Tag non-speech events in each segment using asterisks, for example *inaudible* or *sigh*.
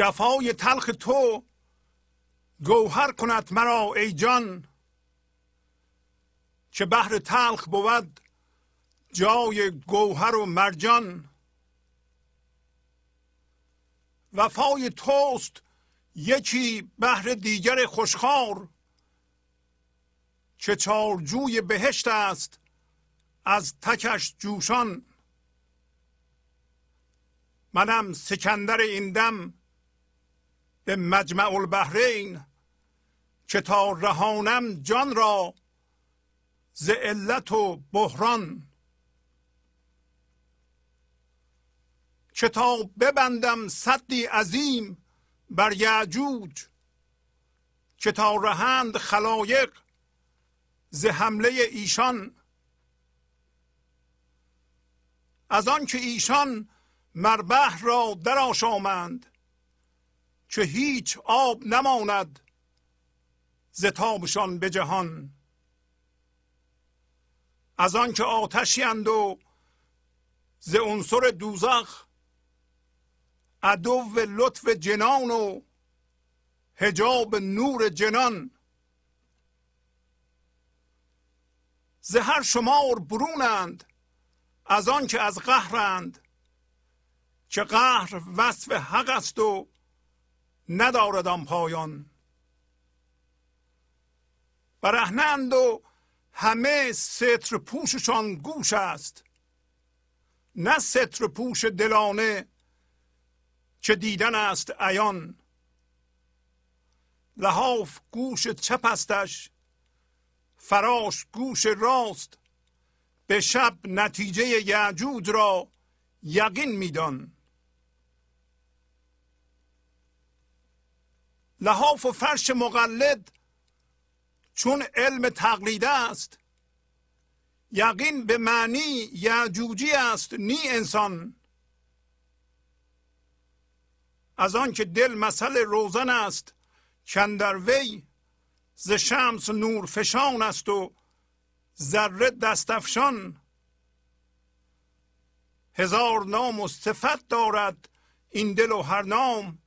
جفای تلخ تو گوهر کند مرا ای جان. که بحر تلخ بود جای گوهر و مرجان. وفای توست یکی بحر دیگر خوشخار. که چارجوی بهشت است از تکش جوشان. منم سکندر این دم به مجمع البحرین که تا رهانم جان را ز علت و بحران. که تا ببندم صدی عظیم بر یعجوج که تا رهند خلایق ز حمله ایشان. از آن که ایشان مربح را در آشامند که هیچ آب نماند زتابشان به جهان. از آنکه آتشی و ز عنصر دوزخ عدو لطف جنان و هجاب نور جنان. ز هر شمار برونند از آنکه از قهرند که قهر وصف حق است و ندارد آن پایان. برهنند و همه ستر پوششان گوش است. نه ستر پوش دلانه که دیدن است عیان. لحاف گوش چپ استش فراش گوش راست. به شب نتیجه یعجوج را یقین میدان. لحاف و فرش مقلد چون علم تقلیده است. یقین به معنی یعجوجی است نی انسان. از آنکه دل مثل روزن است کندر وی ز شمس نور فشان است و ذره دستفشان. هزار نام و صفت دارد این دل و هر نام.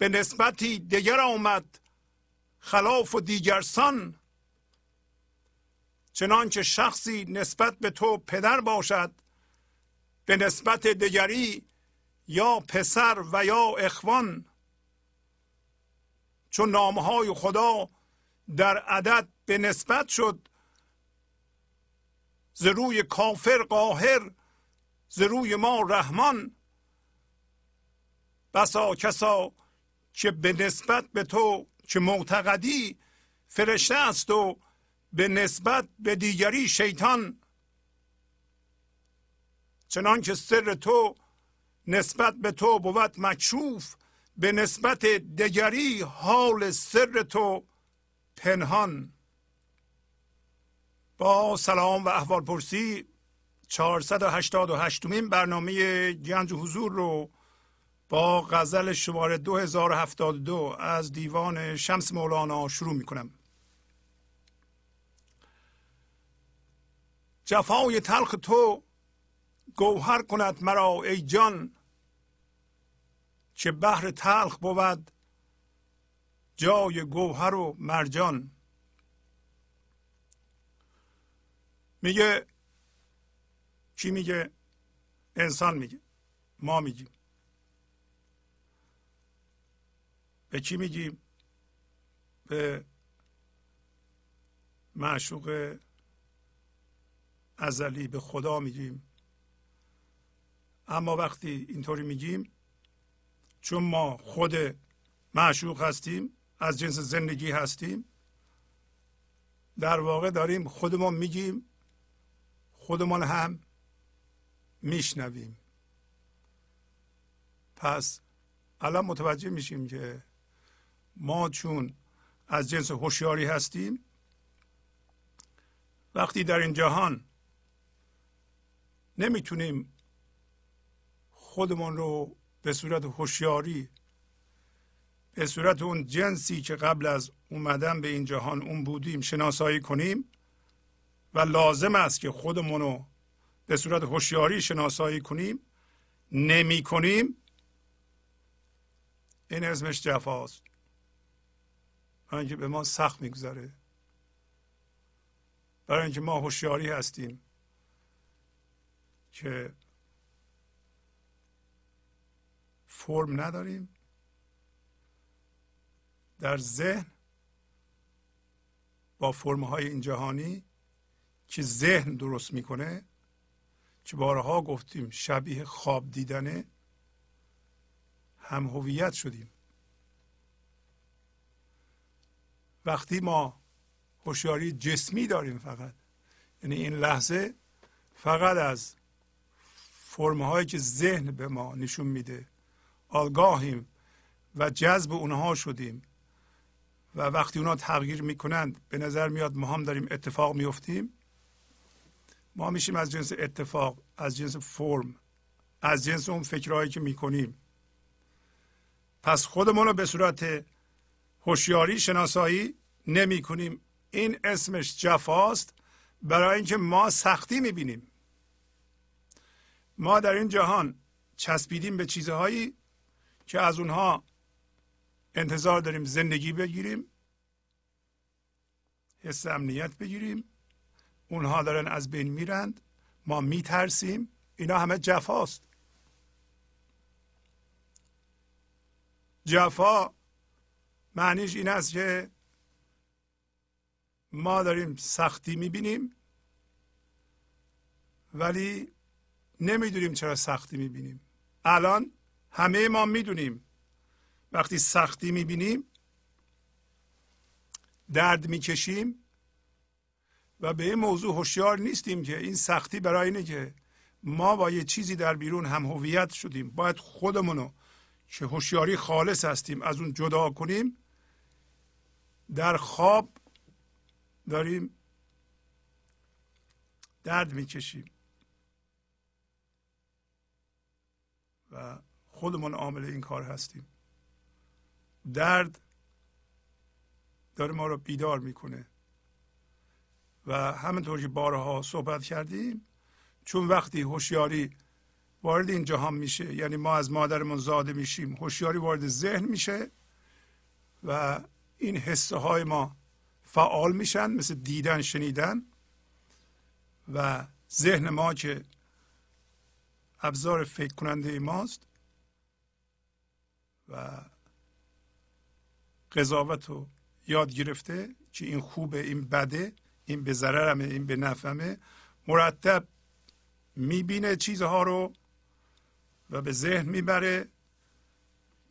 به نسبتی دیگر آمد خلاف و دیگرسان چنانچه شخصی نسبت به تو پدر باشد به نسبت دیگری یا پسر و یا اخوان. چون نامهای خدا در عدد به نسبت شد ز روی کافر قاهر ز روی ما رحمان. بسا کسا که به نسبت به تو که معتقدی فرشته است و به نسبت به دیگری شیطان. چنان که سر تو نسبت به تو بود مکشوف به نسبت دیگری حال سر تو پنهان. با سلام و احوال پرسی 488 برنامه گنج حضور رو با غزل شماره 2072 از دیوان شمس مولانا شروع می کنم جفای تلخ تو گوهر کند مرا ای جان. چه بحر تلخ بود جای گوهر و مرجان. میگه چی میگه؟ انسان میگه ما میگیم. به کی میگیم؟ به معشوق ازلی به خدا میگیم. اما وقتی اینطوری میگیم چون ما خود معشوق هستیم از جنس زندگی هستیم در واقع داریم خودمان میگیم خودمان هم میشنویم. پس الان متوجه میشیم که ما چون از جنس هوشیاری هستیم وقتی در این جهان نمی‌تونیم خودمان رو به صورت هوشیاری به صورت اون جنسی که قبل از اومدن به این جهان اون بودیم شناسایی کنیم و لازم است که خودمون رو به صورت هوشیاری شناسایی کنیم نمی کنیم این اسمش جفاست. برای اینکه به ما سخت میگذره. برای اینکه ما هوشیاری هستیم که فرم نداریم. در ذهن با فرم های این جهانی که ذهن درست می‌کنه که بارها گفتیم شبیه خواب دیدنه هم هویت شدیم. وقتی ما هوشیاری جسمی داریم فقط یعنی این لحظه فقط از فرم هایی که ذهن به ما نشون میده آگاهیم و جذب اونها شدیم و وقتی اونها تغییر می‌کنند به نظر میاد ما هم داریم اتفاق میفتیم ما میشیم از جنس اتفاق از جنس فرم از جنس اون فکرهایی که می‌کنیم. پس خودمون رو به صورت هوشیاری شناسایی نمی کنیم. این اسمش جفاست. برای اینکه ما سختی می‌بینیم ما در این جهان چسبیدیم به چیزهایی که از اونها انتظار داریم زندگی بگیریم حس امنیت بگیریم. اونها دارن از بین میرند. ما میترسیم. اینا همه جفاست. جفا معنیش این است که ما داریم سختی می‌بینیم ولی نمی‌دونیم چرا سختی می‌بینیم. الان همه ما می‌دونیم. وقتی سختی می‌بینیم درد می‌کشیم و به این موضوع هوشیار نیستیم که این سختی برای اینه که ما با یه چیزی در بیرون هم هویت شدیم. باید خودمونو که هوشیاری خالص هستیم از اون جدا کنیم در خواب داریم درد می‌کشیم. و خودمون عامل این کار هستیم. درد داره ما رو بیدار می‌کنه. و همینطور که بارها صحبت کردیم چون وقتی هوشیاری وارد این جهان میشه. یعنی ما از مادرمون زاده میشیم. هوشیاری وارد ذهن میشه و این حسه های ما فعال میشن مثل دیدن شنیدن. و ذهن ما که ابزار فکر کننده ماست و قضاوت رو یاد گرفته که این خوبه این بده این به ضررمه این به نفعمه. مرتب می‌بینه چیزها رو و به ذهن می‌بره.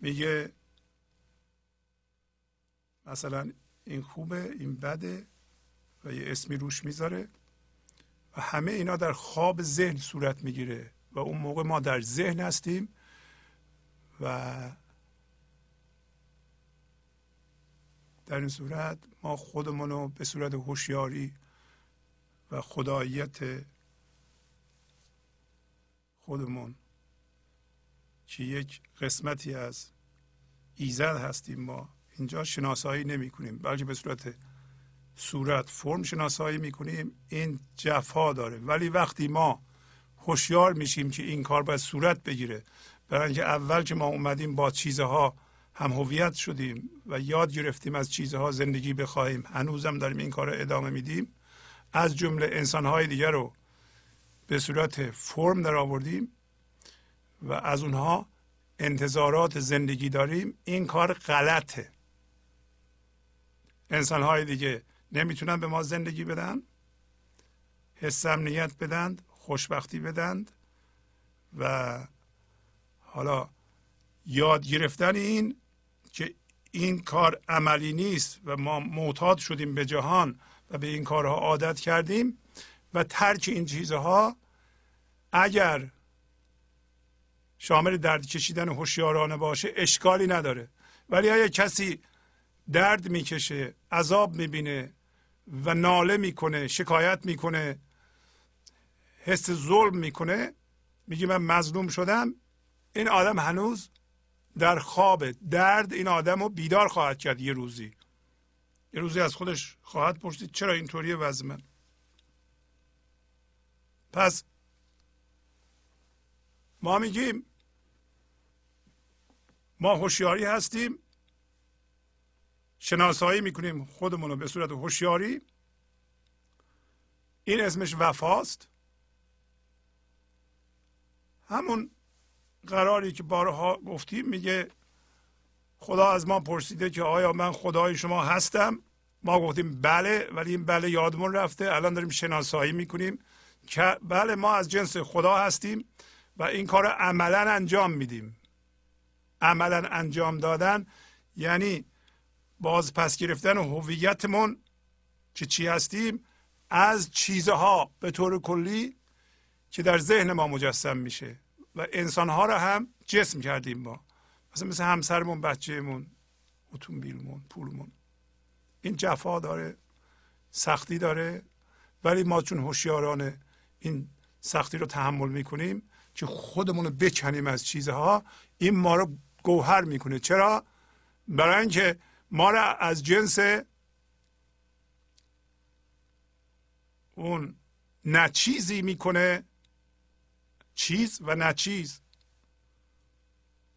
میگه مثلا این خوبه این بده و یه اسمی روش می‌ذاره و همه اینا در خواب ذهن صورت می‌گیره و اون موقع ما در ذهن هستیم و در این صورت ما خودمون رو به صورت هوشیاری و خداییت خودمون که یک قسمتی از ایزد هستیم ما. اینجا شناسایی نمی کنیم بلکه به صورت صورت فرم شناسایی می کنیم این جفا داره. ولی وقتی ما هوشیار میشیم که این کار باید صورت بگیره برای اینکه اول که ما اومدیم با چیزها هم هویت شدیم و یاد گرفتیم از چیزها زندگی بخواهیم. هنوزم داریم این کار رو ادامه میدیم. از جمله انسانهای دیگر رو به صورت فرم در آوردیم و از اونها انتظارات زندگی داریم این کار غلطه. انسانهای دیگه نمی‌تونن به ما زندگی بدن حس امنیت بدند خوشبختی بدند و حالا یاد گرفتن این که این کار عملی نیست و ما معتاد شدیم به جهان و به این کارها عادت کردیم و ترک این چیزها اگر شامل درد کشیدن هوشیارانه باشه اشکالی نداره. ولی اگر کسی درد می‌کشه عذاب می‌بینه و ناله می‌کنه شکایت می‌کنه حس ظلم می‌کنه میگه من مظلوم شدم این آدم هنوز در خواب درد این آدم رو بیدار خواهد کرد یه روزی. یه روزی از خودش خواهد پرسید چرا اینطوری وضع من؟ پس ما میگیم ما هوشیاری هستیم. شناسایی می‌کنیم خودمون رو به صورت هوشیاری. این اسمش وفاست. همون قراری که بارها گفتیم میگه خدا از ما پرسیده که آیا من خدای شما هستم؟ ما گفتیم بله ولی این بله یادمون رفته. الان داریم شناسایی می‌کنیم که بله ما از جنس خدا هستیم و این کار عملا انجام میدیم. عملا انجام دادن. یعنی باز پس گرفتن هویتمون که چی هستیم از چیزها به طور کلی که در ذهن ما مجسم میشه. و انسانها را هم جسم کردیم ما. مثلا مثل همسرمون بچهمون اتومبیلمون پولمون. این جفا داره سختی داره. ولی ما چون هوشیارانه این سختی رو تحمل می‌کنیم که خودمون رو بکنیم از چیزها این ما رو گوهر می‌کنه. چرا؟ برای اینکه ما را از جنس اون نچیزی می‌کنه. چیز و نچیز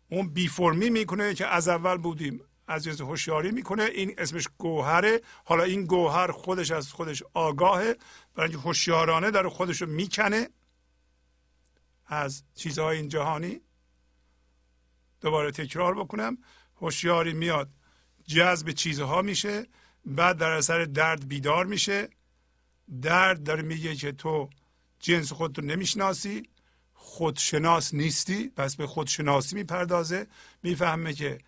اون بی فرمی می‌کنه که از اول بودیم. از جنس هوشیاری می‌کنه. این اسمش گوهره. حالا این گوهر خودش از خودش آگاهه. برای اینکه هوشیارانه داره خودش رو می‌کنه. از چیزهای این جهانی. دوباره تکرار بکنم هوشیاری میاد جذب چیزها میشه بعد در اثر درد بیدار میشه. درد داره میگه که تو جنس خودت رو نمی‌شناسی خودشناس نیستی پس به خودشناسی می‌پردازه. می‌فهمه که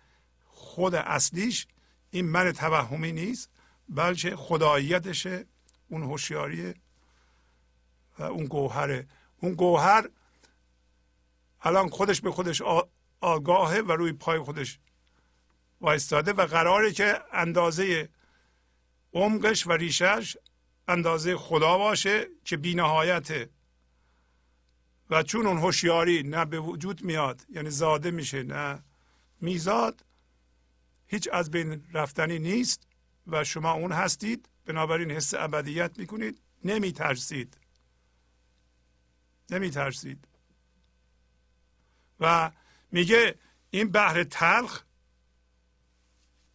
خود اصلیش این من توهمی نیست بلکه خداییتشه اون هوشیاریه و اون گوهره. اون گوهر الان خودش به خودش آگاهه و روی پای خودش وایستاده و قراره که اندازه عمقش و ریشش اندازه خدا باشه که بینهایته و چون اون هوشیاری نه به وجود میاد یعنی زاده میشه نه میزاد هیچ از بین رفتنی نیست و شما اون هستید. بنابراین حس ابدیت می‌کنید. نمی ترسید نمی ترسید و میگه این بحر تلخ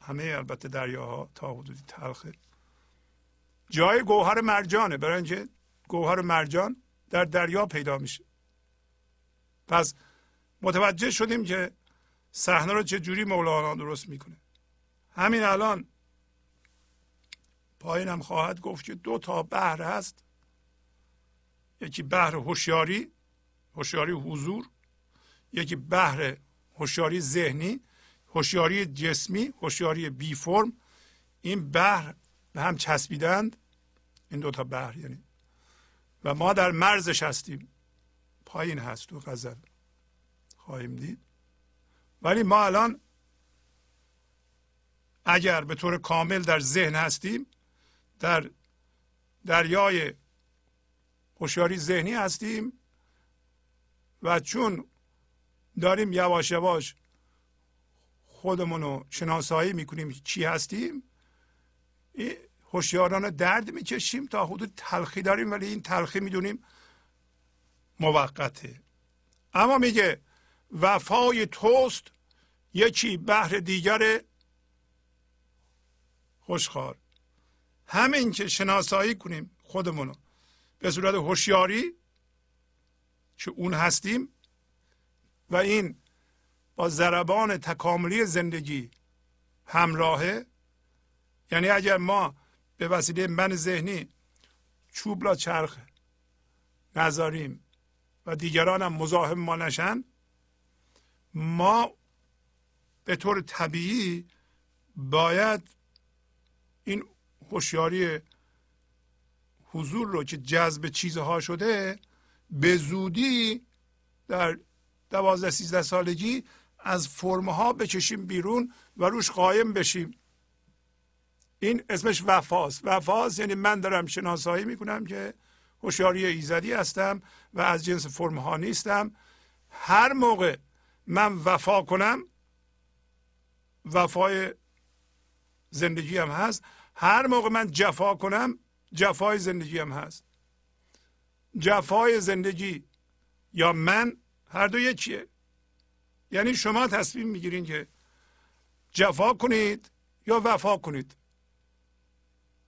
همه البته دریاها تا حدودی تلخه. جای گوهر مرجانه. برای اینکه گوهر مرجان در دریا پیدا میشه. پس متوجه شدیم که صحنه رو چه جوری مولانا درست می‌کنه. همین الان پایینم خواهد گفت که دو تا بحر هست. یکی بحر هوشیاری هوشیاری حضور یکی بحر هوشیاری ذهنی هوشیاری جسمی هوشیاری بی فرم. این بحر به هم چسبیدند. این دو تا بحر یعنی. و ما در مرزش هستیم. پایین هست تو غزل. خواهیم دید. ولی ما الان اگر به طور کامل در ذهن هستیم در دریای هوشیاری ذهنی هستیم و چون داریم یواش یواش خودمون رو شناسایی می‌کنیم چی هستیم. هوشیارانه درد می‌کشیم تا حدود تلخی داریم ولی این تلخی می‌دونیم موقته. اما میگه وفای توست یکی بحر دیگر خوشخوار همین که شناسایی کنیم خودمونو. به صورت هوشیاری که اون هستیم و این با ضربان تکاملی زندگی همراهه. یعنی اگر ما به وسیله من ذهنی چوب لا چرخ نذاریم و دیگران هم مزاحم ما نشن ما به طور طبیعی باید این هوشیاری حضور رو که جذب چیزها شده به زودی در دوازده سیزده سالگی از فرمها بکشیم بیرون و روش قایم بشیم. این اسمش وفاست. وفاست یعنی من دارم شناسایی می‌کنم که هوشیاری ایزدی هستم و از جنس فرمها نیستم. هر موقع من وفا کنم وفای زندگی هم هست. هر موقع من جفا کنم جفای زندگی هم هست. جفای زندگی یا من هر دو یکیه. یعنی شما تصمیم می‌گیرین که جفا کنید یا وفا کنید.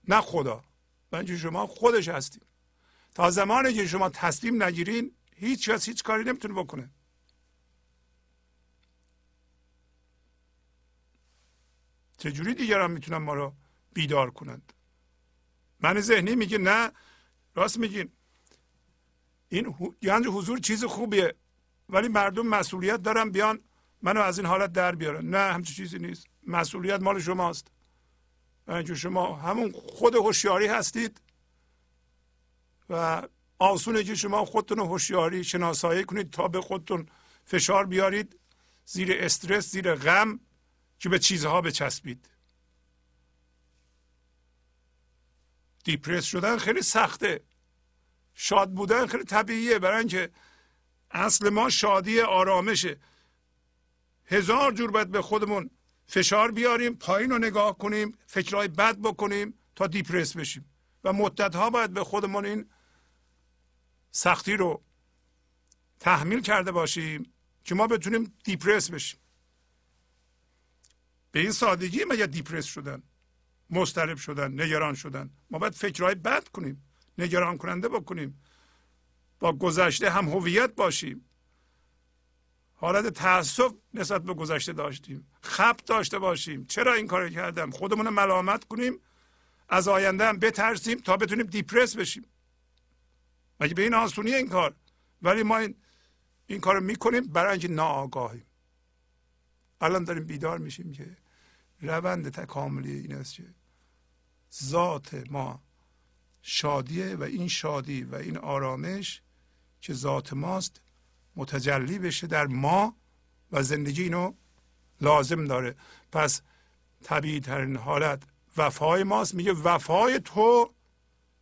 نه خدا. بنج شما خودش هستیم تا زمانی که شما تصمیم نگیرین هیچ کس هیچ کاری نمی‌تونه بکنه. چجوری دیگران می‌تونن ما رو بیدار کنند؟ من ذهنی میگه نه. راست میگین. این یعنی حضور چیز خوبیه. ولی مردم مسئولیت دارن بیان منو از این حالت در بیارن. نه همچین چیزی نیست. مسئولیت مال شماست. اینکه شما همون خود هوشیاری هستید و آسونه که شما خودتون هوشیاری شناسایی کنید تا به خودتون فشار بیارید زیر استرس زیر غم که به چیزها بچسبید. دیپرس شدن خیلی سخته. شاد بودن خیلی طبیعیه. برای اینکه اصل ما شادی آرامشه. هزار جور باید به خودمون فشار بیاریم پایین رو نگاه کنیم فکرهای بد بکنیم تا دیپرس بشیم. و مدت ها باید به خودمون این سختی رو تحمیل کرده باشیم که ما بتونیم دیپرس بشیم. به این سادگی مگه دیپرس شدن مسترب شدن نگران شدن. ما باید فکرهای بد کنیم نگران کننده بکنیم. با گذشته هم هویت باشیم. حالت تاسف نسبت به گذشته داشتیم. خب داشته باشیم. چرا این کار کردم؟ خودمون ملامت کنیم. از آینده هم بترسیم تا بتونیم دیپرس بشیم. مگه به این آسونی این کار؟ ولی ما این, این کار رو می‌کنیم برای اینکه ناآگاهیم. الان داریم بیدار میشیم که روند تکاملی این است که ذات ما شادیه و این شادی و این آرامش که ذات ماست متجلی بشه در ما و زندگی اینو لازم داره. پس طبیعی ترین حالت وفای ماست. میگه وفای تو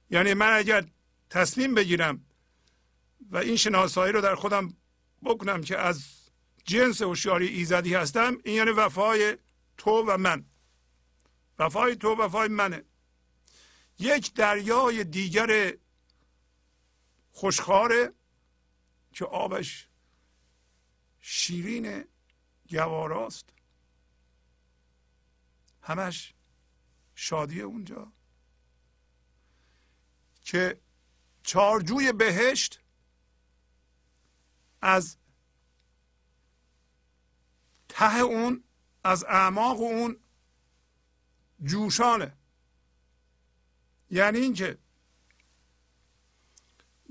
یعنی من اگر تصمیم بگیرم و این شناسایی رو در خودم بکنم که از جنس هوشیاری ایزدی هستم این یعنی وفای تو و من. وفای تو وفای منه. یک دریای دیگر خوشخاره که آبش شیرین گواراست همش شادی اونجا. که چارجوی بهشت از ته اون از اعماق اون جوشانه. یعنی اینکه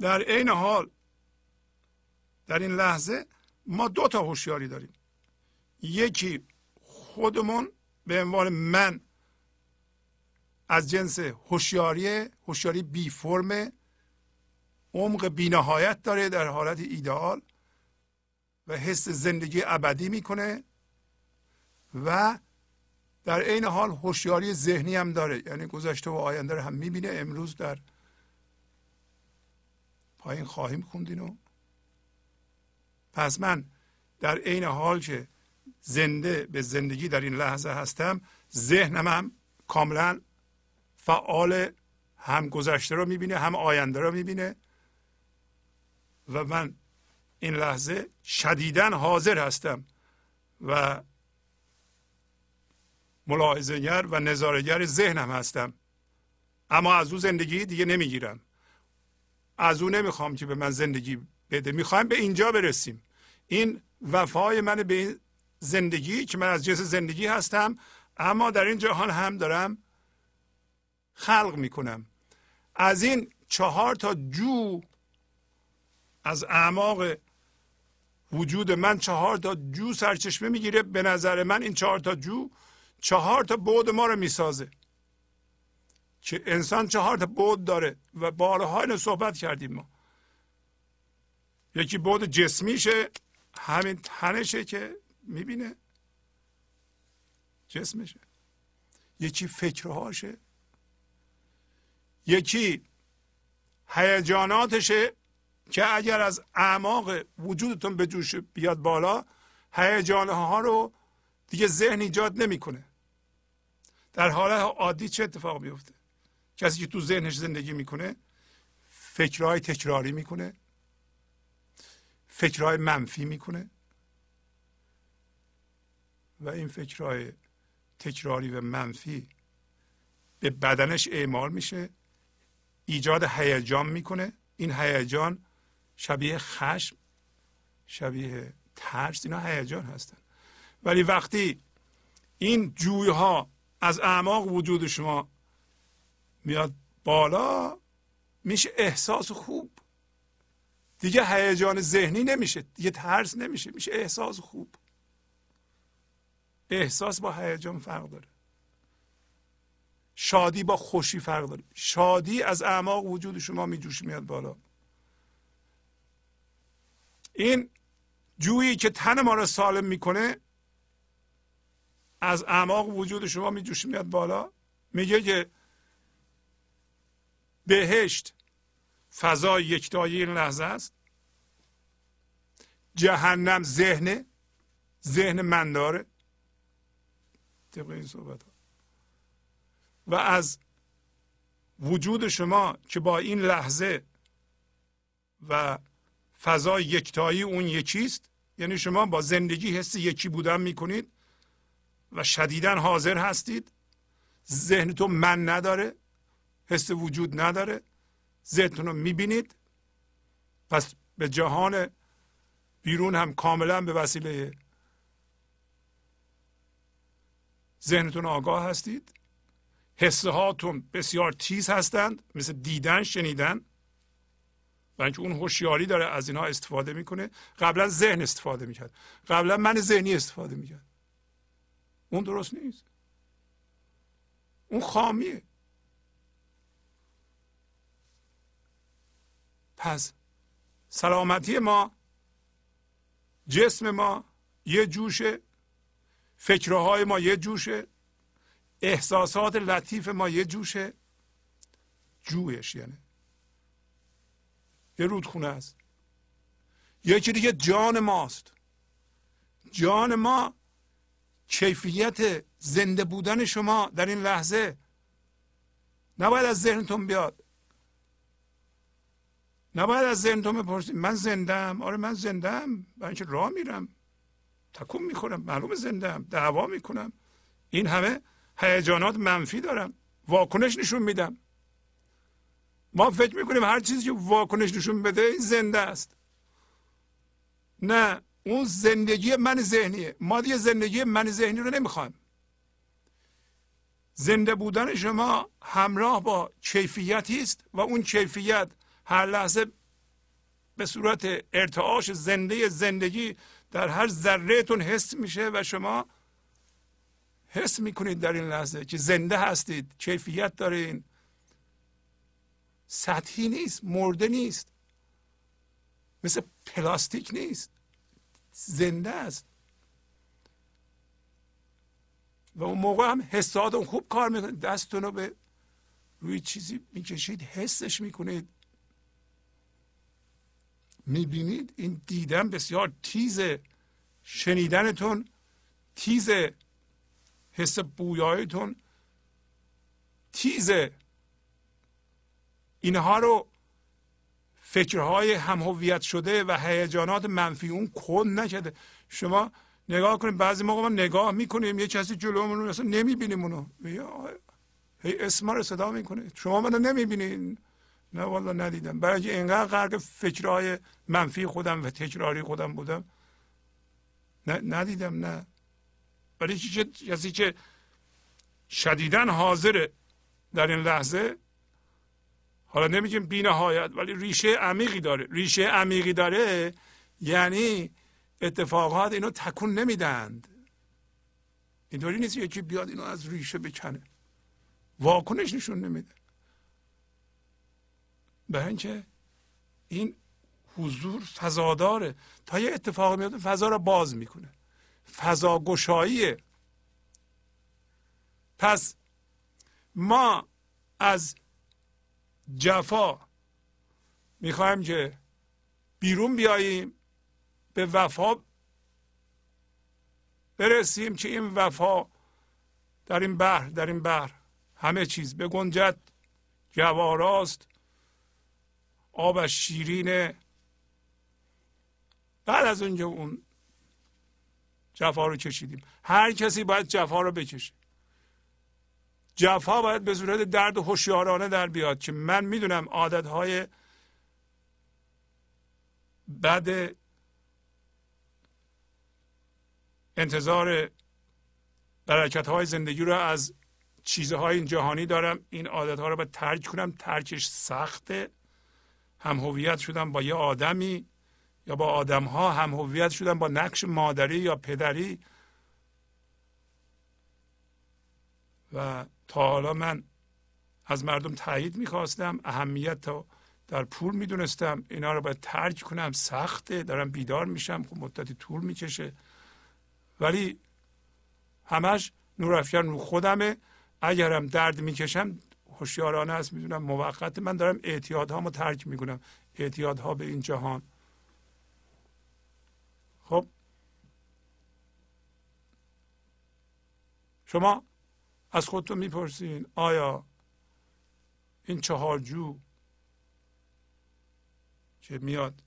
در عین حال در این لحظه ما دو تا هوشیاری داریم. یکی خودمون به عنوان من از جنس هوشیاری هوشیاری بی فرم عمق بینهایت داره در حالت ایدئال و حس زندگی ابدی می‌کنه و در عین حال هوشیاری ذهنی هم داره. یعنی گذشته و آینده رو هم می‌بینه. امروز در پایین خواهیم خوندین پس من در عین حال که زنده به زندگی در این لحظه هستم ذهنم هم کاملا فعال هم گذشته رو می‌بینه هم آینده رو می‌بینه. و من این لحظه شدیدا حاضر هستم و ملاحظهگر و نظارگر ذهنم هستم. اما از او زندگی دیگه نمی‌گیرم. از او نمی‌خوام که به من زندگی بده. می‌خوایم به اینجا برسیم. این وفای من به این زندگی که من از جنس زندگی هستم اما در این جهان هم دارم خلق می‌کنم. از این چهار تا جو از اعماق وجود من چهار تا جو سرچشمه می‌گیره. به نظر من این چهار تا جو چهار تا بود ما رو می‌سازه. که انسان چهار تا بود داره و بارها اینو صحبت کردیم ما. یکی بود جسمیشه همین تنشه که می‌بینه. جسمشه. یکی فکرهاشه. یکی هیجاناتشه که اگر از اعماق وجودتون به جوش بیاد بالا هیجانها رو دیگه ذهن ایجاد نمی‌کنه. در حالت عادی چه اتفاق میفته کسی که تو ذهنش زندگی می‌کنه فکرهای تکراری می‌کنه. فکرهای منفی می‌کنه. و این فکرهای تکراری و منفی به بدنش اعمال میشه. ایجاد هیجان می‌کنه. این هیجان شبیه خشم شبیه ترس اینا هیجان هستن. ولی وقتی این جویها از اعماق وجود شما میاد بالا میشه احساس خوب. دیگه هیجان ذهنی نمیشه دیگه ترس نمیشه میشه احساس خوب. احساس با هیجان فرق داره. شادی با خوشی فرق داره. شادی از اعماق وجود شما میجوش میاد بالا. این جویی که تن ما را سالم می‌کنه از اعماق وجود شما میجوش میاد بالا. میگه که بهشت فضای یکتایی این لحظه است. جهنم ذهن ذهن من داره. طبق این صحبت ها. و از وجود شما که با این لحظه و فضای یکتایی اون یکیست یعنی شما با زندگی حس یکی بودن می‌کنید و شدیدا حاضر هستید. ذهنتون من نداره حس وجود نداره. ذهنتون رو می‌بینید. پس به جهان بیرون هم کاملا به وسیله ذهنتون آگاه هستید. حسه هاتون بسیار تیز هستند مثل دیدن شنیدن. و اینکه اون هوشیاری داره از اینها استفاده می‌کنه. قبلا ذهن استفاده می‌کرد. قبلا من ذهنی استفاده می‌کرد. اون درست نیست. اون خامیه. پس سلامتی ما جسم ما یه جوشه فکرهای ما یه جوشه احساسات لطیف ما یه جوشه جویش یعنی. یه رودخونه است. یکی دیگه جان ماست. جان ما کیفیت زنده بودن شما در این لحظه نباید از ذهنتون بیاد. نباید از ذهنتون بپرسید من زندم آره من زندم برای اینکه راه میرم. تکون می‌خورم. معلوم زندم دعوا می‌کنم. این همه هیجانات منفی دارم واکنش نشون میدم. ما فکر می‌کنیم هر چیزی که واکنش نشون بده این زنده است. نه اون زندگی من ذهنیه. ما دیگه زندگی من ذهنی رو نمی‌خوایم. زنده بودن شما همراه با کیفیتی است و اون کیفیت هر لحظه به صورت ارتعاش زنده زندگی در هر ذرهتون حس میشه و شما حس می‌کنید در این لحظه که زنده هستید کیفیت دارین. سطحی نیست مرده نیست. مثل پلاستیک نیست. زنده است. و اون موقع هم حساتون خوب کار می‌کنید دستتون رو به روی چیزی می‌کشید حسش می‌کنید. می‌بینید این دیدن بسیار تیزه شنیدنتون تیزه حس بویایتون تیزه اینها رو فکرهای هم هویت شده و هیجانات منفی اون کن نکرده. شما نگاه کنیم بعضی موقع ما نگاه می‌کنیم یه کسی جلومون اصلا نمی‌بینیم اونو. هی اسم رو صدا می‌کنه. شما منو نمی‌بینین. نه والا ندیدم. برای اینکه اینقدر غرق فکرهای منفی خودم و تکراری خودم بودم. ندیدم نه. ولی کسی که شدیدن حاضره در این لحظه حالا نمیگیم بی نهایت ولی ریشه عمیقی داره. ریشه عمیقی داره یعنی اتفاقات اینو تکون نمیدند اینطوری نیست یکی بیاد اینو از ریشه بکنه واکنش نشون نمیده. به اینکه این حضور فضاداره. تا یه اتفاق میاد فضا رو باز می‌کنه. فضا گشاییه پس ما از جفا می‌خوایم که بیرون بیاییم به وفا برسیم که این وفا در این بحر در این بحر همه چیز به گنجت جواراست آبش شیرینه بعد از اونجا اون جفا رو کشیدیم. هر کسی باید جفا رو بکشه. جفا باید به صورت درد هوشیارانه در بیاد که من می‌دونم عادت های بد انتظار برکت های زندگی رو از چیزهای این جهانی دارم. این عادت ها رو باید ترک کنم. ترکش سخته. هم هویت شدم با یه آدمی یا با آدم ها هم هویت شدم با نقش مادری یا پدری. و تا حالا من از مردم تایید می‌خواستم اهمیت تا در پول می‌دونستم. اینا رو باید ترک کنم سخته دارم بیدار میشم خب مدتی طول می‌کشه. ولی همش نورافکن رو خودمه. اگرم درد می‌کشم هوشیارانه است می‌دونم موقت. من دارم اعتیادهامو ترک می‌کنم. اعتیادها به این جهان. خب. شما از خودتون می‌پرسین آیا این چهار جو که میاد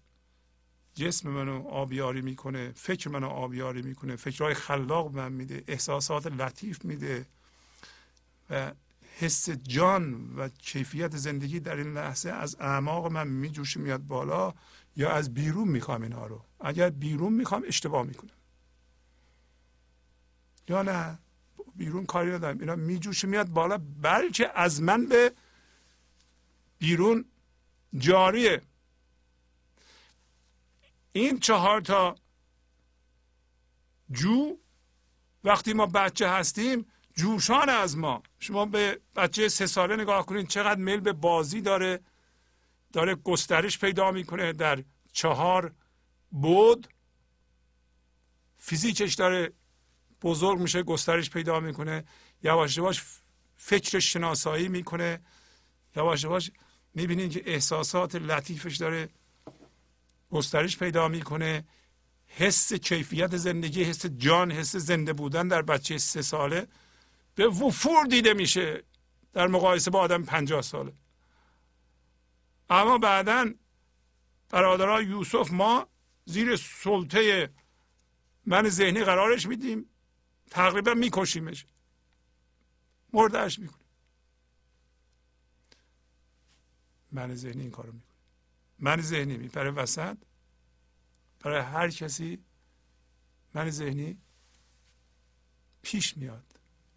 جسم منو آبیاری می‌کنه فکر منو آبیاری می‌کنه فکرهای خلاق من میده احساسات لطیف میده و حس جان و کیفیت زندگی در این لحظه از اعماق من میجوشه میاد بالا یا از بیرون می‌خوام اینها رو؟ اگر بیرون می‌خوام اشتباه می‌کنم. یا نه؟ بیرون کاری ندارم. اینا میجوشه میاد بالا. بلکه از من به بیرون جاریه. این چهار تا جو وقتی ما بچه هستیم جوشان از ما. شما به بچه سه ساله نگاه کنید چقدر میل به بازی داره. داره گسترش پیدا می‌کنه در چهار بود. فیزیکش داره بزرگ میشه گسترش پیدا می‌کنه. یواش یواش فکرش شناسایی می‌کنه. یواش یواش می‌بینید که احساسات لطیفش داره گسترش پیدا می‌کنه. حس کیفیت زندگی حس جان حس زنده بودن در بچه سه ساله به وفور دیده میشه در مقایسه با آدم پنجاه ساله. اما بعدا برادرای یوسف ما زیر سلطه من ذهنی قرارش میدیم تقریبا میکشیمش. مردهش می‌کنیم. من ذهنی این کارو می‌کنه من ذهنی میپره وسط برای هر کسی من ذهنی پیش میاد.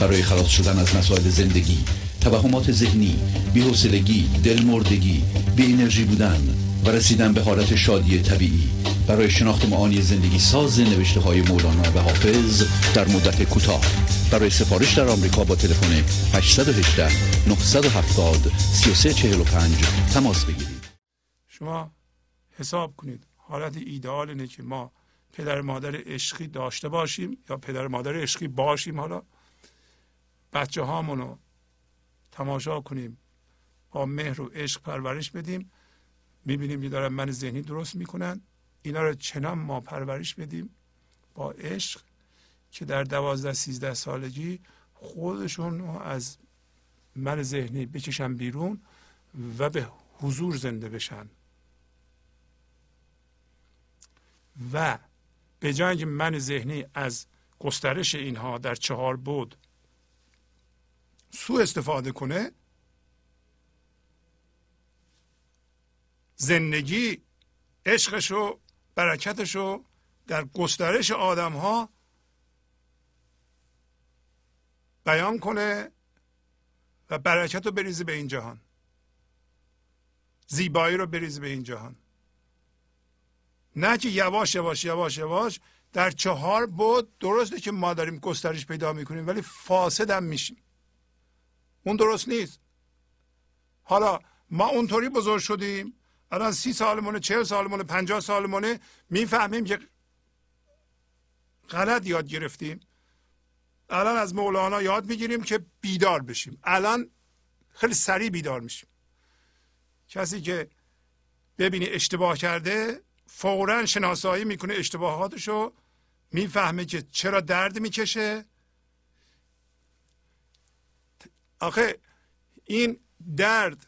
برای خلاص شدن از مسائل زندگی توهمات ذهنی بی‌حوصلگی دلمردگی بی انرژی بودن و رسیدن به حالت شادی طبیعی. برای شناخت معانی زندگی ساز نوشته های مولانا و حافظ در مدت کوتاه. برای سفارش در آمریکا با تلفن 818 970 3345 تماس بگیرید. شما حساب کنید حالت ایدئال اینه که ما پدر مادر عشقی داشته باشیم یا پدر مادر عشقی باشیم حالا. بچه هامونو تماشا کنیم با مهر و عشق پرورش بدیم. می‌بینیم که دارن من ذهنی درست می‌کنن. اینا رو چنان ما پرورش بدیم با عشق که در دوازده سیزده سالگی خودشون از من ذهنی بکشن بیرون و به حضور زنده بشن. و به جای من ذهنی از گسترش اینها در چهار بود سو استفاده کنه. زندگی عشقش و برکتش رو در گسترش آدم ها بیان کنه و برکت رو بریزه به این جهان. زیبایی رو بریزه به این جهان. نه که یواش یواش یواش یواش در چهار بود درسته که ما داریم گسترش پیدا می‌کنیم ولی فاسد هم میشیم. اون درست نیست. حالا ما اونطوری بزرگ شدیم الان سی سالمونه چهل سالمونه پنجاه سالمونه می‌فهمیم که غلط یاد گرفتیم. الان از مولانا یاد می‌گیریم که بیدار بشیم. الان خیلی سریع بیدار میشیم. کسی که ببینی اشتباه کرده فورا شناسایی می‌کنه اشتباهاتشو می‌فهمه که چرا درد می‌کشه. آخه این درد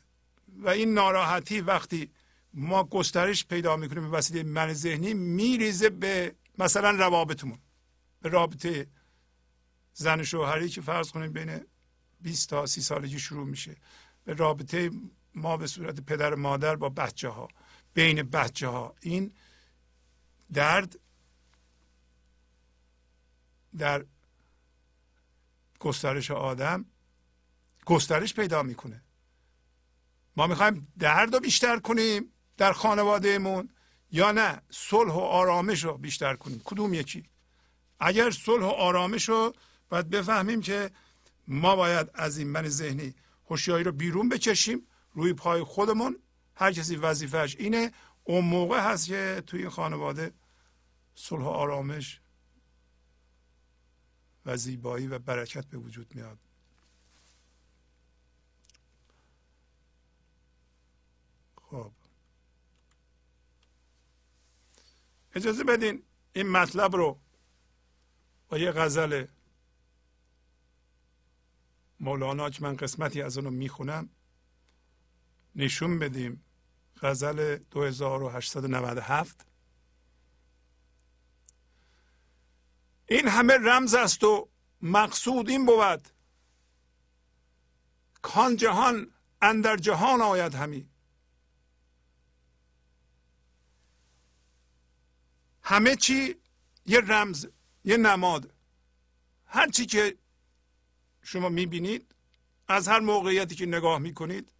و این ناراحتی وقتی ما گسترش پیدا می‌کنیم به وسیله من ذهنی میریزه به مثلا روابطمون به رابطه زن شوهری که فرض کنیم بین 20 تا 30 سالگی شروع میشه به رابطه ما به صورت پدر مادر با بچه ها بین بچه ها این درد در گسترش آدم گسترش پیدا می‌کنه. ما می‌خوایم درد رو بیشتر کنیم در خانوادهمون یا نه صلح و آرامش رو بیشتر کنیم. کدوم یکی؟ اگر صلح و آرامش رو باید بفهمیم که ما باید از این من ذهنی هوشیاری رو بیرون بکشیم روی پای خودمون. هر کسی وظیفهش اینه. اون موقع هست که توی این خانواده صلح و آرامش و زیبایی و برکت به وجود میاد. خب. اجازه بدین این مطلب رو با یه غزل مولانا که من قسمتی از اونو می‌خونم نشون بدیم. غزل 2897 این همه رمز است و مقصود این بود. کان جهان اندر جهان آید همی. همه چی یه رمز یه نماد. هر چی که شما می‌بینید از هر موقعیتی که نگاه می‌کنید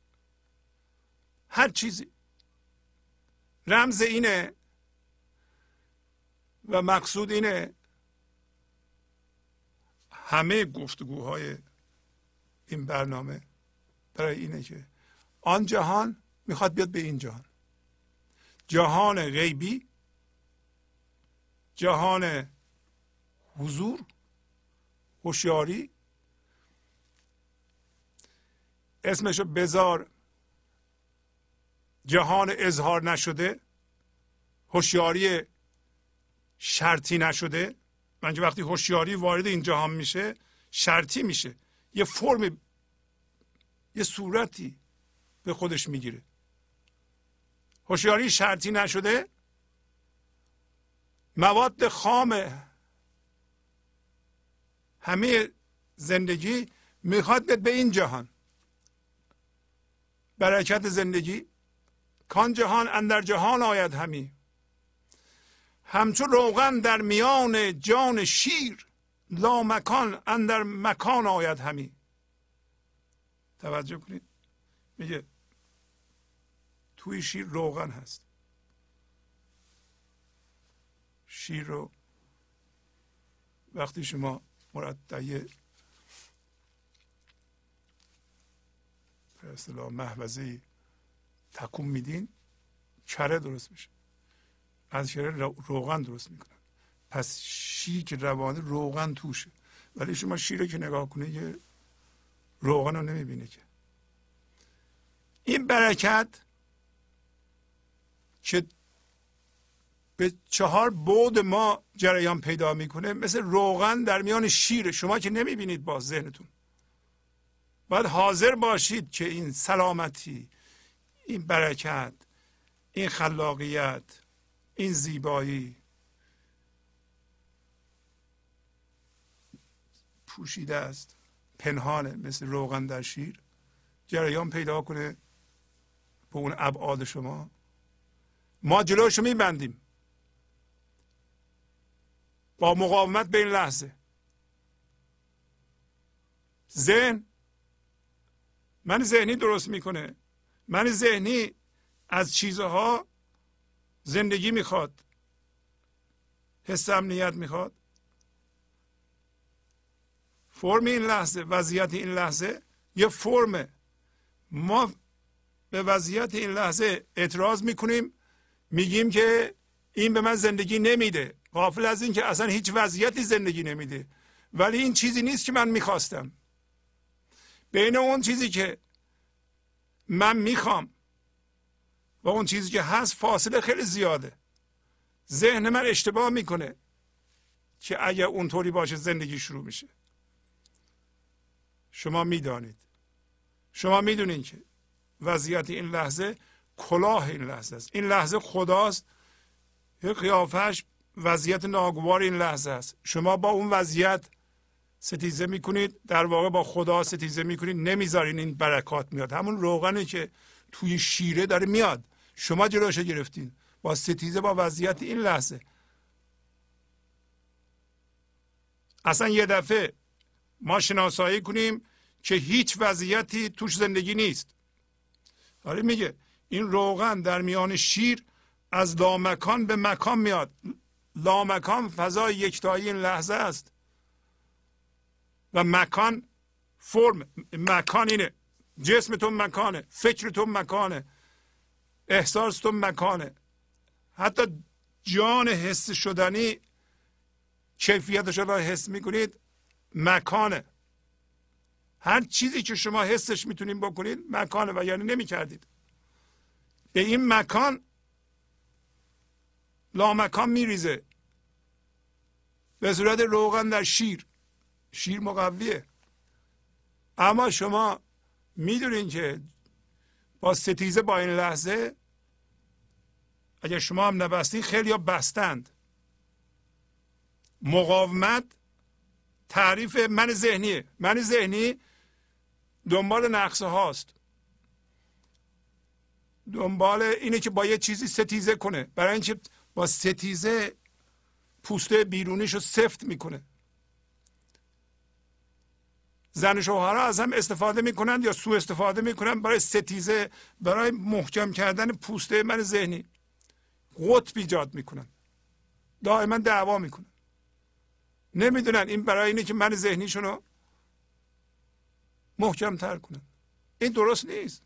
هر چیزی. رمز اینه و مقصود اینه همه گفتگوهای این برنامه برای اینه که آن جهان می‌خواد بیاد به این جهان. جهان غیبی جهان حضور هوشیاری. اسمشو بذار. جهان اظهار نشده هوشیاری شرطی نشده. من وقتی هوشیاری وارد این جهان میشه شرطی میشه. یه فرم یه صورتی به خودش می‌گیره. هوشیاری شرطی نشده مواد خام. همه زندگی می‌خواد به این جهان. برکت زندگی. کان جهان اندر جهان آید همی. همچو روغن در میان جان شیر لا مکان اندر مکان آید همی. توجه کنید. میگه توی شیر روغن هست. شیر رو وقتی شما مرتعی به اصطلاح محوزه تکون میدین کره درست میشه. از کره روغن درست می‌کنن. پس شیر که روانه روغن توشه. ولی شما شیر که نگاه کنه یه روغن رو نمی‌بینه که. این برکت که به چهار بود ما جریان پیدا می‌کنه مثل روغن در میان شیر. شما که نمی‌بینید با ذهنتون. باید حاضر باشید که این سلامتی این برکت این خلاقیت این زیبایی پوشیده است پنهانه مثل روغن در شیر. جریان پیدا کنه به اون ابعاد شما. ما جلوشو میبندیم. با مقاومت به این لحظه. ذهن. من ذهنی درست می‌کنه. من ذهنی از چیزها زندگی می‌خواد. حس امنیت می‌خواد. فرم این لحظه وضعیت این لحظه یه فرمه ما به وضعیت این لحظه اعتراض می‌کنیم. میگیم که این به من زندگی نمیده. غافل از این که اصلا هیچ وضعیتی زندگی نمیده. ولی این چیزی نیست که من می‌خواستم. بین اون چیزی که من می‌خوام و اون چیزی که هست فاصله خیلی زیاده. ذهن من اشتباه می‌کنه که اگر اونطوری باشه زندگی شروع میشه. شما می‌دانید. شما می‌دونید که وضعیت این لحظه کلاه این لحظه است. این لحظه خداست. یه قیافش وضعیت ناگوار این لحظه است. شما با اون وضعیت ستیزه می‌کنید در واقع با خدا ستیزه می‌کنید نمی‌ذارین این برکات میاد. همون روغنی که توی شیره داره میاد. شما جلوش گرفتین. با ستیزه با وضعیت این لحظه. اصلا یه دفعه ما شناسایی کنیم که هیچ وضعیتی توش زندگی نیست. آره میگه این روغن در میان شیر از لامکان به مکان میاد. لامکان فضای یکتایی این لحظه است. و مکان فرم مکان اینه. جسمتون مکانه فکرتون مکانه احساستون مکانه. حتی جان حس شدنی کیفیتش رو حس می‌کنید مکانه. هر چیزی که شما حسش می‌تونید بکنید مکانه و یعنی نمی‌کردید. به این مکان لامکان میریزه. به صورت روغن در شیر. شیر مقویه. اما شما می‌دونین که با ستیزه با این لحظه اگر شما هم نبستین خیلی ها بستند. مقاومت تعریف من ذهنیه. من ذهنی دنبال نقصه هاست. دنبال اینه که با یه چیزی ستیزه کنه. برای اینکه با ستیزه پوسته بیرونیش رو سفت می‌کنه. زن شوهرها از هم استفاده می‌کنند یا سوء استفاده می‌کنند برای ستیزه برای محکم کردن پوسته من ذهنی. قطب ایجاد می‌کنن دائما دعوا می‌کنن نمی‌دونن این برای اینه که من ذهنیشون رو محکم تر کنن این درست نیست.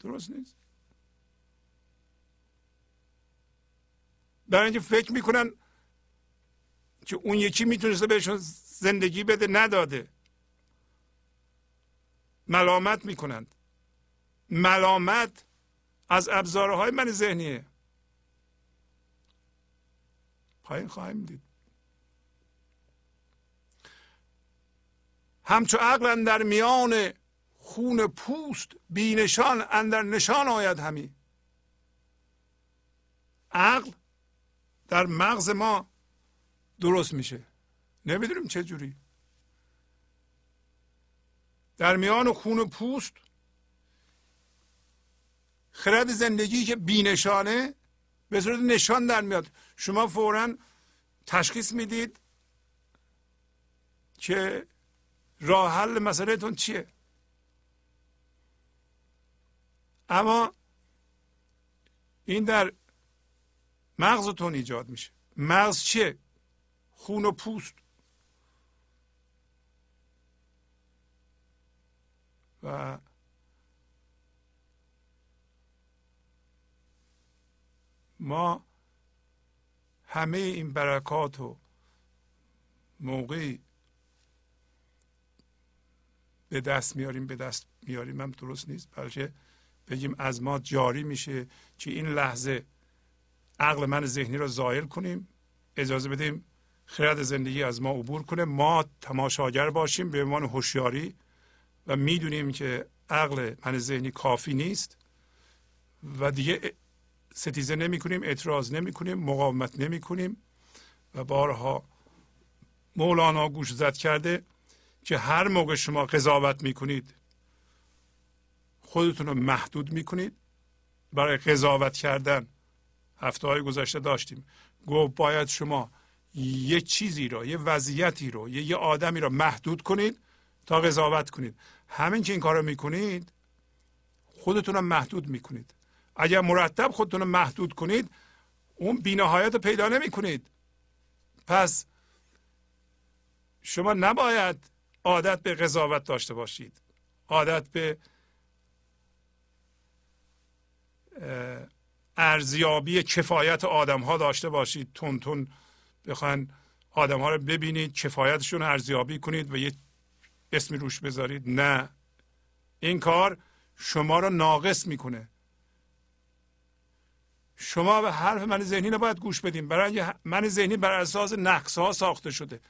درست نیست. برای اینکه فکر می‌کنن که اون یکی می‌تونسته بهشون زندگی بده نداده. ملامت می‌کنند. ملامت از ابزارهای من ذهنیه. پایین خواهیم دید. همچو عقل در میان خون پوست بینشان اندر نشان آید همی. عقل در مغز ما درست میشه. نمی‌دونیم چه جوری. در میان خون پوست خرد زندگی که بینشانه به صورت نشان در میاد. شما فورا تشخیص می‌دید که راه حل مسئلهتون چیه. اما این در مغزتون ایجاد میشه. مغز چیه؟ خون و پوست. و ما همه این برکات و موقعی به دست میاریم به دست میاریم. هم درست نیست بلکه بگیم از ما جاری میشه که این لحظه عقل من ذهنی رو زایل کنیم اجازه بدیم خرد زندگی از ما عبور کنه. ما تماشاگر باشیم به عنوان هوشیاری و می‌دونیم که عقل من ذهنی کافی نیست و دیگه ستیزه نمی کنیم اعتراض نمی کنیم مقاومت نمی کنیم و بارها مولانا گوش زد کرده که هر موقع شما قضاوت می کنید خودتون رو محدود می کنید برای قضاوت کردن هفته های گذشته داشتیم. گفت باید شما یه چیزی رو یه وضعیتی رو یه, یه آدمی رو محدود کنید تا قضاوت کنید. همین که این کار رو می‌کنید خودتون رو محدود می‌کنید. اگر مرتب خودتون رو محدود کنید اون بینهایت رو پیدا نمی کنید پس شما نباید عادت به قضاوت داشته باشید. عادت به ارزیابی کفایت آدم ها داشته باشید. تون تون بخواین آدم ها رو ببینید کفایتشون ارزیابی کنید و یه اسمی روش بذارید. نه. این کار شما رو ناقص می‌کنه. شما به حرف من ذهنی نباید گوش بدیم برای من ذهنی بر اساس نقص ها ساخته شده.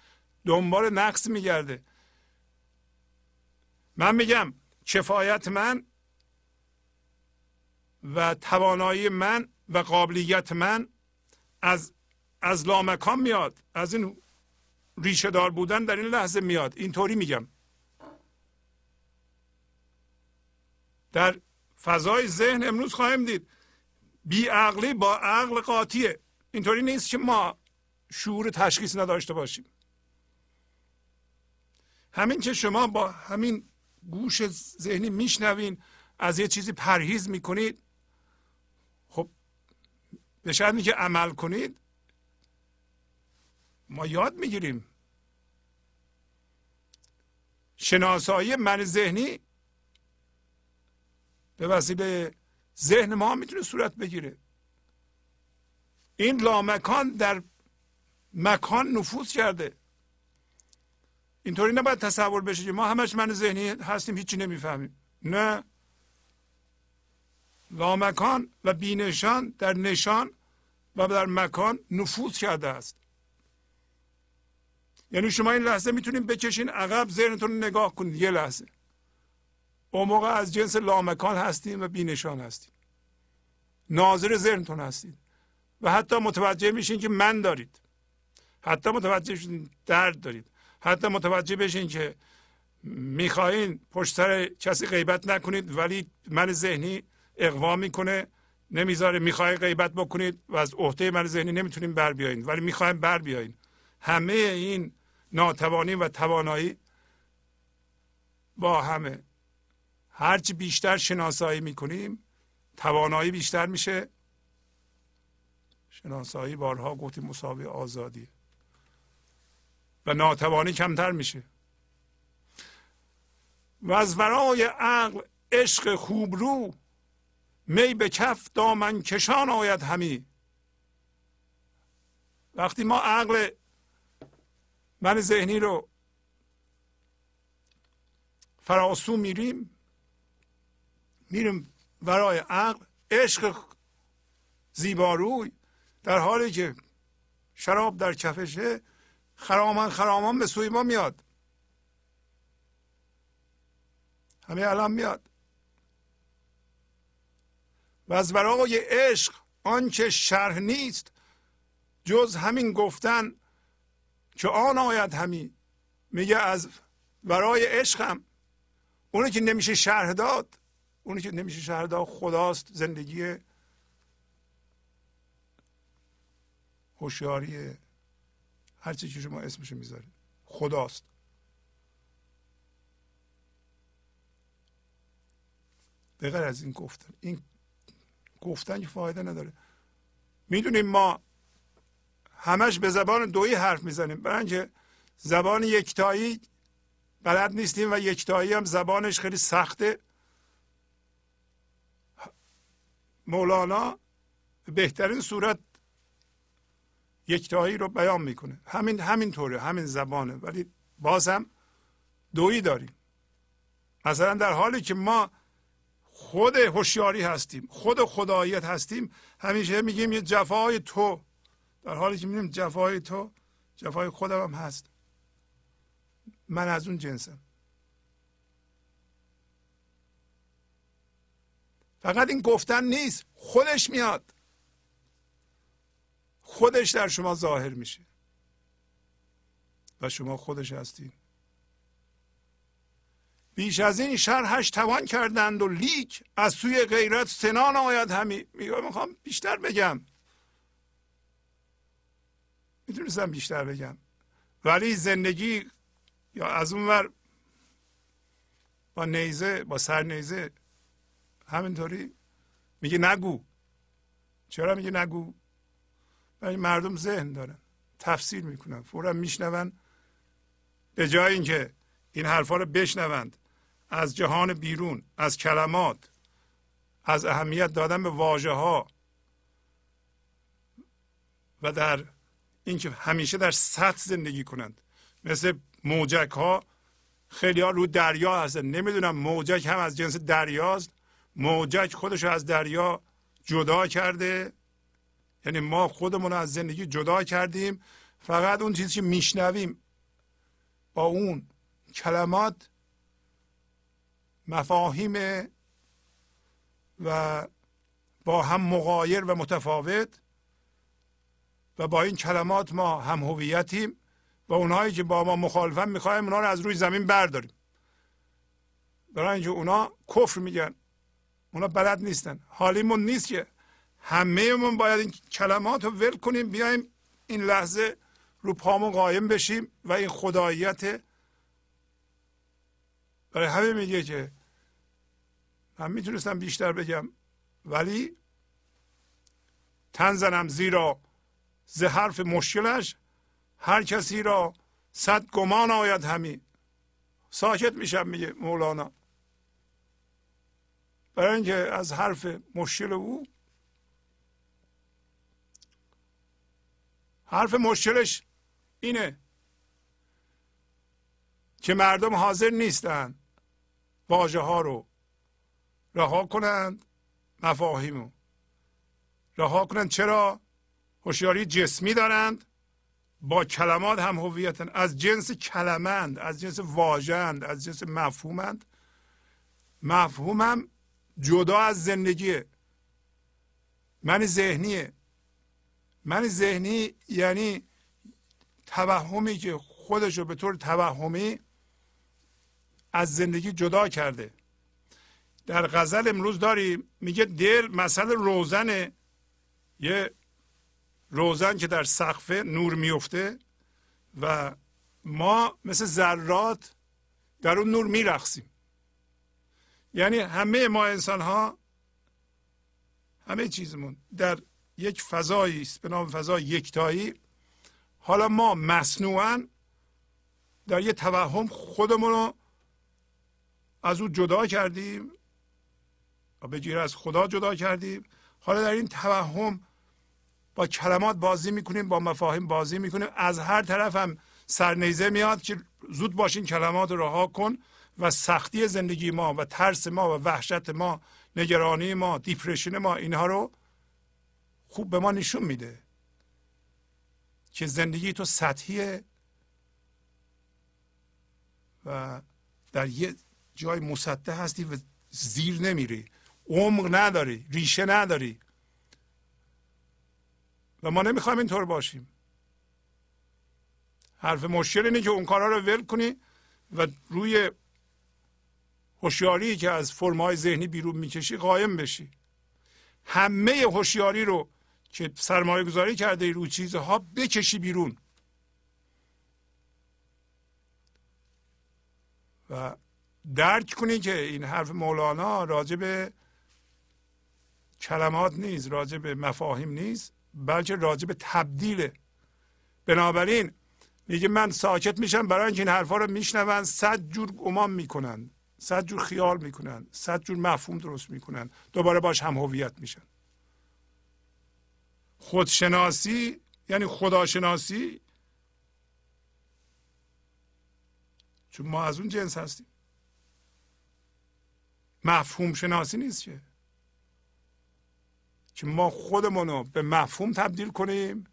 دنبال نقص میگرده. من میگم کفایت من و توانایی من و قابلیت من از از لامکان میاد. از این ریشه دار بودن در این لحظه میاد. اینطوری میگم. در فضای ذهن امروز خواهیم دید. بی عقلی با عقل قاطیه. اینطوری نیست که ما شعور تشخیص نداشته باشیم. همین که شما با همین گوش ذهنی میشنوین از یه چیزی پرهیز می‌کنید به شرطی که عمل کنید ما یاد می‌گیریم. شناسایی من ذهنی به وسیله ذهن ما می‌تونه صورت بگیره. این لامکان در مکان نفوذ کرده. اینطوری نباید تصور بشه که ما همش من ذهنی هستیم هیچی نمی‌فهمیم. نه. لامکان و بینشان در نشان و در مکان نفوذ کرده است. یعنی شما این لحظه می‌تونید بکشین عقب ذهنتون نگاه کنید. یه لحظه. اون موقع از جنس لامکان هستیم و بینشان هستیم. ناظر ذهنتون هستید. و حتی متوجه میشین که من دارید. حتی متوجه میشین درد دارید. حتی متوجه بشین که می‌خواهین پشت سر کسی غیبت نکنید ولی من ذهنی اقوا می‌کنه. نمی‌ذاره می‌خوای غیبت بکنید و از عهده من ذهنی نمی‌تونیم بر بیایید ولی می‌خوایم بر بیایید همه این ناتوانی و توانایی با همه. هرچی بیشتر شناسایی می‌کنیم توانایی بیشتر میشه. شناسایی بارها گفتیم مساوی آزادی. و ناتوانی کمتر میشه. و از ورای عقل عشق خوبرو می به کف دامن کشان آید همی. وقتی ما عقل من ذهنی رو فراسو میریم میریم برای عقل عشق زیباروی در حالی که شراب در کفشه خرامان خرامان به سوی ما میاد. همه الان میاد. و از برای عشق آنچه شرح نیست جز همین گفتن که آن آید همی میگه از برای عشقم. اونی که نمیشه شرح داد اونی که نمیشه شرح داد خداست زندگی هوشیاری هر چی که شما اسمشو می‌ذارید. خداست. بغیر از این گفتن. این گفتن که فایده نداره. می‌دونیم ما همش به زبان دویی حرف می‌زنیم. برای اینکه زبان یکتایی بلد نیستیم و یکتایی هم زبانش خیلی سخته. مولانا بهترین صورت یکتایی رو بیان می‌کنه. همین همین طوره همین زبانه. ولی باز هم دویی داریم. مثلا در حالی که ما خود هوشیاری هستیم خود خداییت هستیم. همیشه میگیم یه جفای تو. در حالی که میگیم جفای تو جفای خودم هم هست. من از اون جنسم. فقط این گفتن نیست. خودش میاد. خودش در شما ظاهر میشه. و شما خودش هستید بیش از این شرحش توان کردند و لیک از سوی غیرت سنان آید همی. میگه می‌خوام بیشتر بگم. می‌تونستم بیشتر بگم. ولی زندگی یا از اون ور با نیزه با سر نیزه همینطوری میگه نگو. چرا میگه نگو؟ ولی مردم ذهن دارن. تفسیر می‌کنن. فورا میشنون. به جای اینکه این حرفا رو بشنوند. از جهان بیرون از کلمات از اهمیت دادن به واژه ها و در اینکه همیشه در سطح زندگی کنند. مثل موجک ها خیلی ها رو دریا هستن. نمی‌دونم موجک هم از جنس دریاست. موجک خودش از دریا جدا کرده. یعنی ما خودمون از زندگی جدا کردیم. فقط اون چیزی که میشنویم با اون کلمات مفاهیم و با هم مغایر و متفاوت و با این کلمات ما هم هویتیم و اونهایی که با ما مخالفن می‌خوایم اونها رو از روی زمین برداریم. برای اینکه اونا کفر میگن اونا بلد نیستن. حالیمون نیست که همه من باید این کلمات رو ول کنیم بیایم این لحظه رو پامون قایم بشیم و این خداییت برای همه میگه که من می‌تونستم بیشتر بگم ولی تن زنم زیرا ز حرف مشکلش هر کسی را صد گمان آید همی. ساکت میشم میگه مولانا. برای اینکه از حرف مشکل او حرف مشکلش اینه که مردم حاضر نیستند واژه ها رو رها کنند مفاهیم رو رها کنند. چرا؟ هوشیاری جسمی دارند با کلمات هم هویتن. از جنس کلمند از جنس واژند از جنس مفهومند. مفهومم جدا از زندگیه. من ذهنیه. من ذهنی یعنی توهمی که خودش رو به طور توهمی از زندگی جدا کرده. در غزل امروز داریم میگه دل مثل روزن یه روزن که در سقف نور میفته و ما مثل ذرات در اون نور میرخسیم یعنی همه ما انسان ها همه چیزمون در یک فضایی است به نام فضای یکتایی. حالا ما مصنوعا در یه توهم خودمون رو از او جدا کردیم و به از خدا جدا کردیم. حالا در این توهم با کلمات بازی می‌کنیم با مفاهیم بازی می‌کنیم. از هر طرف هم سرنیزه میاد که زود باشین کلمات رو رها کن و سختی زندگی ما و ترس ما و وحشت ما نگرانی ما دیپرشن ما اینها رو خوب به ما نشون میده که زندگی تو سطحیه و در یه جای مسطح هستی و زیر نمیری. عمق نداری ریشه نداری. و ما نمی‌خوایم اینطور باشیم. حرف مشکل اینه که اون کارها رو ول کنی و روی هوشیاری که از فرمای ذهنی بیرون می‌کشی قایم بشی. همه هوشیاری رو که سرمایه گذاری کرده رو چیزها بکشی بیرون. و درک کنی که این حرف مولانا راجع به کلمات نیست راجع به مفاهیم نیست بلکه راجع به تبدیله بنابراین میگه من ساکت میشم برای اینکه این حرفا رو میشنون صد جور گمان می‌کنن صد جور خیال می‌کنن صد جور مفهوم درست می‌کنن دوباره باش هم هویت میشن. خودشناسی یعنی خداشناسی چون ما از اون جنس هستیم. مفهوم شناسی نیست که. که ما خودمون رو به مفهوم تبدیل کنیم.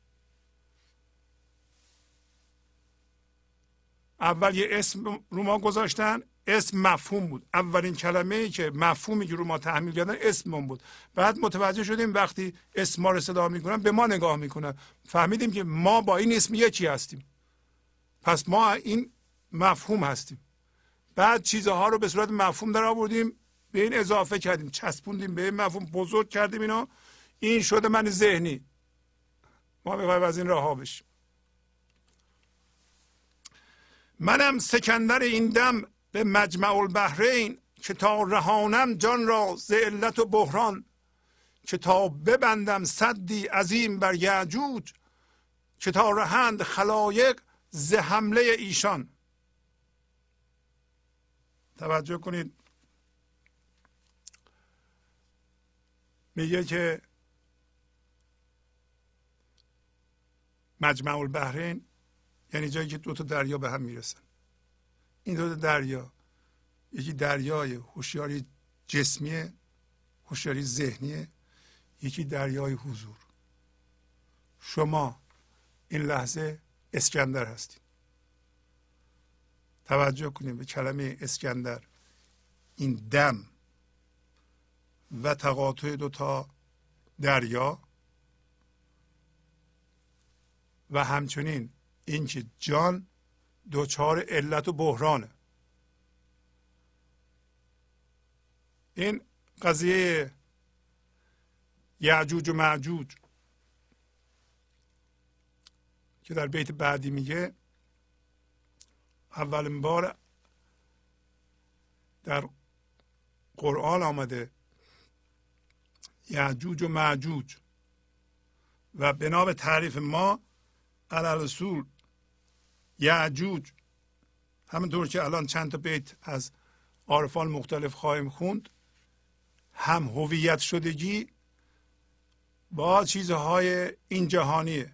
اول یه اسم رو ما گذاشتن اسم مفهوم بود. اولین کلمه ای که مفهومی که رو ما تحمیل کردن اسممون بود. بعد متوجه شدیم وقتی اسم ما رو صدا می‌کنن به ما نگاه می‌کنن. فهمیدیم که ما با این اسم یکی هستیم. پس ما این مفهوم هستیم. بعد چیزها رو به صورت مفهوم در آوردیم به این اضافه کردیم. چسبوندیم به این مفهوم. بزرگ کردیم اینا این شده من ذهنی. ما می‌خوایم از این راه بشیم. منم سکندر این دم به مجمع البحرین که تا رهانم جان را ز علت و بحران که تا ببندم صدی عظیم بر یعجوج که تا رهند خلایق ز حمله ایشان. توجه کنید. میگه که مجمع البحرین یعنی جایی که دو تا دریا به هم می‌رسن. این دو تا دریا یکی دریای هوشیاری جسمی هوشیاری ذهنیه یکی دریای حضور. شما این لحظه اسکندر هستید. توجه کنید به کلمه اسکندر. این دم و تقاطع دو تا دریا. و همچنین اینکه جان دوچار علت و بحرانه. این قضیه یعجوج و معجوج که در بیت بعدی میگه اولین بار در قرآن آمده یعجوج و معجوج. و بنا به تعریف ما علالسول یعجوج. همونطور که الان چند تا بیت از عارفان مختلف خواهیم خوند. هم هویت شدگی با چیزهای این جهانیه.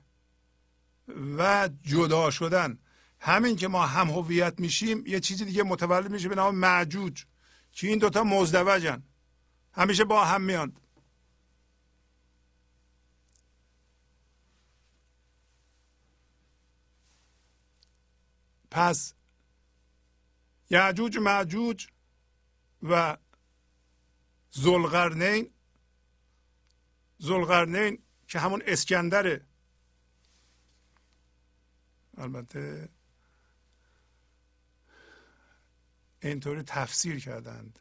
و جدا شدن. همین که ما هم هویت میشیم یه چیزی دیگه متولد میشه به نام معجوج. که این دوتا مزدوجن. همیشه با هم میاند پس یعجوج معجوج و زلغرنین زلغرنین که همون اسکندره البته اینطوری تفسیر کردند.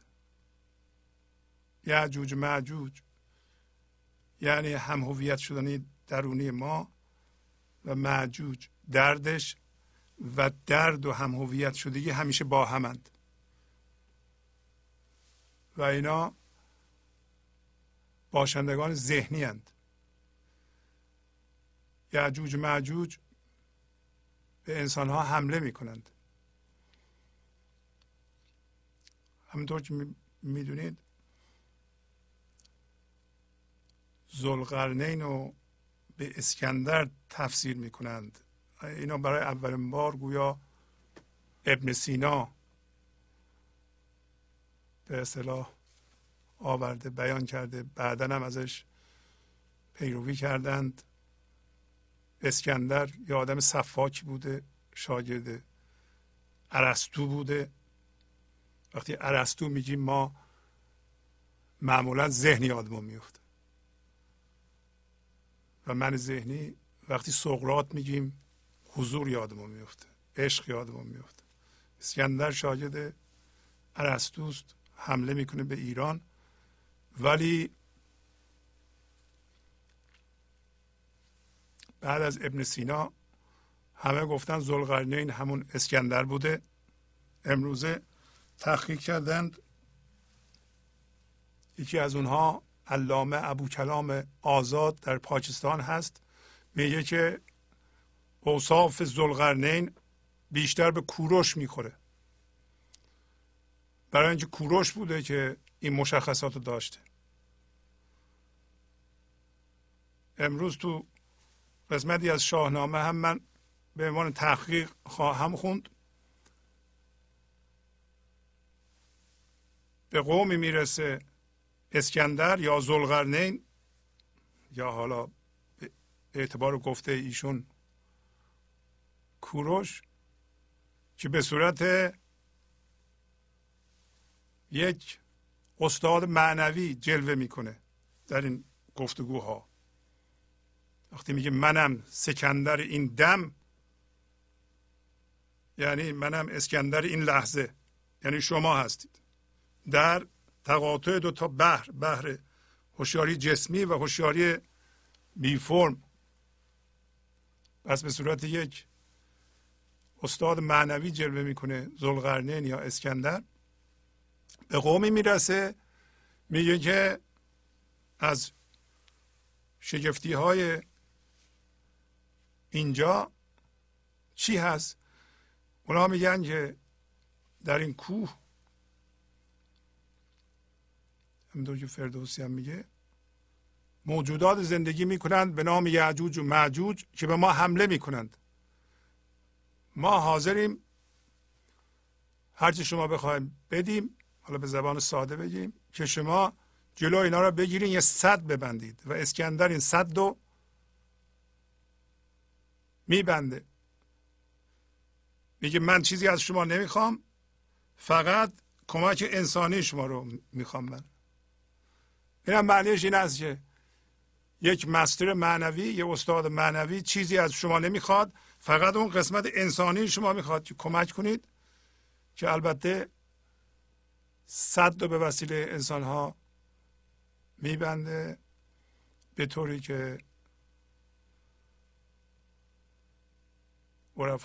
یعجوج معجوج یعنی هم هویت شدنی درونی ما و معجوج دردش و درد و هم هویت شدگی همیشه با همند. و اینا باشندگان ذهنی هند. یعجوج معجوج به انسان ها حمله می کنند همینطور که می‌دونید زلقرنین رو به اسکندر تفسیر می کنند اینا برای اولین بار گویا ابن سینا به اصطلاح آورده بیان کرده. بعدا هم ازش پیروی کردند. اسکندر یه آدم صفاکی بوده شاگرد ارسطو بوده. وقتی ارسطو میگیم ما معمولا ذهنی آدمون میفته و من ذهنی وقتی سقرات میگیم حضور یادمون میفته. عشق یادمون میفته. اسکندر شاگرد ارسطوست حمله می‌کنه به ایران. ولی بعد از ابن سینا همه گفتن زلقرنین همون اسکندر بوده. امروزه تحقیق کردند. یکی از اونها علامه ابو کلام آزاد در پاکستان هست. میگه که اوصاف زلقرنین بیشتر به کوروش می‌خوره. برای اینکه کوروش بوده که این مشخصات رو داشته. امروز تو قسمتی از شاهنامه هم من به عنوان تحقیق خواهم خوند. به قومی می‌رسه اسکندر یا زلغرنین یا حالا به اعتبار گفته ایشون کوروش که به صورت یک استاد معنوی جلوه می‌کنه در این گفتگوها. وقتی میگه منم سکندر این دم یعنی منم اسکندر این لحظه یعنی شما هستید. در تقاطع دو تا بحر بحر هوشیاری جسمی و هوشیاری بی فرم پس به صورت یک استاد معنوی جلوه می‌کنه زلقرنین یا اسکندر. به قومی می‌رسه میگه که از شگفتی های اینجا چی هست؟ اونا میگن که در این کوه همینطور که فردوسی هم میگه موجودات زندگی می‌کنند به نام یعجوج و معجوج که به ما حمله می‌کنند. ما حاضریم. هرچی شما بخوایم بدیم. حالا به زبان ساده بگیم که شما جلو اینا رو بگیرین یه صد ببندید و اسکندر این صد رو میبنده. میگه من چیزی از شما نمی‌خوام فقط کمک انسانی شما رو می‌خوام من. این هم معنیش این است که یک مستر معنوی یه استاد معنوی چیزی از شما نمی‌خواد فقط اون قسمت انسانی شما می‌خواد که کمک کنید که البته صد رو به وسیله انسان ها میبنده به طوری که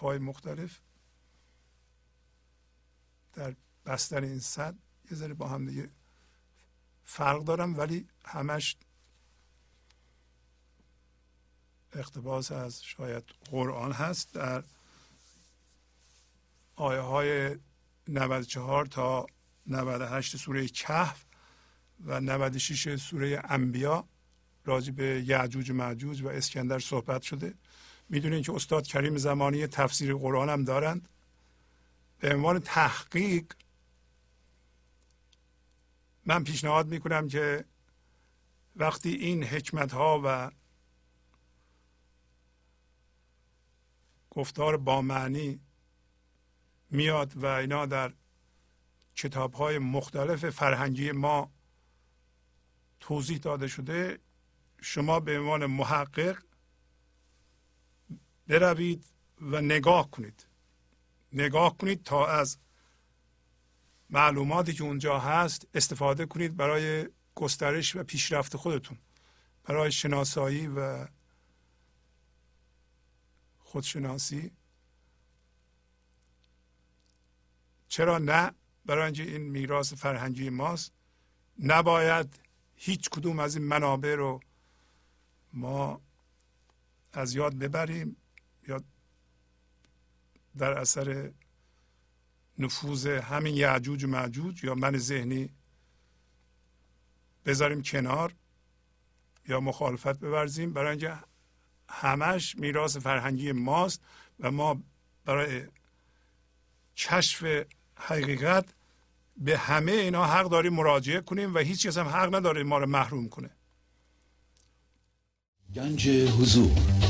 های مختلف در بستن این صد یه ذره با هم دیگه فرق دارم ولی همش اقتباس از شاید قرآن هست در آیه های 94 تا 98 سوره کهف و 96 سوره انبیا راجع به یعجوج و معجوج و اسکندر صحبت شده. می‌دونین که استاد کریم زمانی تفسیر قرآن هم دارند. به عنوان تحقیق من پیشنهاد می‌کنم که وقتی این حکمت ها و گفتار با معنی میاد و اینا در کتاب های مختلف فرهنگی ما توضیح داده شده شما به عنوان محقق بروید و نگاه کنید. نگاه کنید تا از معلوماتی که اونجا هست استفاده کنید برای گسترش و پیشرفت خودتون برای شناسایی و خودشناسی. چرا نه؟ برای اینکه این میراث فرهنگی ماست. نباید هیچ کدوم از این منابع رو ما از یاد ببریم یا در اثر نفوذ همین یعجوج و معجوج یا من ذهنی بذاریم کنار یا مخالفت بورزیم. برای اینکه همش میراث فرهنگی ماست و ما برای کشف حقیقت به همه اینا حق داریم مراجعه کنیم و هیچ کس هم حق نداره ما رو محروم کنه. گنج حضور.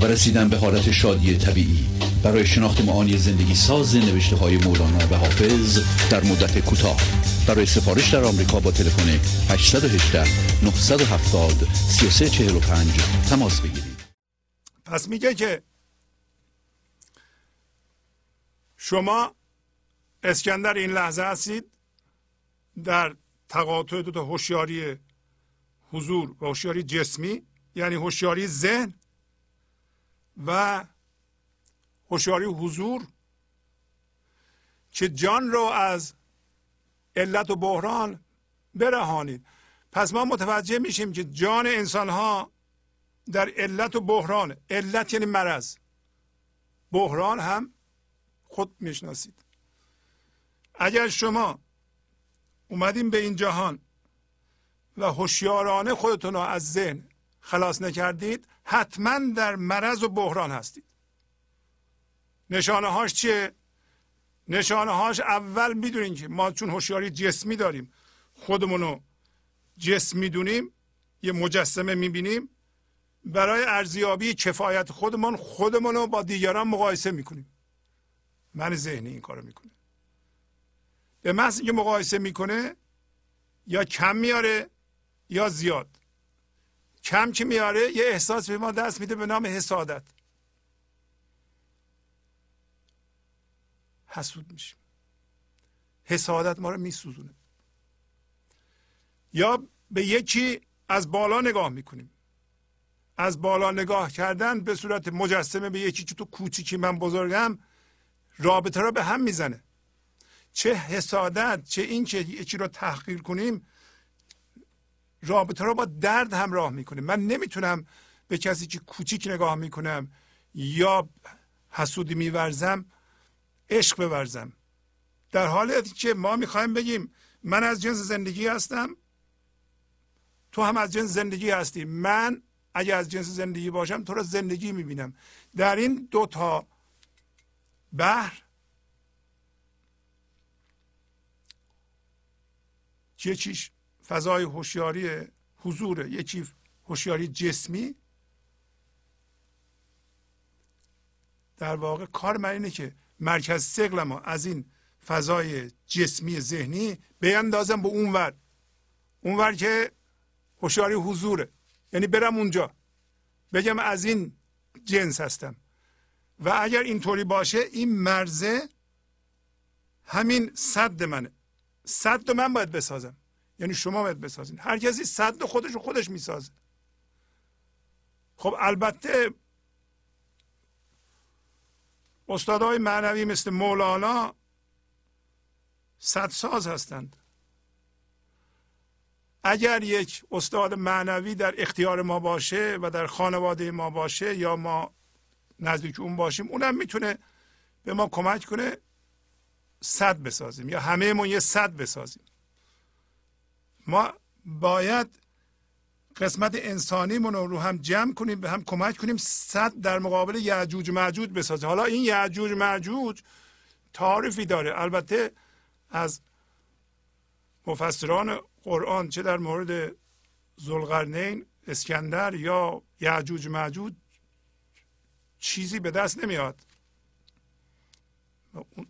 و رسیدن به حالت شادی طبیعی. برای شناخت معانی زندگی ساز نوشته های مولانا و حافظ در مدت کوتاه. برای سفارش در آمریکا با تلفن 818 970 3345 تماس بگیرید. پس میگه که شما اسکندر این لحظه هستید در تقاطع دو تا هوشیاری حضور و هوشیاری جسمی یعنی هوشیاری ذهن و هوشیاری حضور که جان رو از علت و بحران برهانید. پس ما متوجه میشیم که جان انسان ها در علت و بحران علت یعنی مرض. بحران هم خود می‌شناسید. اگر شما اومدیم به این جهان و هوشیارانه خودتون رو از ذهن خلاص نکردید حتما در مرض و بحران هستید. نشانه هاش چیه؟ نشانه هاش اول می‌دونین که ما چون هوشیاری جسمی داریم خودمون رو جسم می‌دونیم یه مجسمه می‌بینیم برای ارزیابی کفایت خودمون خودمون رو با دیگران مقایسه می‌کنیم. من ذهنی این کارو می‌کنه. به محض اینکه مقایسه می‌کنه یا کم میاره یا زیاد. کم که میاره یه احساس به ما دست میده به نام حسادت. حسود میشیم. حسادت ما رو میسوزونه. یا به یکی از بالا نگاه می‌کنیم. از بالا نگاه کردن به صورت مجسمه به یکی که تو کوچیکی من بزرگم رابطه را به هم می‌زنه. چه حسادت چه این که یکی رو تحقیر کنیم رابطه رو با درد همراه می‌کنه. من نمی‌تونم به کسی که کوچیک نگاه می‌کنم یا حسودی میورزم عشق بورزم. در حالی که ما می‌خوایم بگیم من از جنس زندگی هستم تو هم از جنس زندگی هستی. من اگه از جنس زندگی باشم تو را زندگی می‌بینم. در این دو تا بحر چیش؟ فضای هوشیاری حضور یکی هوشیاری جسمی در واقع کار من اینه که مرکز سقل از این فضای جسمی ذهنی بیندازم به اونور. اونور که هوشیاری حضوره. یعنی برم اونجا. بگم از این جنس هستم. و اگر اینطوری باشه این مرزه همین صد منه. صد من باید بسازم. یعنی شما باید بسازین. هر کسی صد خودش رو خودش می‌سازه. خب البته استادای معنوی مثل مولانا صدساز هستند. اگر یک استاد معنوی در اختیار ما باشه و در خانواده ما باشه یا ما نزدیک اون باشیم اونم می‌تونه به ما کمک کنه صد بسازیم یا همه ما یه صد بسازیم. ما باید قسمت انسانی رو هم جمع کنیم به هم کمک کنیم صد در مقابل یعجوج معجوج بسازیم حالا این یعجوج معجوج تعریفی داره. البته از مفسران قرآن چه در مورد زلقرنین اسکندر یا یعجوج معجوج چیزی به دست نمیاد.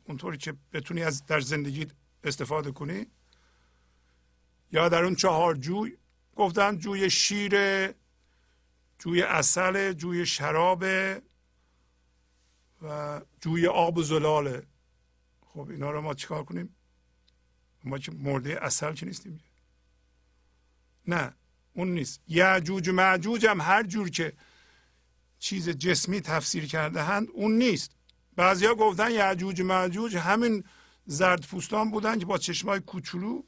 اونطوری که بتونی از در زندگی استفاده کنی یا در اون چهار جوی گفتن جوی شیر جوی اصل جوی شراب و جوی آب و زلاله خب اینا رو ما چیکار کنیم؟ ما که مرده اصل نیستیم؟ نه اون نیست. یعجوج و معجوج هم هر جور که چیز جسمی تفسیر کرده هند اون نیست. بعضیا گفتن یعجوج و معجوج همین زرد پوستان بودن که با چشمای کوچولو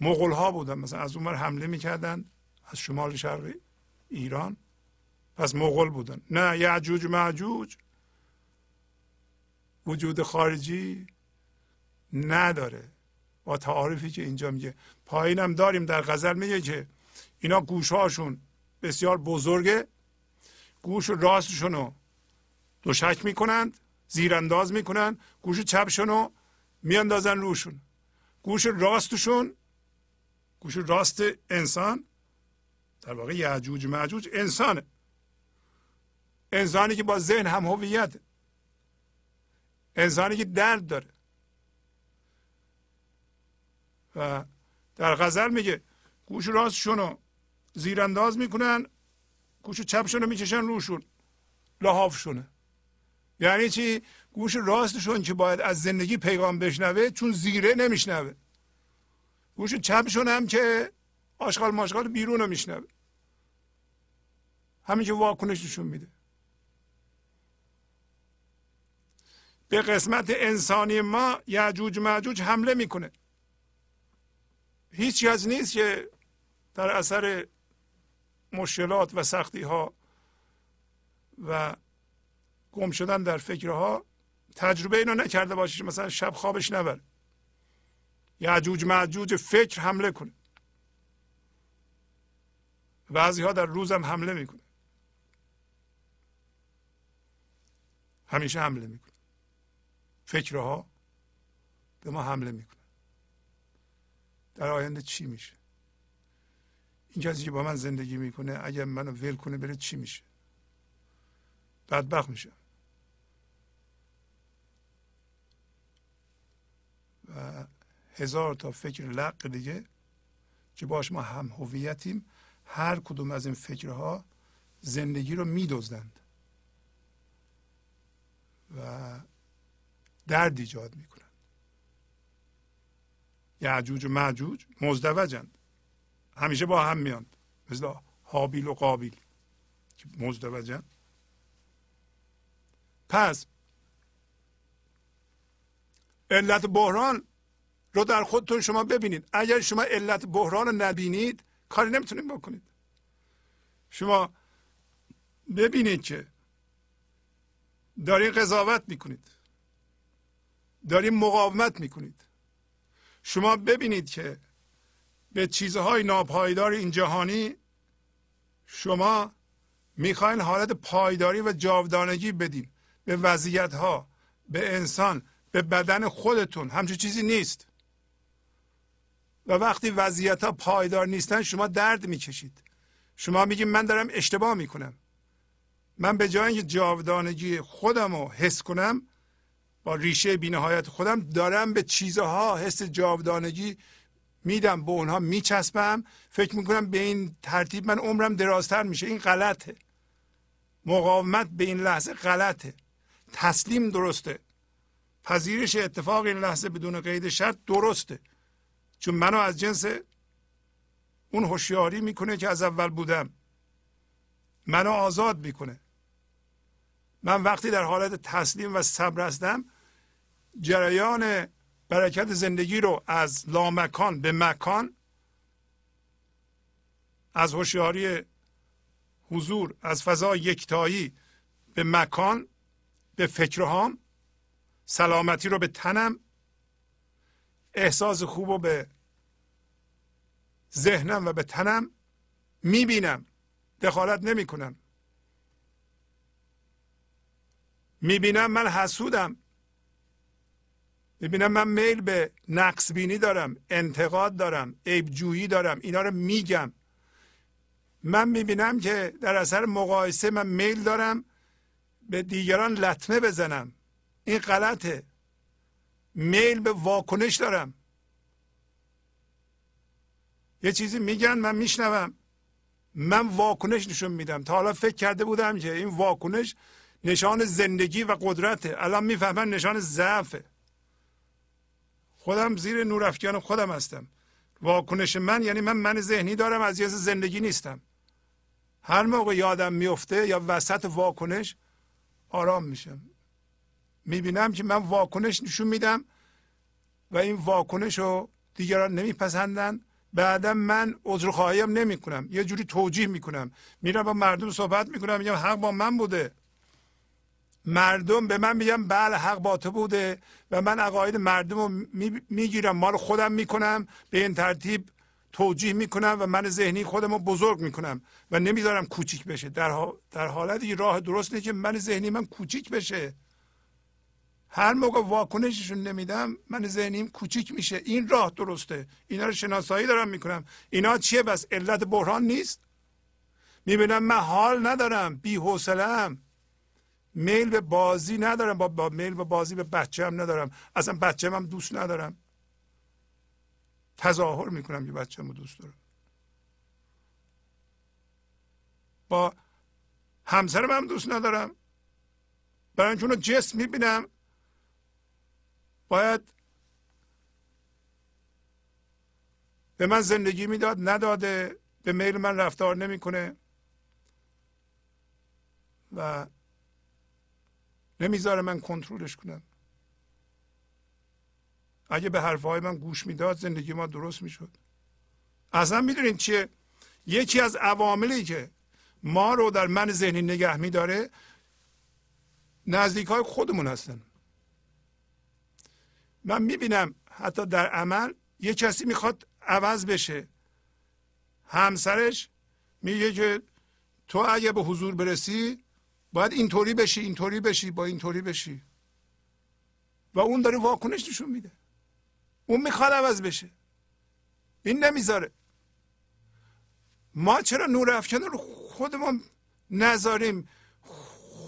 مغول ها بودن. مثلا از اونور حمله می‌کردن از شمال شرق ایران. پس مغول بودن. نه یعجوج معجوج. وجود خارجی نداره. با تعارفی که اینجا میگه. پایینم داریم در غزل میگه که اینا گوشهاشون بسیار بزرگه. گوش راستشون رو دوشک می‌کنند زیرانداز می‌کنند گوش چپشون رو میاندازن روشون. گوش راستشون گوش راست انسان در واقع یعجوج معجوج انسانه. انسانی که با ذهن هم هویت انسانی که درد داره. و در غزل میگه گوش راستشون رو زیرانداز می‌کنن گوش چپشون رو می‌کشن روشون لحافشونه یعنی چی؟ گوش راستشون که باید از زندگی پیغام بشنوه چون زیره نمیشنوه. گوش چپشون هم که آشغال ماشغال بیرون رو میشنوه. همین که واکنش نشون میده. به قسمت انسانی ما یعجوج معجوج حمله می‌کنه. هیچ از نیست که در اثر مشکلات و سختی ها و گم شدن در فکرها تجربه اینو نکرده باشه مثلا شب خوابش نبره. یعجوج معجوج فکر حمله کنه. بعضی ها در روزم حمله می‌کنه. همیشه حمله می‌کنه. فکرها به ما حمله می‌کنه. در آینده چی میشه؟ این کسی که با من زندگی می‌کنه اگر منو ول کنه بره چی میشه؟ بدبخت میشه. و هزار تا فکر لق دیگه که باش ما هم هویتیم. هر کدوم از این فکرها زندگی رو میدزدند. و درد ایجاد می‌کنند. یعجوج و معجوج مزدوجند. همیشه با هم میاند مثل حابیل و قابیل که مزدوجند. پس علت بحران رو در خودتون شما ببینید. اگر شما علت بحران رو نبینید کاری نمی‌تونید بکنید. شما ببینید که دارین قضاوت می‌کنید. دارین مقاومت می‌کنید. شما ببینید که به چیزهای ناپایدار این جهانی شما می‌خواین حالت پایداری و جاودانگی بدین. به وضعیت ها به انسان به بدن خودتون. همچون چیزی نیست. و وقتی وضعیت ها پایدار نیستن شما درد می‌کشید. شما میگید من دارم اشتباه می‌کنم. من به جای اینکه جاودانگی خودم رو حس کنم با ریشه بینهایت خودم دارم به چیزها حس جاودانگی میدم به اونها میچسبم. فکر می‌کنم به این ترتیب من عمرم درازتر میشه. این غلطه. مقاومت به این لحظه غلطه. تسلیم درسته. پذیرش اتفاق این لحظه بدون قید شرط درسته. چون منو از جنس اون هوشیاری می‌کنه که از اول بودم. منو آزاد می‌کنه. من وقتی در حالت تسلیم و صبر هستم جریان برکت زندگی رو از لامکان به مکان از هوشیاری حضور از فضا یکتایی به مکان به فکرهام سلامتی رو به تنم احساس خوب رو به ذهنم و به تنم می‌بینم. دخالت نمی کنم می‌بینم من حسودم. می‌بینم من میل به نقص بینی دارم انتقاد دارم عیبجویی دارم اینا رو میگم. من می‌بینم که در اثر مقایسه من میل دارم به دیگران لطمه بزنم. این غلطه. میل به واکنش دارم. یه چیزی میگن من میشنوم. من واکنش نشون میدم. تا حالا فکر کرده بودم که این واکنش نشان زندگی و قدرته. الان می‌فهمم نشان ضعفه. خودم زیر نورافکن خودم هستم. واکنش من یعنی من من ذهنی دارم از یه زندگی نیستم. هر موقع یادم میفته یا وسط واکنش آرام میشم. می‌بینم که من واکنش نشون میدم و این واکنش رو دیگران نمیپسندن. بعدا من عذرخواهیم نمی کنم یه جوری توجیه می‌کنم. میرم با مردم صحبت می‌کنم میگم حق با من بوده. مردم به من میگم بله حق با تو بوده و من عقاید مردم رو می‌گیرم مال خودم می‌کنم. به این ترتیب توجیه می‌کنم و من ذهنی خودم رو بزرگ می‌کنم و نمی‌ذارم کوچیک بشه. در حالتی راه درست نیست که من ذهنی من کوچیک بشه. هر موقع واکنششون نمیدم من ذهنیم کوچیک میشه. این راه درسته. اینا رو شناسایی دارم می‌کنم. اینا چیه بس؟ علت بحران نیست؟ می‌بینم من حال ندارم. بی حوصلم میل به بازی ندارم. با, با میل به بازی به بچه هم ندارم. اصلا بچه هم دوست ندارم. تظاهر می‌کنم که بچه هم دوست دارم. با همسرم هم دوست ندارم. برای اینکه اونو جسم می‌بینم. باید به من زندگی می‌داد نداده به میل من رفتار نمی‌کنه و نمی‌ذاره من کنترلش کنم. اگه به حرفهای من گوش می‌داد زندگی ما درست می‌شد. اصلا می‌دونید چیه؟ یکی از عواملی که ما رو در من ذهنی نگه میداره نزدیک های خودمون هستن. من می‌بینم حتی در عمل یه کسی می‌خواد عوض بشه. همسرش میگه که تو اگه به حضور برسی باید اینطوری بشی اینطوری بشی با اینطوری بشی. و اون داره واکنش نشون میده. اون می‌خواد عوض بشه. این نمی‌ذاره. ما چرا نور افکن رو خودمون نذاریم؟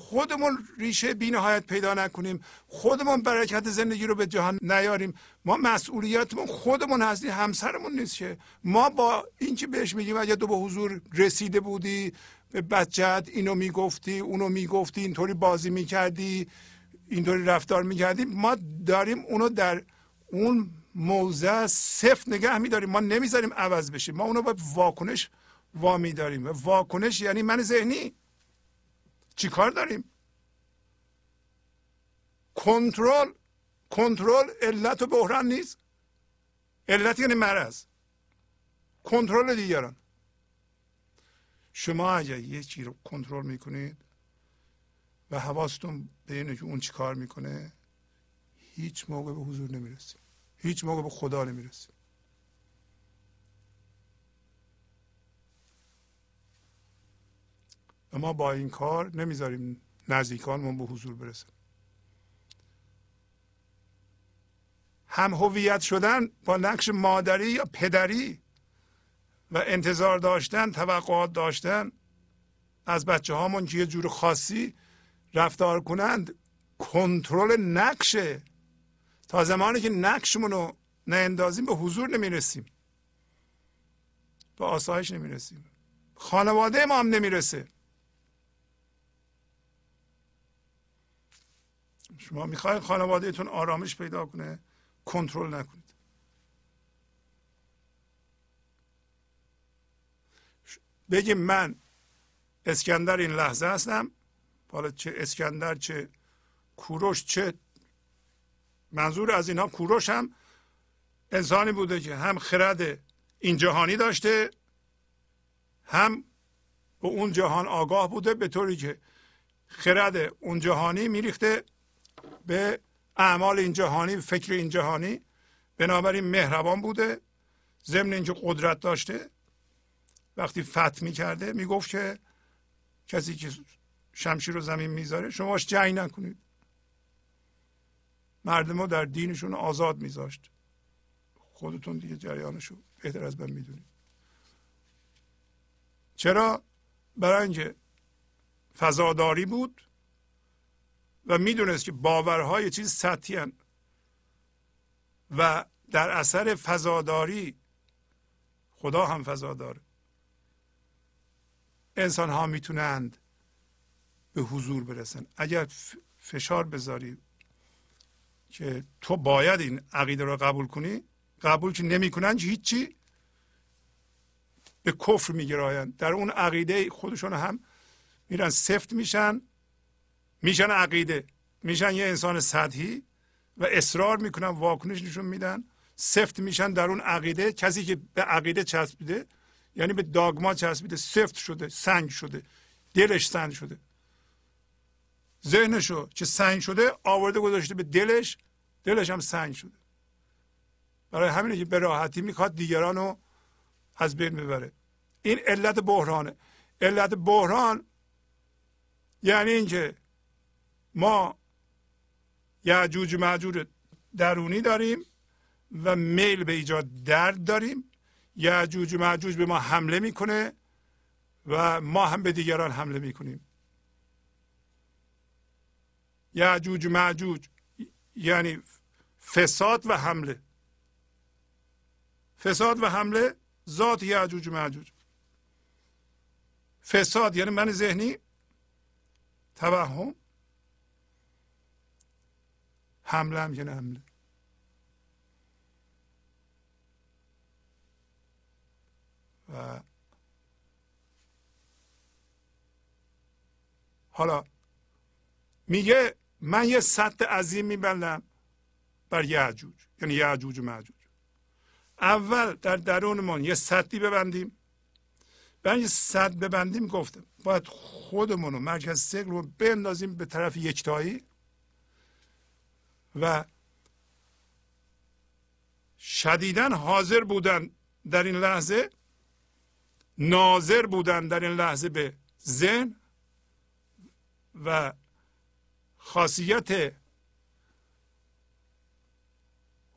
خودمون ریشه بینهایت پیدا نکنیم. خودمون برکت زندگی رو به جهان نیاریم. ما مسئولیتمون خودمون هستیم همسرمون نیست که. ما با اینکه بهش میگیم اگه تو به حضور رسیده بودی به بچت اینو می‌گفتی اونو می‌گفتی اینطوری بازی می‌کردی اینطوری رفتار می‌کردیم ما داریم اونو در اون موضع سفت نگه میداریم. ما نمی‌ذاریم عوض بشه ما اونو به واکنش وامی داریم واکنش یعنی من ذهنی. چی کار داریم؟ کنترل کنترل علت و بحران نیست. علت یعنی مرض. کنترل دیگران. شما اگر یکی رو کنترل می‌کنید و حواستون به اینه که اون چی کار می‌کنه هیچ موقع به حضور نمی‌رسید. هیچ موقع به خدا نمی‌رسید. ما با این کار نمی‌ذاریم نزدیکانمون به حضور برسن. هم هویت شدن با نقش مادری یا پدری و انتظار داشتن توقعات داشتن از بچه هامون که یه جور خاصی رفتار کنند کنترل نقشه. تا زمانی که نقشمون رو ناندازیم به حضور نمی‌رسیم. به آسایش نمی‌رسیم. خانواده ما هم نمی‌رسه. شما می‌خواید خانوادهتون آرامش پیدا کنه کنترل نکنید. بگیم من اسکندر این لحظه هستم. حالا چه اسکندر چه کوروش چه منظور از اینها کوروش هم انسانی بوده که هم خرد این جهانی داشته هم به اون جهان آگاه بوده به طوری که خرد اون جهانی میریخته. به اعمال این جهانی فکر این جهانی. بنابراین مهربان بوده ضمن اینکه قدرت داشته. وقتی فتح می‌کرده می‌گفت که کسی که شمشیر رو زمین می‌ذاره شماش جنگ نکنید. مردم رو در دینشون آزاد میذاشت. خودتون دیگه جریانشو بهتر از من می‌دونید. چرا؟ برای اینکه فضاداری بود. و می‌دونست که باورهای چیز سطحی هن. و در اثر فضاداری خدا هم فضا داره انسان ها می‌تونند به حضور برسن. اگر فشار بذاری که تو باید این عقیده رو قبول کنی قبول که نمی‌کنن هیچی به کفر میگرایند. در اون عقیده خودشون هم میرن سفت میشن. میشن عقیده میشن یه انسان سطحی و اصرار می‌کنن واکنش نشون میدن. سفت میشن در اون عقیده کسی که به عقیده چسبیده یعنی به داگما چسبیده. سفت شده سنگ شده دلش سنگ شده. ذهنشو که سنگ شده آورده گذاشته به دلش دلش هم سنگ شده. برای همینه که به راحتی می‌خواد دیگران رو از بین ببره. این علت بحرانه. علت بحران یعنی اینکه ما یعجوج معجوج درونی داریم و میل به ایجاد درد داریم. یعجوج معجوج به ما حمله می‌کنه و ما هم به دیگران حمله می‌کنیم. یعجوج معجوج یعنی فساد و حمله. فساد و حمله ذات یعجوج معجوج فساد یعنی من ذهنی توهم. حمله هم یعنی حمله. و حالا میگه من یه سطح عظیم میبندم بر یعجوج یعنی یعجوج و معجوج. اول در درونمون یه سدی ببندیم. برای یه صد ببندیم گفتم باید خودمون رو مرکز سکل رو بندازیم به طرف یکتایی. و شدیدن حاضر بودن در این لحظه ناظر بودن در این لحظه به ذهن و خاصیت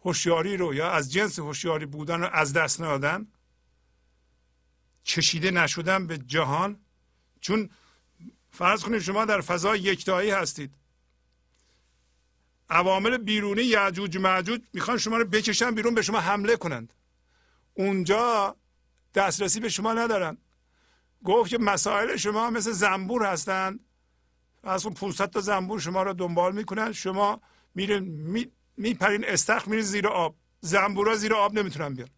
هوشیاری رو یا از جنس هوشیاری بودن رو از دست ندادن چشیده نشدن به جهان. چون فرض کنید شما در فضای یکتایی هستید. عوامل بیرونی یعجوج معجوج می‌خوان شما رو بکشن بیرون به شما حمله کنند. اونجا دسترسی به شما ندارن. گفت که مسائل شما مثل زنبور هستند از اون 500 تا زنبور شما رو دنبال می‌کنن. شما میرین می میپرین استخر میرین زیر آب. زنبورا زیر آب نمی‌تونن بیان.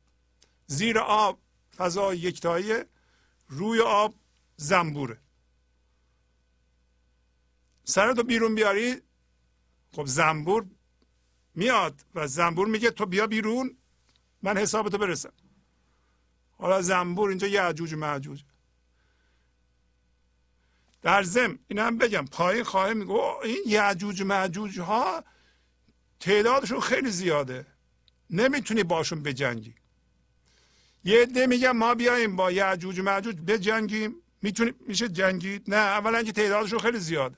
زیر آب فضا یکتایی روی آب زنبوره. سرتو بیرون بیاری خب زنبور میاد و زنبور میگه تو بیا بیرون من حسابتو برسم. حالا زنبور اینجا یعجوج معجوج. در زم این هم بگم پایین خواهی میگه این یعجوج معجوج ها تعدادشون خیلی زیاده. نمی‌تونی باشون بجنگی. یه عده میگن ما بیایم با یعجوج معجوج بجنگیم. می‌تونی میشه جنگید؟ نه اولا که تعدادشون خیلی زیاده.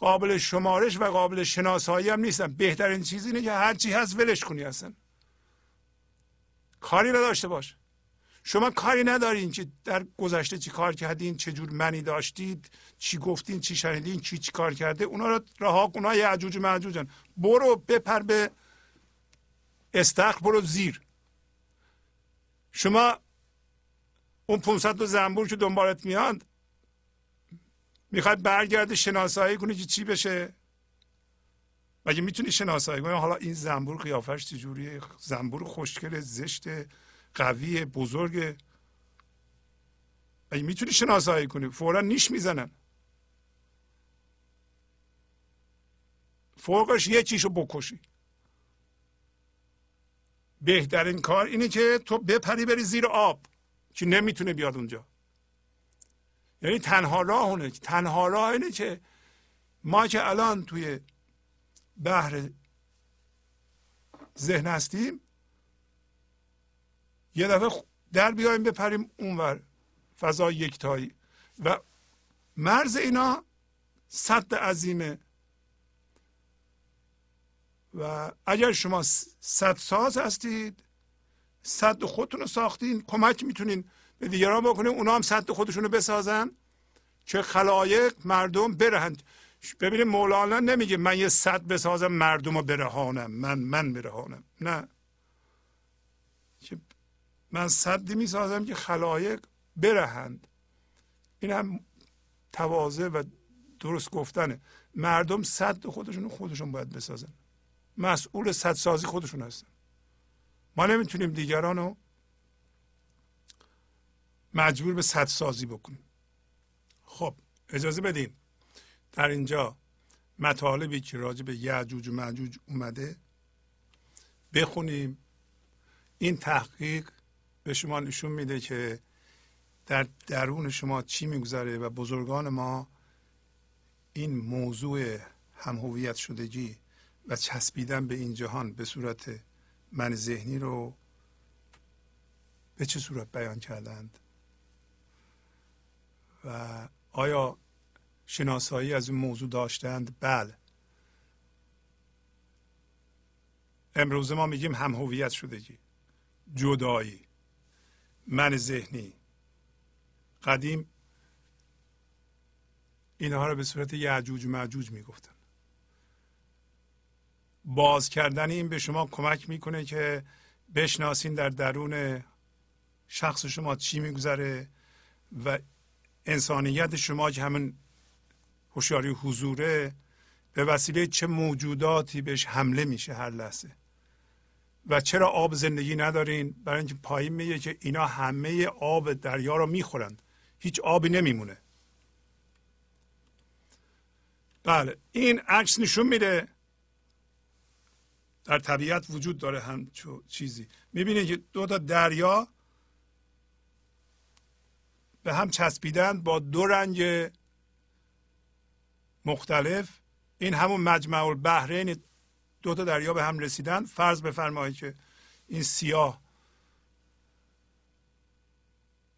قابل شمارش و قابل شناسایی هم نیستن. بهترین چیز اینه که هر چی هست ولش کنی اصلا. کاری نداشته باش. شما کاری ندارین که در گذشته چی کار کردین چه جور منی داشتید چی گفتین چی شنیدین چی چی کار کرده. اونا رو رها اونا و معجوجن برو بپر به استخر برو زیر. شما اون 500 تا زنبور که دنبالت میاد می‌خواد برگرده شناسایی کنی که چی بشه؟ مگه می‌تونی شناسایی کنی؟ حالا این زنبور قیافش چجوریه؟ زنبور خوشگل زشت قوی بزرگ. مگه می‌تونی شناسایی کنی؟ فورا نیش می‌زنن. فوقش یه چیشو بکشی. بهترین کار اینه که تو بپری بری زیر آب که نمی‌تونه بیاد اونجا. یعنی تنها راه اونه تنها راه اینه که ما که الان توی بحر ذهن هستیم یه دفعه در بیایم بپریم اونور فضا یکتایی. و مرز اینا صد عظیمه. و اگر شما صد ساز هستید صد خودتون رو ساختین کمک می‌تونین به دیگران بکنین اونا هم صد خودشون رو بسازن. که خلایق مردم برهند ببینید مولانا نمیگه من یه صد بسازم مردم رو برهانم. من من برهانم. نه. من صدی می‌سازم که خلایق برهند. این هم تواضع و درست گفتنه. مردم صد خودشون خودشون باید بسازن. مسئول صد سازی خودشون هستن. ما نمی‌تونیم دیگران رو مجبور به صد سازی بکنیم خب اجازه بدین. در اینجا مطالبی که راجع به یعجوج و معجوج اومده بخونیم. این تحقیق به شما نشون میده که در درون شما چی میگذره و بزرگان ما این موضوع همهویت شدگی و چسبیدن به این جهان به صورت من ذهنی رو به چه صورت بیان کردند؟ و آیا شناسایی از این موضوع داشتند؟ بله. امروز ما میگیم هم هویت شدگی جدایی من ذهنی. قدیم اینها رو به صورت یعجوج معجوج می‌گفتن. باز کردن این به شما کمک می‌کنه که بشناسین در درون شخص شما چی میگذره و انسانیت شما که همین هوشیاری حضوره به وسیله چه موجوداتی بهش حمله میشه هر لحظه. و چرا آب زندگی ندارین؟ برای اینکه پایین میگه که اینا همه آب دریا رو می‌خورند. هیچ آبی نمیمونه. بله این عکس نشون میده. در طبیعت وجود داره هم چیزی. می‌بینید که دو تا دریا به هم چسبیدن با دو رنگ مختلف. این همون مجمع البحرین دو تا دریا به هم رسیدن. فرض بفرمایید که این سیاه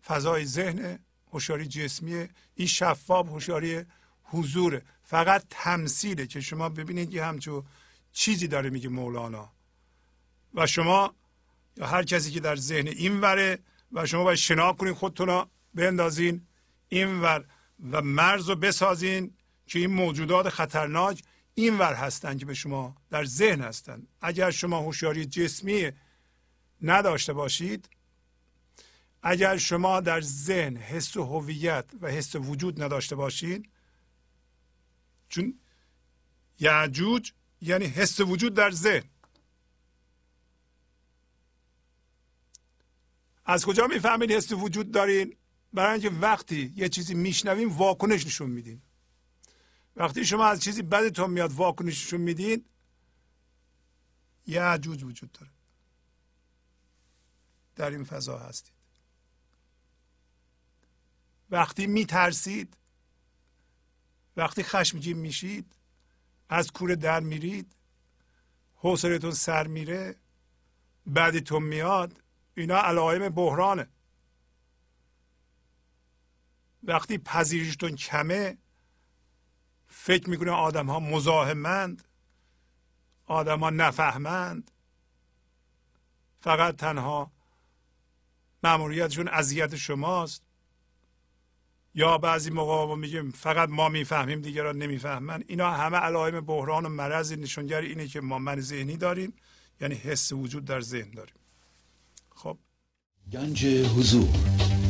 فضای ذهن هوشیاری جسمی این شفاف هوشیاری حضوره. فقط تمثیله که شما ببینید یه همچون چیزی داره میگه مولانا. و شما یا هر کسی که در ذهن این وره و شما باید شنا کنید خودتون بندازین این ور و مرز رو بسازین که این موجودات خطرناک این ور هستن که به شما در ذهن هستن. اگر شما هوشیاری جسمی نداشته باشید اگر شما در ذهن حس هویت و حس وجود نداشته باشید چون یعجوج یعنی حس وجود در ذهن. از کجا می‌فهمید حس وجود دارین؟ برای اینکه وقتی یه چیزی میشنویم واکنش نشون میدین وقتی شما از چیزی بدتون میاد واکنش نشون میدین یه عجوج وجود داره. در این فضا هستید. وقتی میترسید وقتی خشمگین میشید از کوره در میرید حوصلتون سر میره بعدیتون میاد اینا علائم بحرانه. وقتی پذیرشتون کمه فکر می‌کنه آدم ها مزاحمند آدم ها نفهمند. فقط تنها مأموریتشون اذیت شماست. یا بعضی موقع میگیم فقط ما می‌فهمیم دیگران نمی‌فهمن. اینا همه علائم بحران و مرض نشونگر اینه که ما من ذهنی داریم یعنی حس وجود در ذهن داریم. خب. گنج حضور.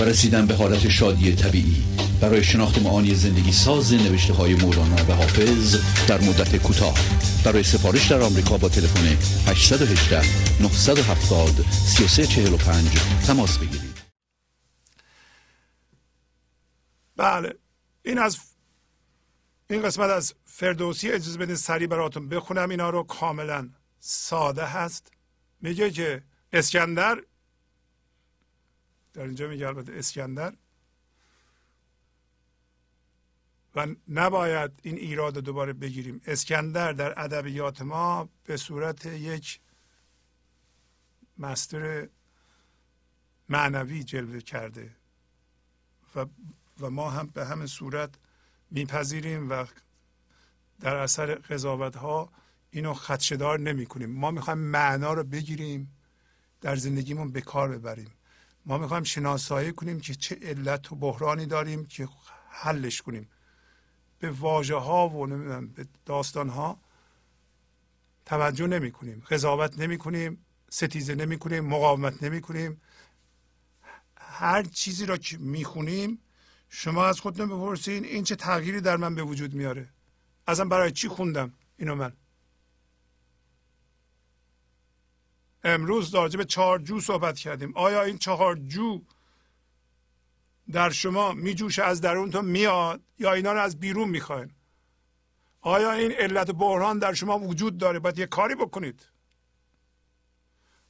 و رسیدن به حالت شادی طبیعی. برای شناخت معانی زندگی ساز نوشته های مولانا و حافظ در مدت کوتاه. برای سفارش در آمریکا با تلفن 818 970 3345 تماس بگیرید. بله. این از این قسمت از فردوسی اجازه بدین سری براتون بخونم. اینا رو کاملا ساده هست. میگه که اسکندر در اینجا میگه البته اسکندر. و نباید این ایراد دوباره بگیریم. اسکندر در ادبیات ما به صورت یک مستر معنوی جلوه کرده. و, و ما هم به همین صورت میپذیریم و در اثر قضاوت ها اینو خدشدار نمی کنیم ما می‌خوایم معنا رو بگیریم در زندگیمون به کار ببریم. ما می‌خوایم شناسایی کنیم که چه علت و بحرانی داریم که حلش کنیم. به واژه ها و به داستان ها توجه نمی کنیم قضاوت نمی کنیم ستیزه نمی کنیم مقاومت نمی کنیم هر چیزی را که می‌خونیم شما از خودتون بپرسین این چه تغییری در من به وجود میاره ازم برای چی خوندم اینو من؟ امروز راجع به چهار جو صحبت کردیم. آیا این چهار جو در شما میجوشه از درونتون میاد یا اینا رو از بیرون می‌خواین؟ آیا این علت بحران در شما وجود داره؟ باید یه کاری بکنید.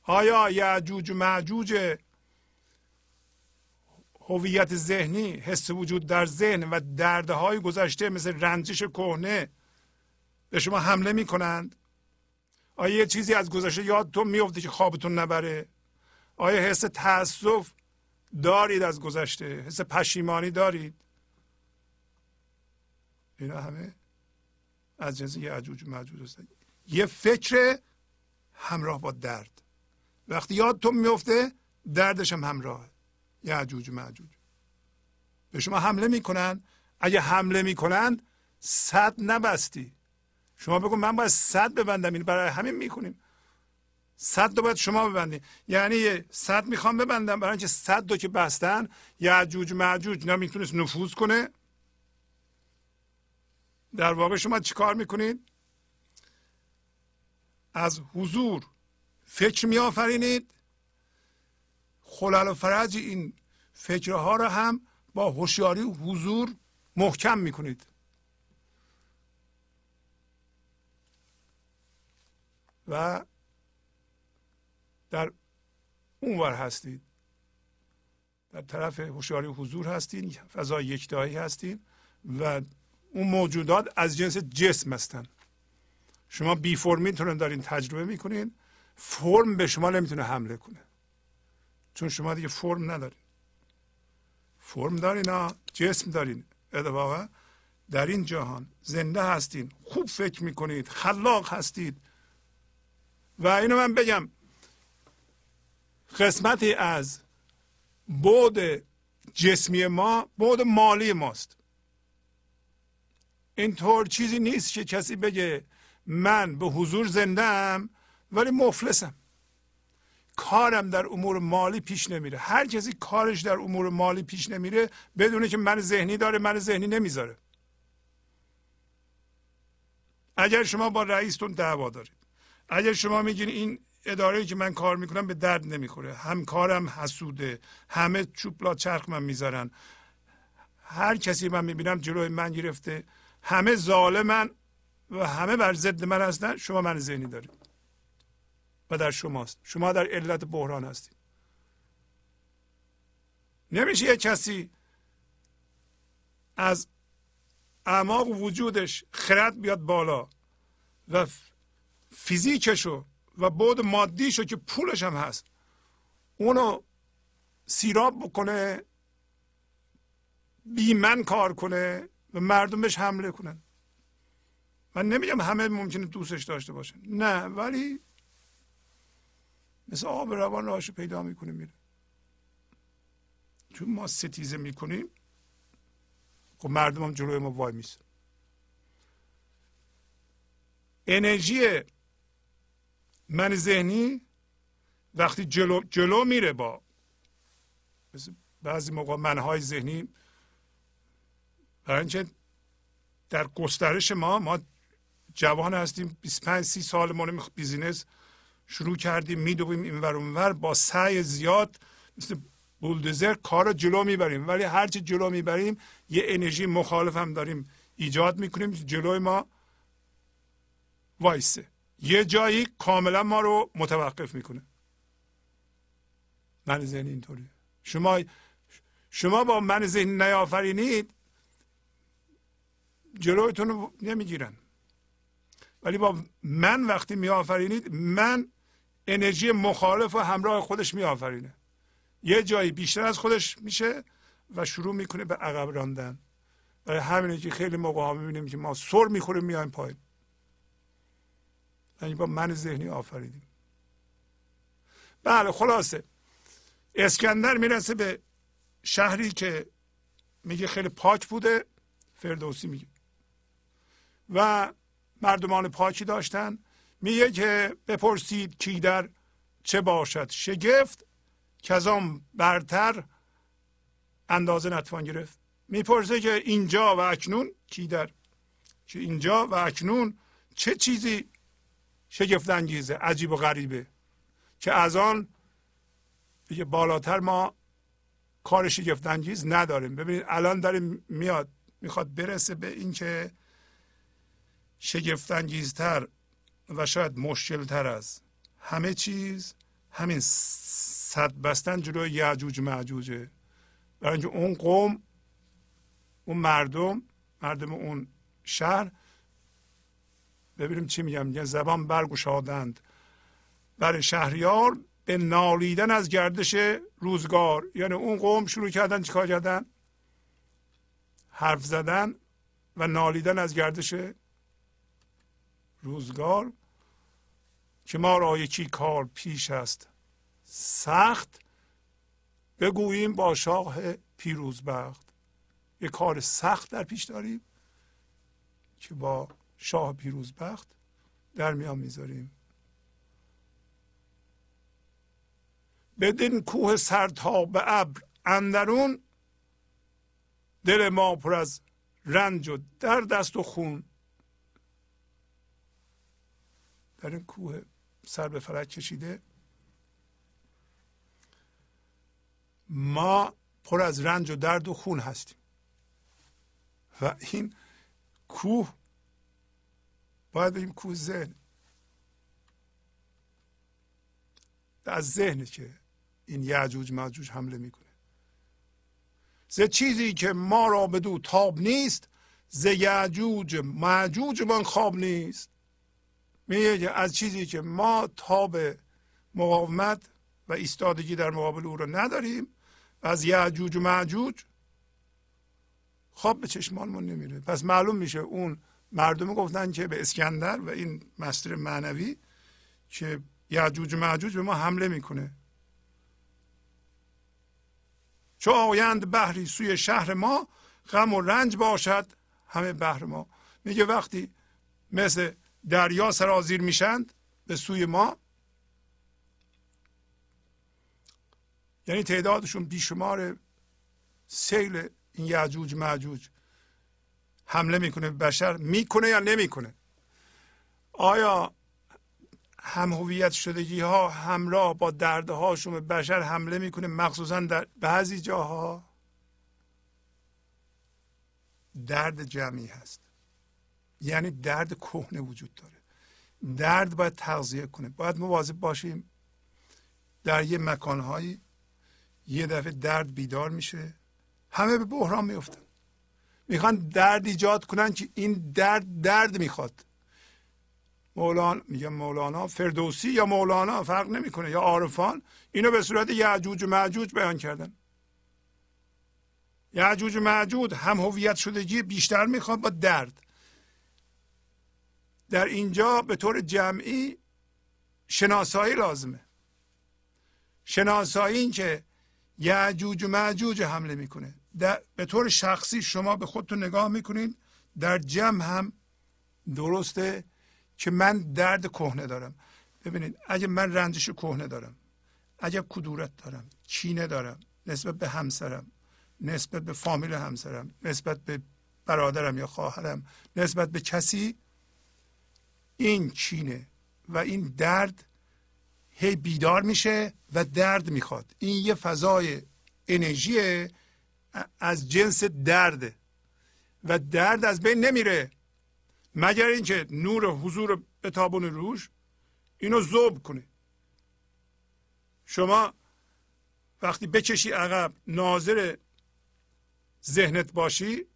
آیا یعجوج و معجوج هویت ذهنی حس وجود در ذهن و دردهای گذشته مثل رنجش کهنه به شما حمله می‌کنند؟ آیا یه چیزی از گذشته یادتون میفته که خوابتون نبره؟ آیا حس تاسف دارید از گذشته؟ حس پشیمانی دارید؟ اینا همه از جنس یه عجوج مجوج هستن یه فکر همراه با درد. وقتی یادتون میفته دردش هم همراهه. یه عجوج معجوج. به شما حمله می‌کنن. اگه حمله می‌کنن صد نبستی. شما بگو من باید صد ببندم این برای همین می‌کنیم صد رو باید شما ببندید یعنی صد می‌خوام ببندم برای اینکه صد رو که بستن یعجوج معجوج نمی‌تونست نفوذ کنه. در واقع شما چیکار می‌کنید؟ از حضور فکر میآفرینید. خلل و فرج این فکرها رو هم با هوشیاری حضور محکم می‌کنید. و در اونور هستید. در طرف هوشیاری حضور هستید فضای یکتایی هستید و اون موجودات از جنس جسم هستن. شما بی فرمیتون دارین تجربه می‌کنین فرم به شما نمی‌تونه حمله کنه. چون شما دیگه فرم ندارین. فرم دارین ها جسم دارین. اتفاقا در این جهان زنده هستین خوب فکر می‌کنید خلاق هستید. و اینو من بگم. قسمتی از بود جسمی ما بود مالی ماست. اینطور چیزی نیست که کسی بگه من به حضور زنده ولی مفلسم. کارم در امور مالی پیش نمیره. هر کسی کارش در امور مالی پیش نمیره بدونه که من ذهنی داره من ذهنی نمی‌ذاره. اگر شما با رئیستون دعوا دارید. اگر شما میگین این اداره که من کار می‌کنم به درد نمی‌خوره. همکارم حسوده. همه چوبلا چرخ من می‌ذارن. هر کسی من می‌بینم جلوی من گرفته. همه ظالمن و همه بر ضد من هستن. شما من ذهنی دارید. و در شماست. شما در علت بحران هستید. نمیشه یه کسی از اعماق وجودش خرد بیاد بالا و فیزیکشو و بود مادیشو که پولش هم هست اونو سیراب بکنه بیمن کار کنه و مردم بهش حمله کنن. من نمیگم همه ممکنه دوستش داشته باشن. نه ولی مثل آب روان راهشو پیدا می‌کنه میره. چون ما ستیزه می‌کنیم خب مردم هم جلوی ما وای میسن. انرژی من ذهنی وقتی جلو, جلو میره با بعضی موقع منهای ذهنی برای اینکه در گسترش ما ما جوان هستیم 25 30 سال ما بیزینس شروع کردیم میدویم اینور اونور با سعی زیاد مثل بولدزر کار رو جلو می‌بریم. ولی هرچی جلو می‌بریم یه انرژی مخالف هم داریم ایجاد می‌کنیم جلوی ما وایسه. یه جایی کاملا ما رو متوقف می‌کنه. من ذهنی اینطوری شما شما با من ذهنی نیافرینید جلویتون رو نمی‌گیرن. ولی با من وقتی میآفرینید من انرژی مخالف و همراه خودش میآفرینه. یه جایی بیشتر از خودش میشه و شروع می‌کنه به عقب راندن. برای همینه که خیلی موقع ها می‌بینیم که ما سر می‌خوریم میایم پایین. یعنی با من ذهنی آفریدیم. بله خلاصه. اسکندر می‌رسه به شهری که میگه خیلی پاک بوده فردوسی میگه. و مردمان پاکی داشتن. میگه که بپرسید کی در چه باشد. شگفت آن برتر اندازه نتوان گرفت. می‌پرسه که اینجا و اکنون کی در که اینجا و اکنون چه چیزی شگفت انگیزه عجیب و غریبه. که از آن دیگه بالاتر ما کار شگفت انگیز نداریم. ببینید الان داریم میاد می‌خواد برسه به اینکه شگفت انگیزتر و شاید مشکلتر از همه چیز. همین صد بستن جلوی یعجوج معجوجه برای اینکه اون قوم اون مردم مردم اون شهر ببینیم چی میگم میگن زبان برگشادند. برای شهریار به نالیدن از گردش روزگار. یعنی اون قوم شروع کردن چیکار کردن؟ حرف زدن و نالیدن از گردش روزگار که ما را یکی کار پیش است. سخت بگوییم با شاه پیروزبخت. یه کار سخت در پیش داریم که با شاه پیروزبخت در میان می‌ذاریم. بدین کوه سرتاب ابر اندرون دل ما پر از رنج و در دست و خون. در این کوه سر به فلک کشیده. ما پر از رنج و درد و خون هستیم. و این کوه باید بگیم کوه ذهن. از ذهن که این یعجوج معجوج حمله می‌کنه. ز چیزی که ما را به دو تاب نیست ز یعجوج معجوج من خواب نیست. میگه از چیزی که ما تاب مقاومت و ایستادگی در مقابل او را نداریم و از یعجوج و معجوج خواب به چشمانمون نمیره. پس معلوم میشه اون مردم گفتن که به اسکندر و این مستر معنوی که یعجوج و معجوج به ما حمله می‌کنه. چو آیند بحری سوی شهر ما غم و رنج باشد همه بحر ما. میگه وقتی مثل دریا سرازیر میشند به سوی ما یعنی تعدادشون بیشمار سیل این یعجوج معجوج. حمله می‌کنه به بشر می‌کنه یا نمی‌کنه؟ آیا هم هویت شدگی ها همراه با دردهاشون به بشر حمله می‌کنه مخصوصا در بعضی جاها؟ درد جمعی هست. یعنی درد کهنه وجود داره. درد باید تغذیه کنه. باید مواظب باشیم در یه مکانهایی یه دفعه درد بیدار میشه. همه به بحران میفتن می‌خوان درد ایجاد کنن که این درد درد می‌خواد. مولانا میگه مولانا فردوسی یا مولانا؟ فرق نمی‌کنه. یا عارفان؟ اینو به صورت یعجوج و معجوج بیان کردن. یعجوج و معجوج هم هویت شدگی بیشتر می‌خواد با درد. در اینجا به طور جمعی شناسایی لازمه. شناسایی این که یعجوج و معجوج حمله می‌کنه. به طور شخصی شما به خودتون نگاه می‌کنید در جمع هم درسته که من درد کهنه دارم. ببینید اگه من رنجش کهنه دارم اگه کدورت دارم چینه دارم نسبت به همسرم نسبت به فامیل همسرم نسبت به برادرم یا خواهرم نسبت به کسی این چینه و این درد هی بیدار میشه و درد می‌خواد. این یه فضای انرژی از جنس درده و درد از بین نمیره. مگر اینکه نور حضور به تابون روش اینو زوب کنه. شما وقتی بکشی عقب ناظر ذهنت باشی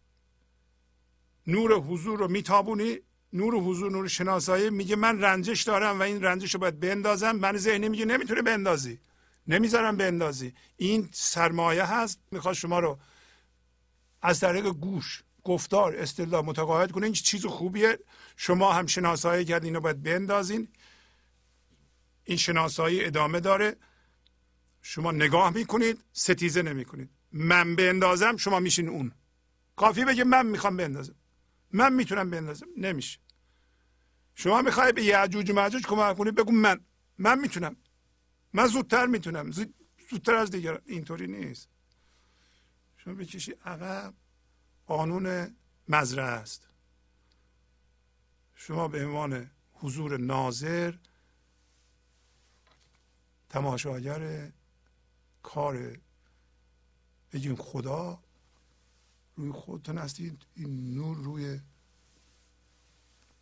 نور حضور رو میتابونی. نور حضور نور شناسایی. میگه من رنجش دارم و این رنجش رو باید بندازم. من ذهنی میگه نمی‌تونه بندازی. نمی‌ذارم بندازی. این سرمایه هست می‌خواد شما رو از طریق گوش گفتار استدلال متقاعد کنه. این چیز خوبیه. شما هم شناسایی کرد اینو باید بندازین. این شناسایی ادامه داره. شما نگاه می‌کنید ستیزه نمی‌کنید. من بندازم شما میشین اون. کافی بگه من می‌خوام بندازم. من می‌تونم بندازم. نمیشه. شما می‌خوای به یعجوج و معجوج کمک کنید بگو من. من می‌تونم. من زودتر می‌تونم. زودتر از دیگر اینطوری نیست. شما بکشی عقب قانون مزرعه است. شما به عنوان حضور ناظر تماشاگر کار بگیم خدا روی خودتون هستید. این نور روی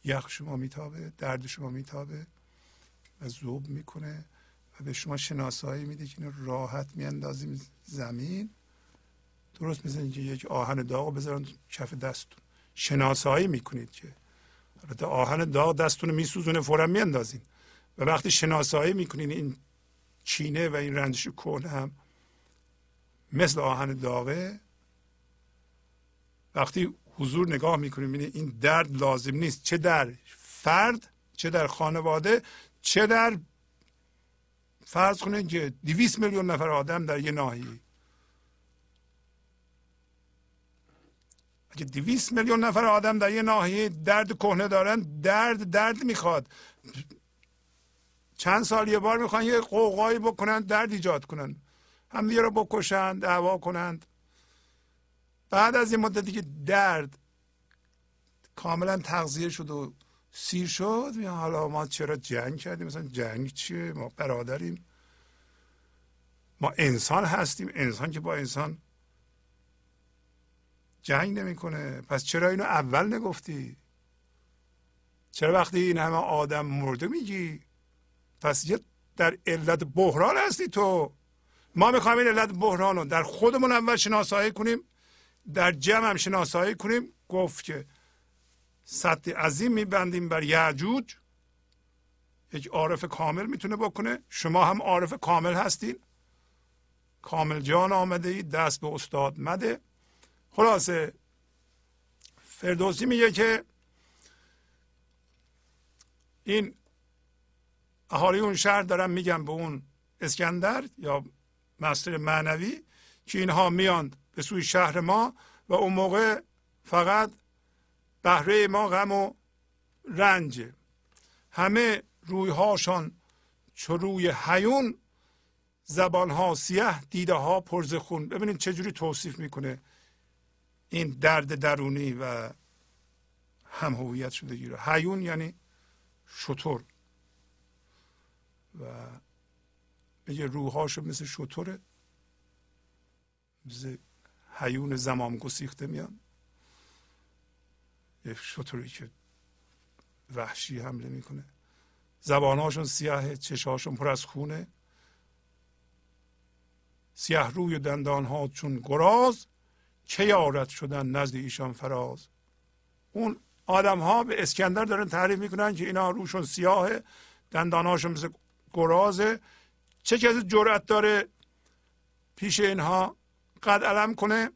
یخ شما میتابه درد شما میتابه و زوب می‌کنه. به شما شناسایی میده که اینو راحت میاندازیم زمین. درست مثل اینکه یک آهن داغ بذارن کف دستتون شناسایی می‌کنید که. البته آهن داغ دستتون رو میسوزونه فورا میاندازین. و وقتی شناسایی می‌کنین این چینه و این رنجش کن هم مثل آهن داغه. وقتی حضور نگاه می‌کنیم این درد لازم نیست. چه در فرد چه در خانواده چه در فرض کنید که 200 میلیون نفر آدم در یه ناحیه. اگه 200 میلیون نفر آدم در یه ناحیه درد کهنه دارن درد درد می‌خواد. چند سال یه بار می‌خوان یه قوقایی بکنن درد ایجاد کنن. هم رو بکشن دعوا کنند. بعد از این مدتی که درد کاملا تغذیه شد و سیر شد. حالا ما چرا جنگ کردیم؟ مثلا جنگ چیه؟ ما برادریم. ما انسان هستیم. انسان که با انسان جنگ نمی‌کنه. پس چرا اینو اول نگفتی؟ چرا وقتی این همه آدم مرده میگی؟ پس یه در علت بحران هستی تو. ما می‌خوایم این علت بحران رو در خودمون اول شناسایی کنیم در جمع هم شناسایی کنیم. گفت که سطح عظیم میبندیم بر یعجوج یک عارف کامل می‌تونه بکنه. شما هم عارف کامل هستین. کامل جان آمده ای دست به استاد مده. خلاصه فردوسی میگه که این اهالی اون شهر دارن میگن به اون اسکندر یا مستر معنوی که اینها میاند به سوی شهر ما و اون موقع فقط بهره ما غم و رنج. همه رویهاشان چو روی حیون زبانها سیه دیده ها پرز خون. ببینید چجوری توصیف می‌کنه این درد درونی و هم هویت شدگی رو. حیون یعنی شطور. و میگه روحاشو مثل شطوره مثل حیون زمام گسیخته میان. یک شطوری که وحشی حمله می‌کنه. زبانهاشون سیاه چشهاشون پر از خونه. سیاه روی دندان ها چون گراز چه یارت شدن نزد ایشان فراز. اون آدم ها به اسکندر دارن تعریف می‌کنن که اینا روشون سیاه دندانهاشون مثل گرازه. چه کسی جرأت داره پیش اینها قد علم کنه.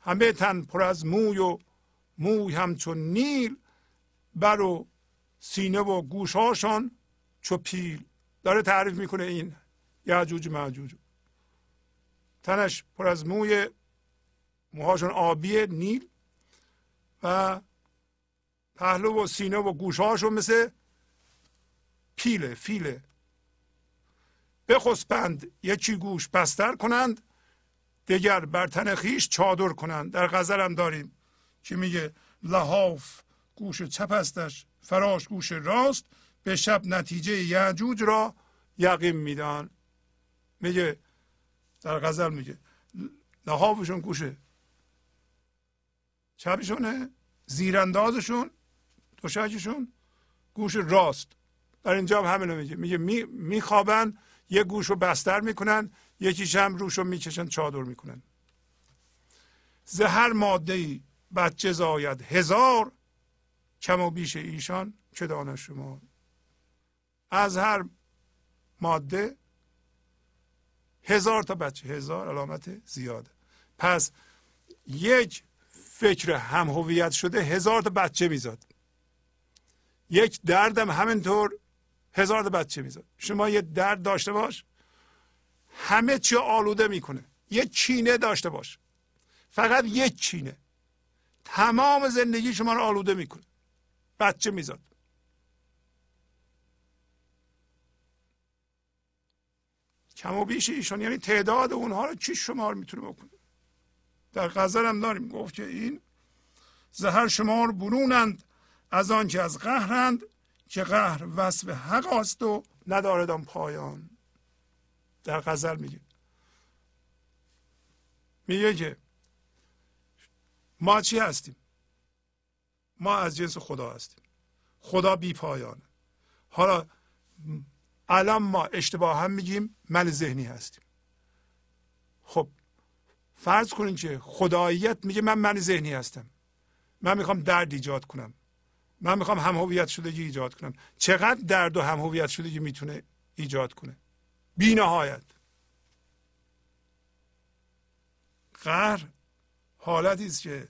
همه تن پر از موی و موی همچون نیل بر و سینه و گوشهاشان چو پیل. داره تعریف می‌کنه این یعجوج معجوج تنش پر از موی موهاشون آبی نیل و پهلو و سینه و گوشهاشون مثل پیله فیله. بخسبند یکی گوش بستر کنند دگر بر تن خیش چادر کنند. در غزل هم داریم. که میگه لحاف گوش چپ هستش فراش گوش راست به شب نتیجه یعجوج را یقین میدان میگه در غزل میگه لحافشون گوشه چپشونه زیراندازشون دوشکشون گوش راست. در اینجا هم همینو میگه. میگه میخوابن یه گوش رو بستر می‌کنن یکیش هم روش رو می‌کشن چادر می‌کنن. زهر ماده ای بچه زاید هزار. کم و بیش ایشان چه دانه شما؟ از هر ماده هزار تا بچه هزار علامت زیاده. پس یک فکر هم هویت شده هزار تا بچه میزاد. یک دردم همینطور هزار تا بچه میزاد. شما یه درد داشته باش همه چی آلوده می‌کنه. یه چینه داشته باش. فقط یک چینه. تمام زندگی شما رو آلوده می‌کنه. بچه میزاد. کم و بیش ایشان یعنی تعداد اونها رو چی شمار می‌تونه بکنه؟ در غزل هم داریم گفت که این زهر شمار برونند از آن که از قهرند که قهر وصف حق است و ندارد پایان. در غزل میگه. میگه که ما چی هستیم؟ ما از جنس خدا هستیم. خدا بی پایانه. حالا الان ما اشتباه هم میگیم من ذهنی هستیم. خب فرض کنین که خداییت میگه من من ذهنی هستم. من می‌خوام درد ایجاد کنم. من می‌خوام هم هویت شدگی ایجاد کنم. چقدر درد و هم هویت شدگی می‌تونه ایجاد کنه؟ بی نهایت. قهر حالتی است که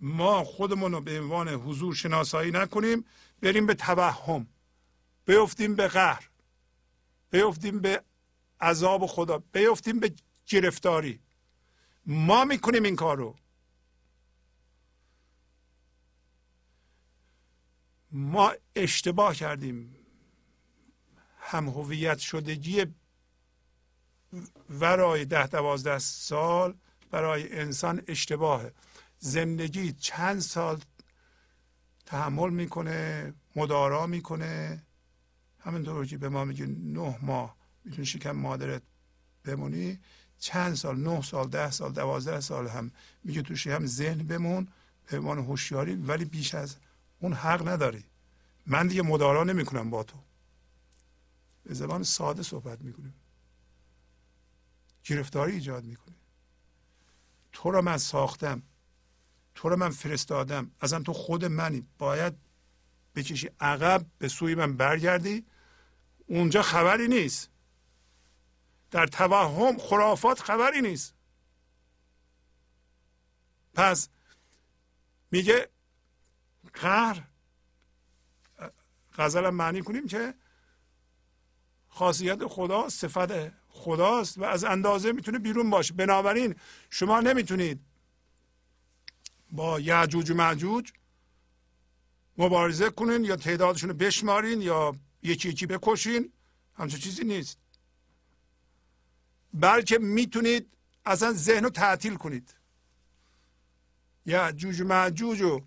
ما خودمون رو به عنوان حضور شناسایی نکنیم بریم به توهم بیفتیم به قهر بیفتیم به عذاب خدا بیفتیم به گرفتاری. ما می‌کنیم این کار رو ما اشتباه کردیم. هم هویت شدگی ورای ده دوازده سال برای انسان اشتباهه. زندگی چند سال تحمل می‌کنه مدارا می‌کنه. همینطور که به ما میگه نه ماه می‌تونی شکم مادرت بمونی. چند سال نه سال ده سال دوازده سال هم میگه توش هم ذهن بمون به عنوان هوشیاری ولی بیش از اون حق نداری. من دیگه مدارا نمی‌کنم با تو. به زبان ساده صحبت می‌کنیم. گرفتاری ایجاد می‌کنه تو رو من ساختم. تو رو من فرستادم. اصلا تو خود منی. باید بکشی عقب به سوی من برگردی. اونجا خبری نیست. در توهم خرافات خبری نیست. پس میگه قهر غزل معنی کنیم که خاصیت خدا صفت خداست و از اندازه می‌تونه بیرون باشه بنابراین شما نمی‌تونید با یعجوج و معجوج مبارزه کنین یا تعدادشون رو بشمارین یا یکی یکی بکشین. همچون چیزی نیست. بلکه می‌تونید اصلا ذهن رو تعطیل کنید. یا جوج و معجوج و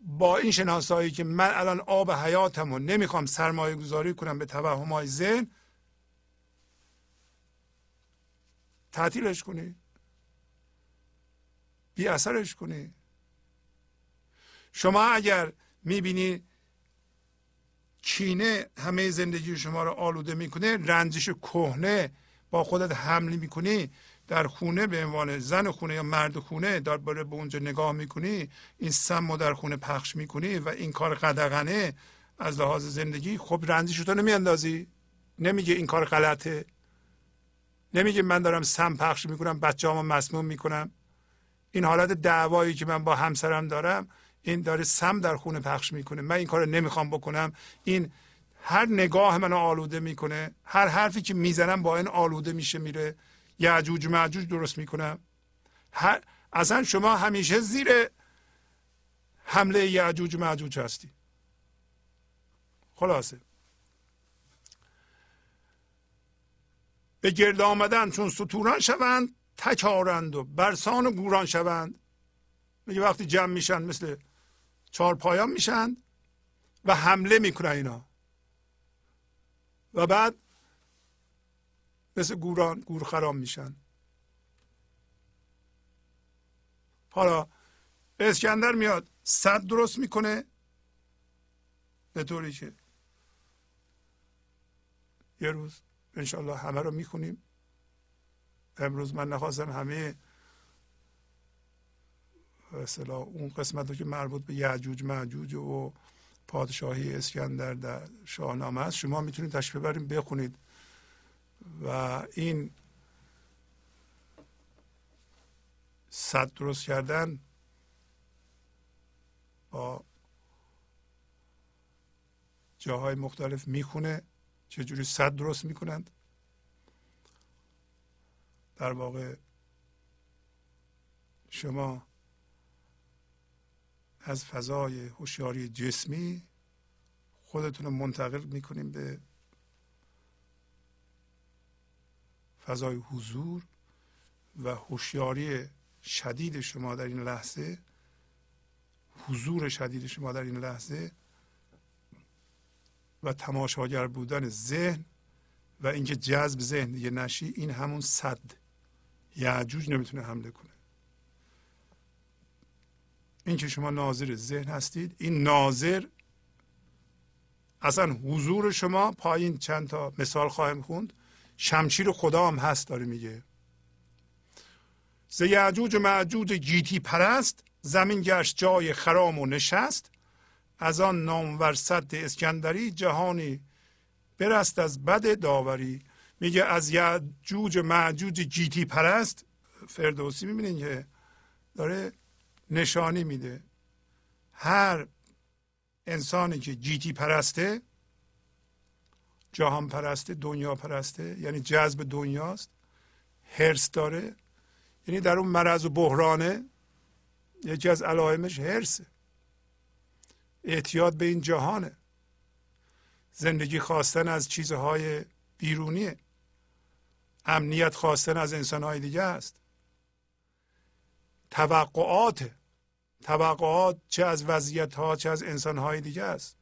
با این شناسایی که من الان آب حیاتم رو نمی‌خوام سرمایه گذاری کنم به توهم های ذهن تعطیلش کنی. بی اثرش کنی. شما اگر می‌بینی کینه همه زندگی شما رو آلوده می‌کنه رنجش کهنه با خودت حمل می‌کنی در خونه به عنوان زن خونه یا مرد خونه باره به اونجا نگاه می‌کنی این سم در خونه پخش می‌کنی و این کار قدغنه از لحاظ زندگی خب رنجش تو نمیاندازی. نمیگه این کار غلطه. نمیگه من دارم سم پخش می‌کنم بچه همو مسموم می‌کنم. این حالت دعوایی که من با همسرم دارم این داره سم در خونه پخش می‌کنه. من این کار رو نمی‌خوام بکنم. این هر نگاه منو آلوده می‌کنه. هر حرفی که می‌زنم با این آلوده میشه میره. یعجوج معجوج درست می‌کنم. اصلا شما همیشه زیر حمله یعجوج معجوج هستی. خلاصه. به گرد آمدن چون ستوران شوند تکارند و برسان و گوران شوند. میگه وقتی جمع میشن مثل چهار پایان میشن و حمله می‌کنن اینا. و بعد مثل گوران گورخرام میشن. حالا اسکندر میاد صد درست می‌کنه. به طوری که یه روز انشالله همه رو می‌خونیم. امروز من نخواستم همه اصلا اون قسمت رو که مربوط به یعجوج معجوج و پادشاهی اسکندر در شاهنامه است شما می‌تونید تشریف ببریم بخونید. و این صد درست کردن با جاهای مختلف می‌خونه. چجوری صد درست می‌کنند؟ در واقع شما از فضای هوشیاری جسمی خودتون رو منتقل می‌کنیم به فضای حضور و هوشیاری شدید شما در این لحظه حضور شدید شما در این لحظه و تماشاگر بودن ذهن و اینکه جذب ذهن دیگه نشی این همون صد. یعجوج نمی‌تونه حمله کنه. اینکه شما ناظر ذهن هستید این ناظر اصلا حضور شما پایین چند تا مثال خواهم خوند. شمشیر خدا هم هست داره میگه. ز یعجوج و معجوج گیتی پرست زمین گشت جای خرام و نشست. از آن نامور صد اسکندری جهانی برست از بد داوری. میگه از یعجوج معجوج گیتی پرست. فردوسی می‌بینین که داره نشانی میده. هر انسانی که جیتی پرسته جهان پرسته دنیا پرسته یعنی جذب دنیاست هرس داره. یعنی در اون مرض و بحرانه یکی از علائمش هرسه اعتیاد به این جهانه. زندگی خواستن از چیزهای بیرونیه. امنیت خواستن از انسانهای دیگه است. توقعات توقعات چه از وضعیت ها چه از انسان های دیگه است.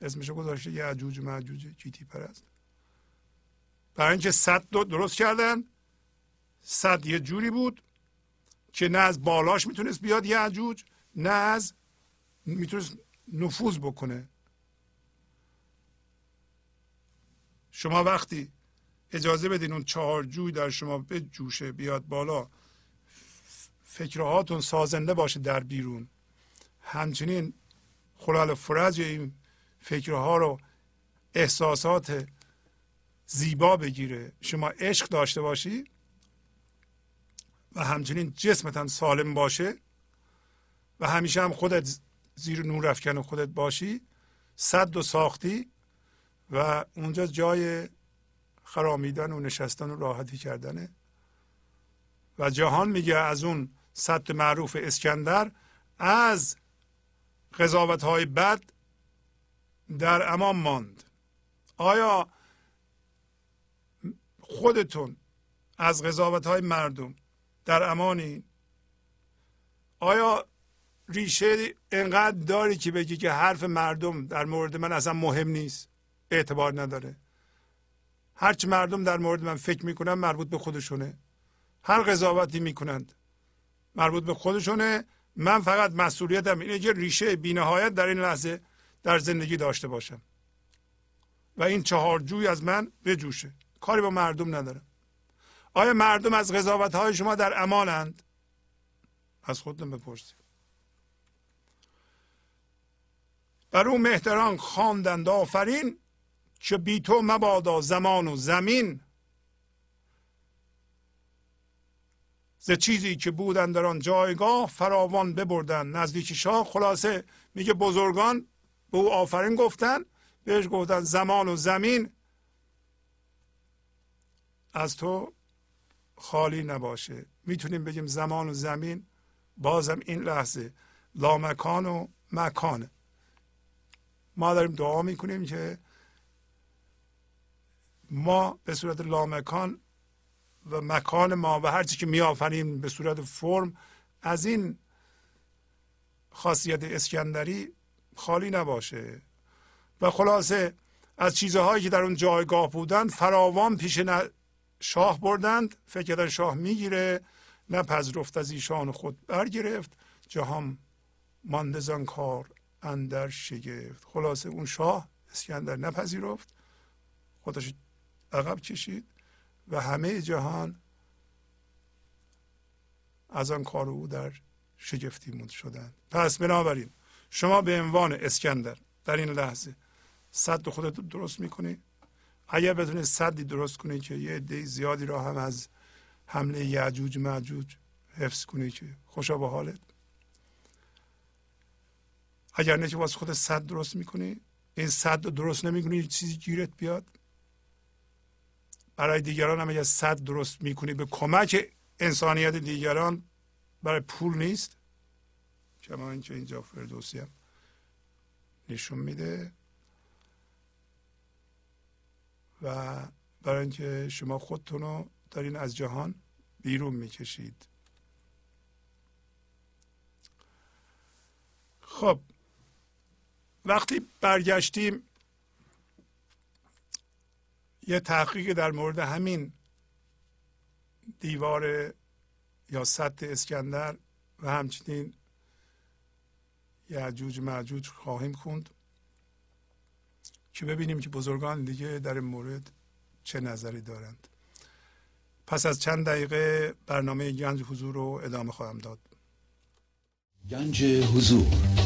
اسمشو گذاشته یه عجوج معجوج جیتی پرست برای اینکه صد دو درست کردن. صد یه جوری بود که نه از بالاش می‌تونست بیاد یه عجوج نه از می‌تونست نفوذ بکنه. شما وقتی اجازه بدین اون چهار جوی در شما به جوشه بیاد بالا فکرهاتون سازنده باشه در بیرون. همچنین خلال فرج این فکرها رو احساسات زیبا بگیره. شما عشق داشته باشی و همچنین جسمت سالم باشه. و همیشه هم خودت زیر نور افکن خودت باشی صد و ساختی و اونجا جای خرامیدن و نشستن و راحتی کردنه. و جهان میگه از اون صد معروف اسکندر از قضاوت های بد در امان ماند. آیا خودتون از قضاوت های مردم در امانی؟ آیا ریشه انقدر داری که بگی که حرف مردم در مورد من اصلا مهم نیست. اعتبار نداره. هرچی مردم در مورد من فکر می‌کنن مربوط به خودشونه. هر قضاوتی می‌کنند مربوط به خودشونه. من فقط مسئولیتم اینه که ریشه بینهایت در این لحظه در زندگی داشته باشم. و این چهار جوی از من بجوشه. کاری با مردم ندارم. آیا مردم از قضاوت های شما در امانند از خودتون بپرسید. بر او مهتران خواندند آفرین که بی تو مبادا زمان و زمین. ز چیزی که بودن در آن جایگاه فراوان ببردن نزدیک شاه خلاصه میگه بزرگان به او آفرین گفتن بهش گفتن زمان و زمین. از تو خالی نباشه. می‌تونیم بگیم زمان و زمین بازم این لحظه لامکان و مکانه. ما داریم دعا می‌کنیم که ما به صورت لامکان و مکان ما و هرچی که میآفریم به صورت فرم از این خاصیت اسکندری خالی نباشه. و خلاصه از چیزهایی که در اون جایگاه بودند فراوان پیش شاه بردند. فکر شاه می‌گیره نپذرفت از ایشان خود برگرفت. جهان مانده زن کار. اندر شگفت. خلاصه اون شاه اسکندر نپذیرفت. خودش عقب کشید و همه جهان از آن کار او در شگفتی مند شدند. پس بنابراین شما به عنوان اسکندر در این لحظه صد خودت درست می‌کنی. اگر بتونی صدی درست کنی که یه عده زیادی را هم از حمله یعجوج معجوج حفظ کنی که خوشا به حالت. اگر نه که واسه خود صد درست می‌کنی این صد رو درست نمی‌کنی چیزی گیرت بیاد. برای دیگران هم اگر صد درست می‌کنی به کمک انسانیت دیگران برای پول نیست. کما اینکه اینجا فردوسی هم نشون میده. و برای اینکه شما خودتون رو دارین از جهان بیرون می‌کشید. خب وقتی برگشتیم یه تحقیق در مورد همین دیوار یا سد اسکندر و همچنین یعجوج معجوج خواهیم خوند که ببینیم که بزرگان دیگه در این مورد چه نظری دارند. پس از چند دقیقه برنامه گنج حضور رو ادامه خواهم داد. گنج حضور.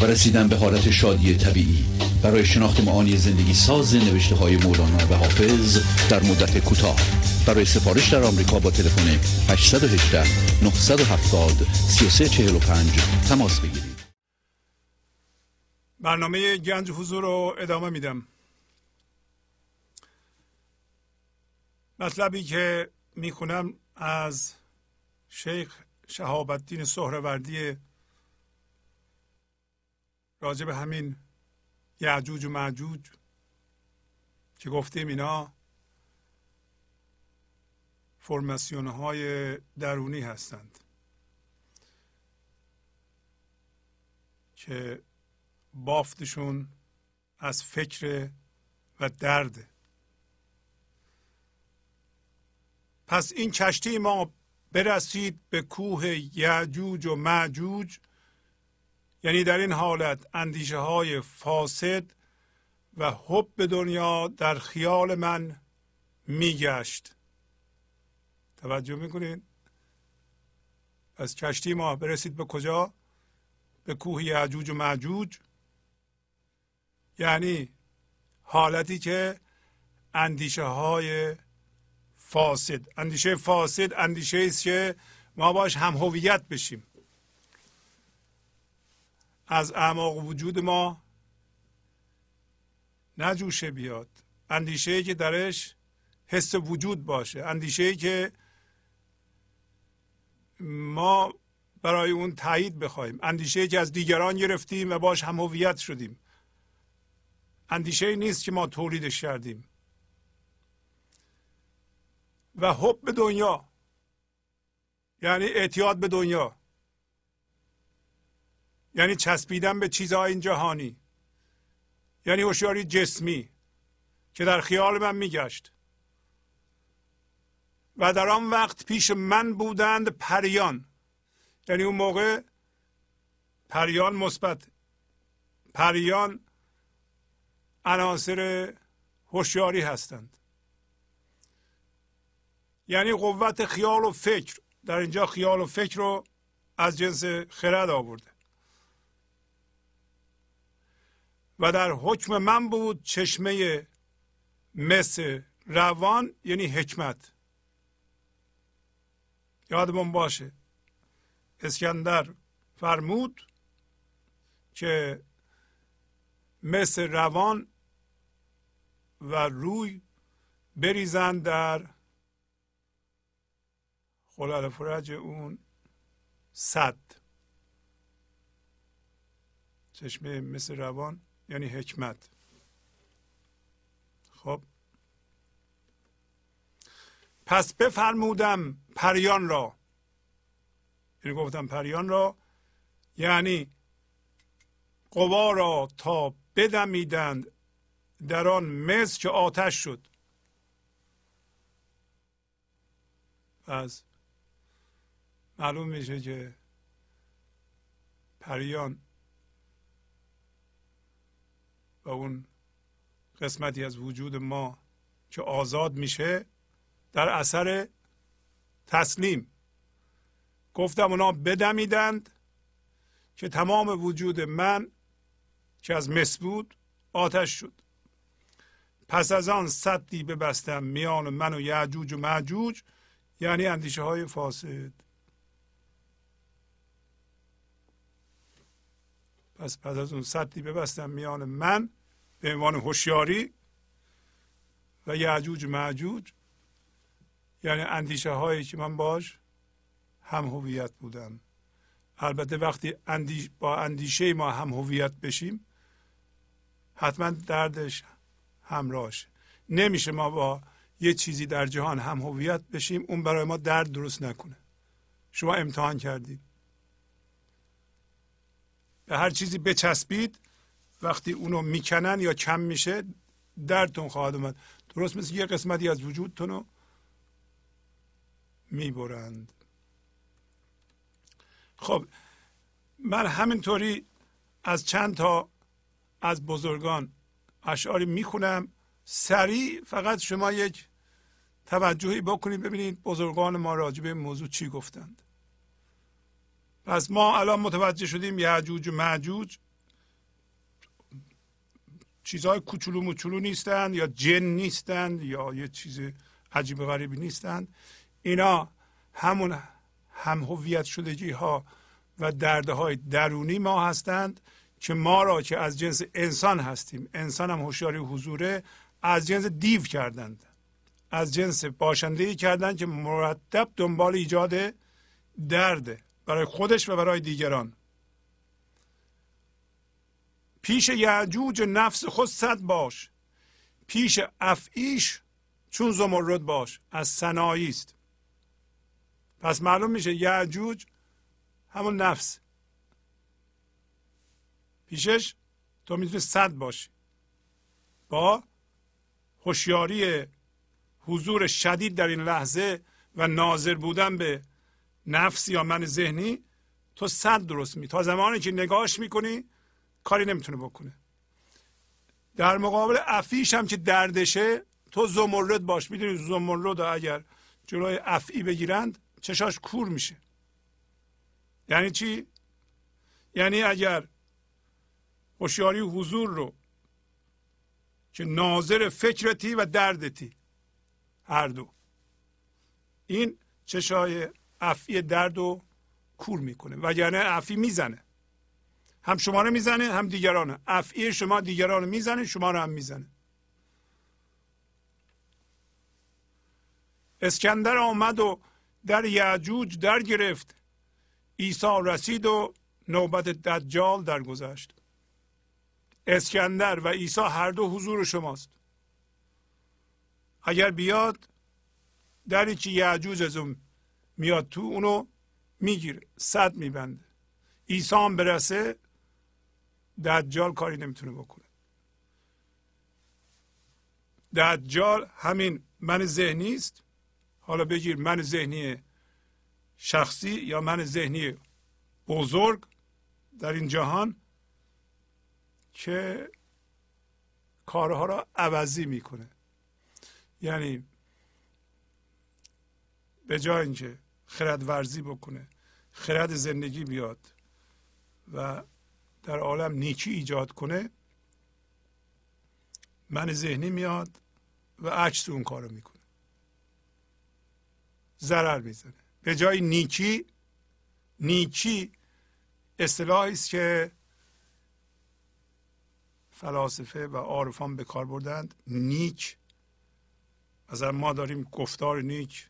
و رسیدن به حالت شادی طبیعی. برای شناخت معانی زندگی ساز نوشته های مولانا و حافظ در مدت کوتاه. برای سفارش در آمریکا با تلفن 818 970 3345 تماس بگیرید. برنامه گنج حضور رو ادامه میدم. مطلبی که می‌خونم از شیخ شهاب الدین سهروردی راجع به همین یعجوج و معجوج که گفتیم اینا فرماسیون های درونی هستند که بافتشون از فکر و درد. پس این کشتی ما برسید به کوه یعجوج و معجوج یعنی در این حالت اندیشه های فاسد و حب دنیا در خیال من میگشت. توجه می‌کنید؟ از کشتی ما برسید به کجا؟ به کوه یعجوج و معجوج. یعنی حالتی که اندیشه های فاسد اندیشه فاسد اندیشه است که ما باش هم هویت بشیم. از اعماق وجود ما نجوشه بیاد. اندیشه که درش حس وجود باشه. اندیشه که ما برای اون تایید بخوایم اندیشه که از دیگران گرفتیم و باش هم هویت شدیم. اندیشه نیست که ما تولیدش کردیم. و حب به دنیا یعنی اعتیاد به دنیا. یعنی چسبیدن به چیزهای این جهانی. یعنی هوشیاری جسمی که در خیال من میگشت. و در آن وقت پیش من بودند پریان. یعنی اون موقع پریان مثبت پریان عناصر هوشیاری هستند. یعنی قوت خیال و فکر. در اینجا خیال و فکر رو از جنس خرد آورده. و در حکم من بود چشمه مثل روان یعنی حکمت. یادمون باشه اسکندر فرمود که مثل روان و روی بریزند در خلال فرج اون صد. چشمه مثل روان یعنی حکمت. خب. پس بفرمودم پریان را. یعنی گفتم پریان را یعنی قوا را تا بدمیدند در آن مز که آتش شد. پس معلوم میشه که پریان و اون قسمتی از وجود ما که آزاد میشه در اثر تسلیم. گفتم اونا بدمیدند که تمام وجود من که از مس بود آتش شد. پس از آن صدی ببستم میان من و یعجوج و معجوج یعنی اندیشه های فاسد. پس پس از اون صدی ببستم میان من به عنوان هوشیاری و یعجوج معجوج یعنی اندیشه هایی که من باش هم هویت بودم. البته وقتی اندیش با اندیشه ما هم هویت بشیم حتما دردش همراهش نمیشه ما با یه چیزی در جهان هم هویت بشیم اون برای ما درد درست نکنه. شما امتحان کردید. به هر چیزی بچسبید وقتی اونو می‌کنن یا کم میشه دردتون خواهد اومد. درست مثل یه قسمتی از وجودتون رو می‌برند. خب من همینطوری از چند تا از بزرگان اشعاری می‌خونم. سریع فقط شما یک توجهی بکنید ببینید بزرگان ما راجع به موضوع چی گفتند. پس ما الان متوجه شدیم یعجوج و معجوج. چیزهای کوچولو موچولو نیستند یا جن نیستند یا یه چیز عجیب غریبی نیستند. اینا همون هم هویت شدگی ها و دردهای درونی ما هستند که ما را که از جنس انسان هستیم. انسان هم هوشیاری حضوره از جنس دیو کردند. از جنس باشنده کردند که مرتب دنبال ایجاد درده برای خودش و برای دیگران. پیش یعجوج نفس خود صد باش. پیش افعیش چون زمرد باش. از سنایی است. پس معلوم میشه یعجوج همون نفس. پیشش تو می‌تونی صد باشی. با هوشیاری حضور شدید در این لحظه و ناظر بودن به نفس یا من ذهنی تو صد درست می تا زمانی که نگاش می‌کنی کاری نمی‌تونه بکنه. در مقابل افیش هم که دردشه تو زمرد باش. می‌دونی زمرد اگر جلوی افعی بگیرند چشاش کور میشه. یعنی چی؟ یعنی اگر هوشیاری حضور رو که ناظر فکرتی و دردتی هر دو این چشای افعی درد رو کور می‌کنه. وگرنه افعی می‌زنه. هم شما رو می‌زنه هم دیگران افعی شما دیگران رو می‌زنه شما رو هم می‌زنه. اسکندر آمد و در یعجوج در گرفت عیسی رسید و نوبت دجال درگذشت. اسکندر و عیسی هر دو حضور شماست. اگر بیاد دری که یعجوج از اون میاد تو اونو می‌گیره صد میبنده. عیسی هم برسه دجال کاری نمی‌تونه بکنه. دجال همین من ذهنی است. حالا بگیر من ذهنی شخصی یا من ذهنی بزرگ در این جهان که کارها را عوضی می‌کنه. یعنی به جای اینکه خرد ورزی بکنه خرد زندگی بیاد و در عالم نیکی ایجاد کنه من ذهنی میاد و عکس اون کارو می‌کنه. ضرر می‌زنه. به جای نیکی نیکی اصطلاحی است که فلاسفه و عارفان به کار بردند. نیک از ما داریم گفتار نیک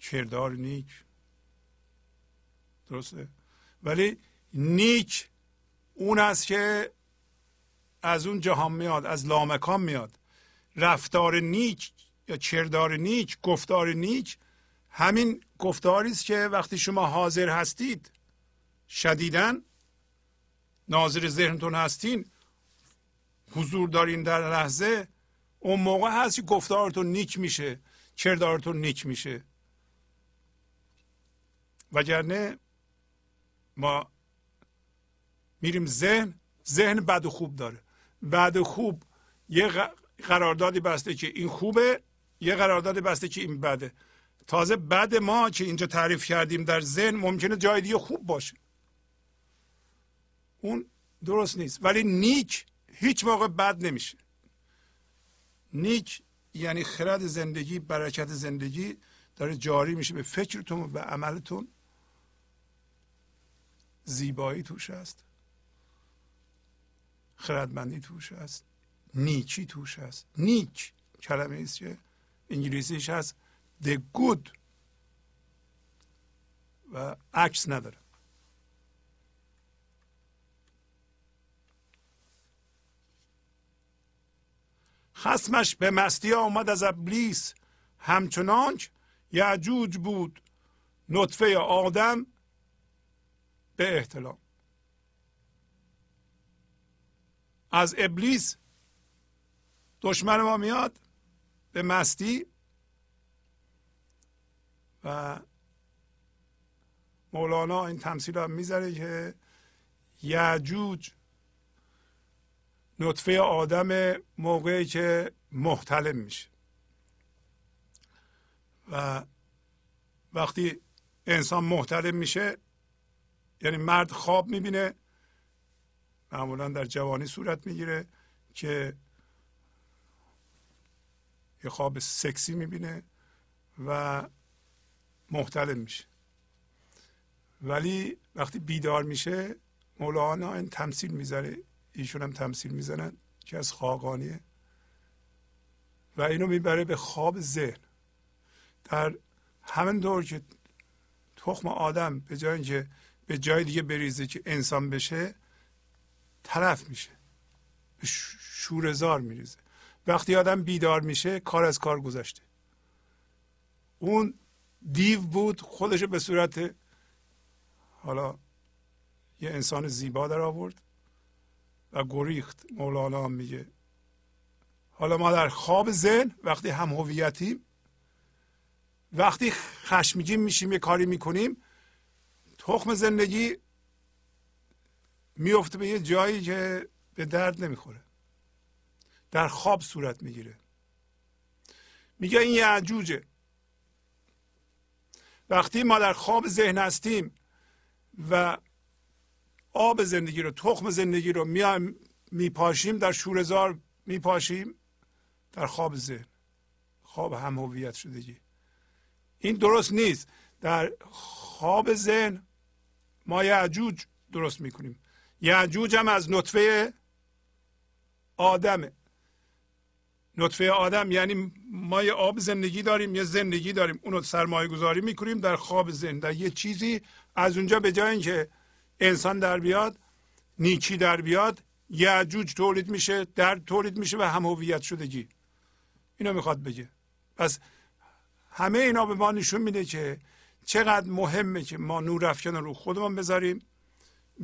کردار نیک. درسته؟ ولی نیک اون است که از اون جهان میاد از لامکان میاد. رفتار نیک یا کردار نیک گفتار نیک همین گفتاری است که وقتی شما حاضر هستید شدیدن ناظر ذهنتون هستین حضور دارین در لحظه اون موقع هست که گفتارتون نیک میشه کردارتون نیک میشه. وگرنه ما میریم ذهن ذهن بد و خوب داره. بد و خوب یه قراردادی بسته که این خوبه یه قراردادی بسته که این بده. تازه بد ما که اینجا تعریف کردیم در ذهن ممکنه جای دیگه خوب باشه. اون درست نیست. ولی نیک هیچ موقع بد نمیشه. نیک یعنی خرد زندگی برکت زندگی داره جاری میشه به فکرتون و به عملتون. زیبایی توش هست. خردمندی توش هست. نیکی توش هست. نیک کلمه است که انگلیسیش هست. The good. و عکس نداره. خسمش به مستی آمد از ابلیس. همچنانک یعجوج بود. نطفه آدم به احتلام. از ابلیس. دشمن ما میاد به مستی و مولانا این تمثیل هم می‌ذاره که یعجوج نطفه آدم موقعی که محتلم میشه. و وقتی انسان محتلم میشه یعنی مرد خواب می‌بینه معمولا در جوانی صورت می‌گیره که یه خواب سکسی می‌بینه و محتلم میشه. ولی وقتی بیدار میشه مولانا این تمثیل می‌زنه ایشون هم تمثیل می‌زنن که از خاقانیه. و اینو می‌بره به خواب ذهن. در همین دور که تخم آدم به جای اینکه به جای دیگه بریزه که انسان بشه طرف میشه. شورزار میریزه. وقتی آدم بیدار میشه کار از کار گذشته. اون دیو بود خودش به صورت حالا یه انسان زیبا در آورد و گریخت. مولانا میگه حالا ما در خواب ذهن وقتی هم هویتیم وقتی خشمگین میشیم یه کاری می‌کنیم تخم زندگی میفته به یه جایی که به درد نمی‌خوره. در خواب صورت می‌گیره. میگه این یعجوجه وقتی ما در خواب ذهن هستیم و آب زندگی رو تخم زندگی رو میایم میپاشیم در شورزار میپاشیم در خواب ذهن. خواب هم هویت شدگی. این درست نیست. در خواب ذهن ما یعجوج درست می‌کنیم. یعجوج هم از نطفه آدمه نطفه آدم یعنی ما یه آب زندگی داریم یه زندگی داریم. اونو سرمایه گذاری می‌کنیم در خواب در یه چیزی از اونجا به جای اینکه انسان در بیاد نیکی در بیاد یعجوج تولید میشه در تولید میشه و هم هویت شدگی. اینو می‌خواد بگه. پس همه اینا به ما نشون میده که چقدر مهمه که ما نور رو خودمون بذاریم.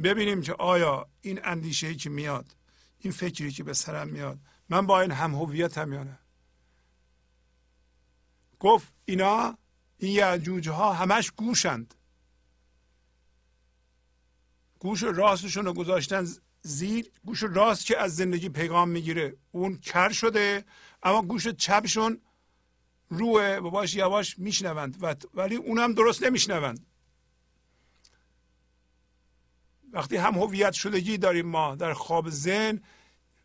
ببینیم که آیا این اندیشه که میاد این فکری که به سرم میاد من با این هم هویت هم یا گفت اینا این یعجوج ها همش گوشند. گوش راستشون رو گذاشتن زیر گوش راست که از زندگی پیغام می‌گیره. اون کر شده اما گوش چپشون روه و باش یواش میشنوند ولی اونم درست نمیشنوند. وقتی هم هویت شدگی داریم ما در خواب ذهن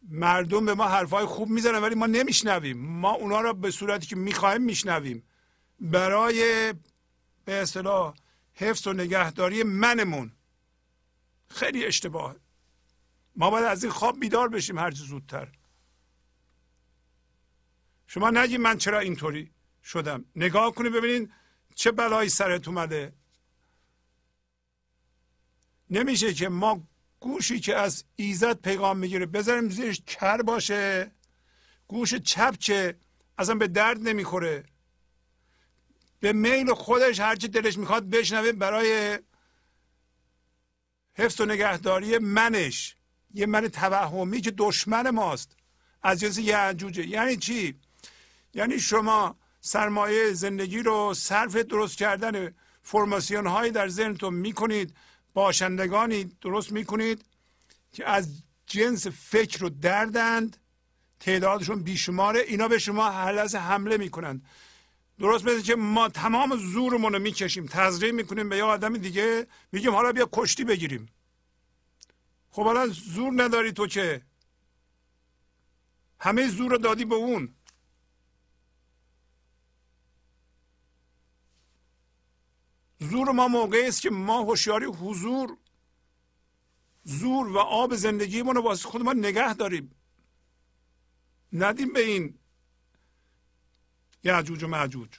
مردم به ما حرفهای خوب می‌زنن ولی ما نمیشنویم. ما اونا را به صورتی که می‌خواهیم میشنویم. برای به اصطلاح حفظ و نگهداری منمون خیلی اشتباه ما باید از این خواب بیدار بشیم هر زودتر. شما نگید من چرا اینطوری شدم. نگاه کنید ببینید چه بلایی سرت اومده. نمیشه که ما گوشی که از ایزد پیغام می‌گیره بذاریم زیرش کر باشه. گوش چپ که اصلا به درد نمی‌خوره. به میل خودش هرچی دلش می‌خواد بشنوه برای حفظ و نگهداری منش. یه من توهمی که دشمن ماست. از جنس یعجوجه یعنی چی؟ یعنی شما سرمایه زندگی رو صرف درست کردن فرماسیون هایی در ذهنتون می‌کنید. باشندگانی درست می‌کنید که از جنس فکر و دردند تعدادشون بیشماره اینا به شما هر حمله می‌کنند. درست مثل که ما تمام زورمون رو می‌کشیم تزریق می‌کنیم به یه آدم دیگه میگیم حالا بیا کشتی بگیریم. خب حالا زور نداری تو که. همه زور رو دادی به اون. زور ما موقعی است که ما هوشیاری حضور زور و آب زندگیمون رو واسه خود ما نگه داریم. ندیم به این یعجوج و معجوج.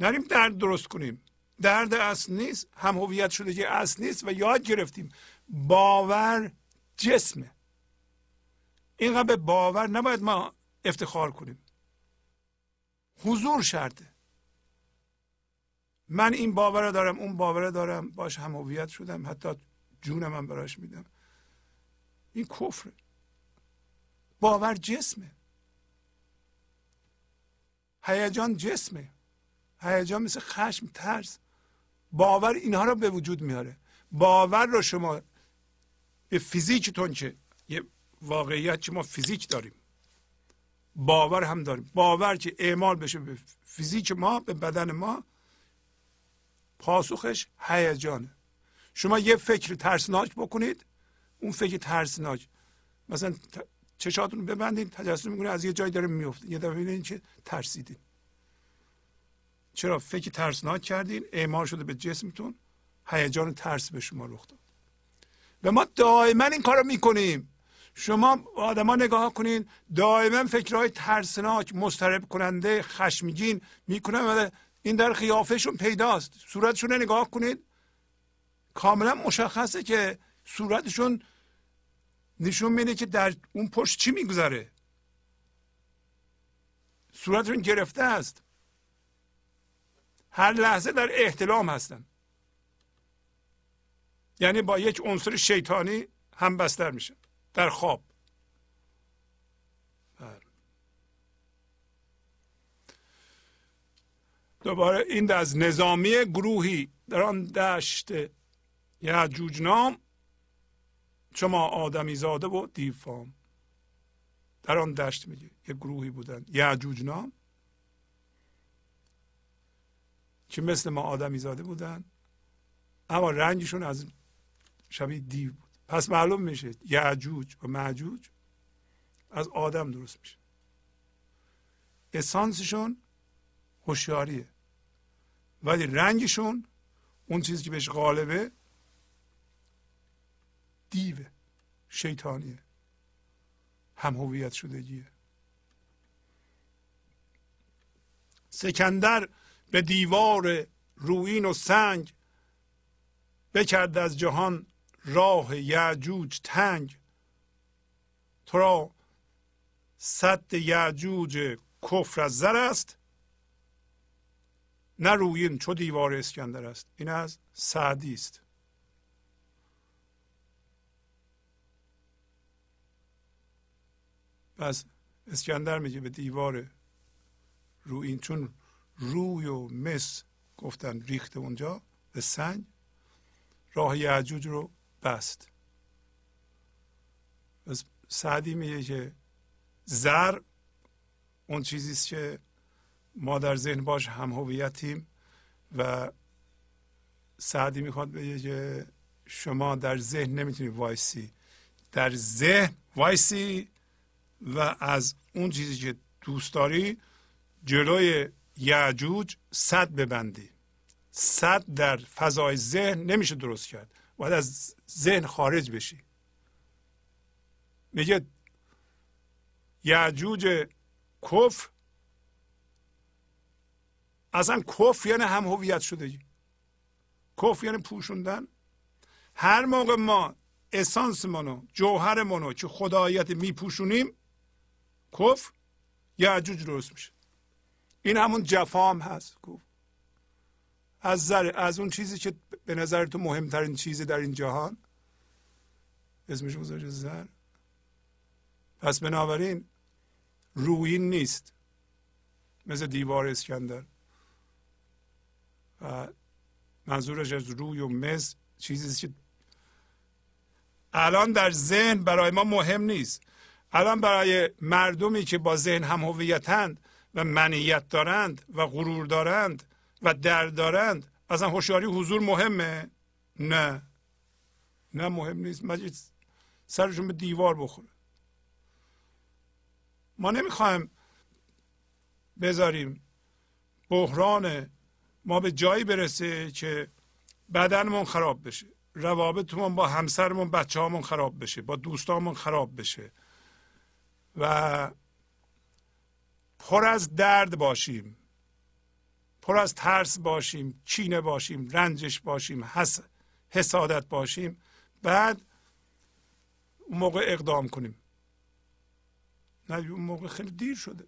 نریم درد درست کنیم. درد اصل نیست هم هویت شده که اصل نیست و یاد گرفتیم. باور جسمه. اینقدر به باور نباید ما افتخار کنیم. حضور شرطه. من این باور دارم اون باور دارم. باش هم شدم حتی جونم هم براش میدم. این کفره. باور جسمه. هیجان جسمه. هیجان مثل خشم ترس. باور اینها رو به وجود میاره. باور رو شما به فیزیکتون که یه واقعیت که ما فیزیک داریم. باور هم داریم. باور که اعمال بشه به فیزیک ما به بدن ما. پاسخش هیجانه. شما یه فکر ترسناک بکنید اون فکر ترسناک. مثلا چشاتون ببندین تجسم می‌کنه از یه جای داره میفته یه دفعه ببینید که ترسیدین. چرا؟ فکر ترسناک کردین اعمال شده به جسمتون هیجان ترس به شما رخ داد. و ما دائما این کارو می‌کنیم. شما آدما نگاه کنین دائما فکرهای ترسناک مسترب کننده خشمگین می‌کنن و این در خیافهشون پیداست. صورتشون نگاه کنید. کاملا مشخصه که صورتشون نشون میده که در اون پشت چی میگذره. صورتشون گرفته است. هر لحظه در احتلام هستن. یعنی با یک عنصر شیطانی هم بستر میشن در خواب بله. دوباره این از نظامی گروهی در آن دشت یعجوج نام شما آدمی زاده و دیفام. در آن دشت میگه یه گروهی بودن. یعجوج نام که مثل ما آدمی زاده بودن اما رنگشون از شبیه دیو بود. پس معلوم میشه یعجوج و معجوج از آدم درست میشه. اسانسشون هوشیاریه. ولی رنگشون اون چیزی که بهش غالبه دیوه شیطانیه. هم هویت شدگیه. سکندر به دیوار روین و سنگ بکرد از جهان راه یعجوج تنگ. تو را صد یعجوج کفر از زر است نه روین چو دیوار اسکندر است. این از سعدی است. پس اسکندر میگه به دیوار روین چون روی و مس گفتن ریخته اونجا به سنگ راه یأجوج رو بست. پس سعدی میگه که زر اون چیزی است که ما در ذهن باش هم هویتیم و سعدی می‌خواد بگه که شما در ذهن نمی‌تونید وایسی. در ذهن وایسی و از اون چیزی که دوست داری جلوی یأجوج سد ببندی. صد در فضای ذهن نمیشه درست کرد. باید از ذهن خارج بشی. میگه یعجوج کفر اصلا کفر یعنی هم هویت شدگی کفر یعنی پوشوندن. هر موقع ما اسانس منو جوهر منو که خدایت میپوشونیم کفر یعجوج درست میشه. این همون جفام هست. گفت. از زر از اون چیزی که به نظر تو مهمترین چیزی در این جهان. اسمش گذاشته زر پس بنابراین روین نیست. مثل دیوار اسکندر. و منظورش از روی و مز چیزی که الان در ذهن برای ما مهم نیست. الان برای مردمی که با ذهن هم هویتند و منیت دارند و غرور دارند و درد دارند اصلا هوشیاری حضور مهمه؟ نه. نه مهم نیست. مجید سرشون به دیوار بخوره. ما نمی‌خوایم بذاریم بحران ما به جایی برسه که بدنمون خراب بشه. روابطمون با همسرمون بچه هامون خراب بشه با دوستامون خراب بشه. و پر از درد باشیم پر از ترس باشیم چینه باشیم رنجش باشیم حس، حسادت باشیم. بعد اون موقع اقدام کنیم. نه اون موقع خیلی دیر شده.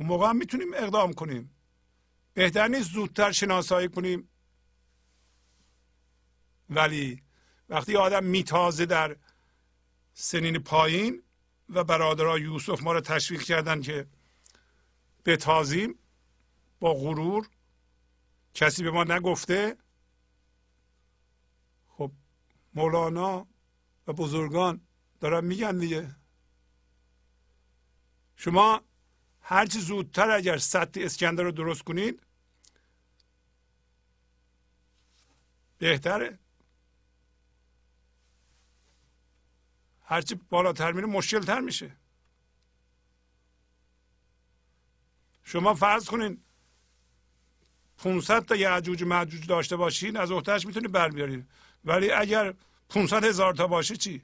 اون موقع هم می‌تونیم اقدام کنیم. بهتر نیست زودتر شناسایی کنیم. ولی وقتی آدم میتازه در سنین پایین و برادرای یوسف ما رو تشویق کردن که بتازیم با غرور کسی به ما نگفته خب مولانا و بزرگان دارن میگن دیگه. شما هرچی زودتر اگر سطح اسکندر رو درست کنید بهتره. هرچی بالاتر میره مشکل تر میشه. شما فرض کنین 500 تا یعجوج معجوج داشته باشین از احتش می‌تونید بر بیارید ولی اگر 500 هزار تا باشه چی؟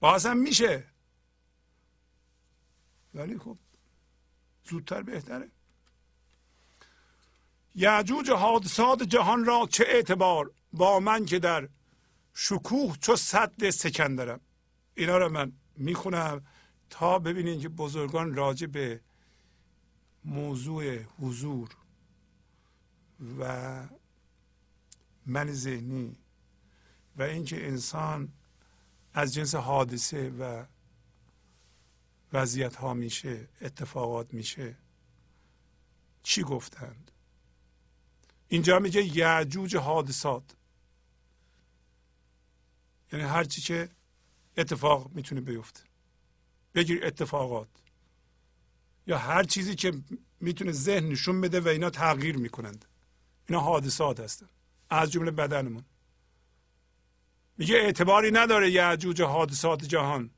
باز هم میشه. ولی خب زودتر بهتره. یعجوج حادثات جهان را چه اعتبار با من که در شکوه چو صد سکندرم اینا رو من می‌خونم تا ببینید که بزرگان راجع به موضوع حضور و من ذهنی و اینکه انسان از جنس حادثه و وضعیت ها میشه اتفاقات میشه. چی گفتند؟ اینجا میگه یعجوج حادثات. یعنی هر چی که اتفاق می‌تونه بیفته. بگیر اتفاقات. یا هر چیزی که می‌تونه ذهن نشون بده و اینا تغییر می‌کنند. اینا حادثات هستن از جمله بدنمون. میگه اعتباری نداره یعجوج حادثات جهان.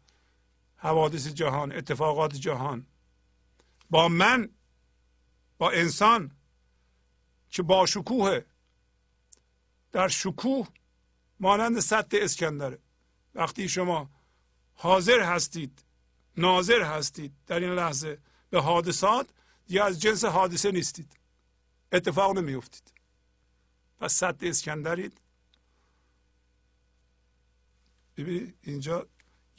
حوادث جهان اتفاقات جهان. با من با انسان که با شکوه در شکوه مانند سد اسکندره. وقتی شما حاضر هستید ناظر هستید در این لحظه به حادثات یا از جنس حادثه نیستید اتفاق نمیفتید پس سد اسکندرید. ببینید اینجا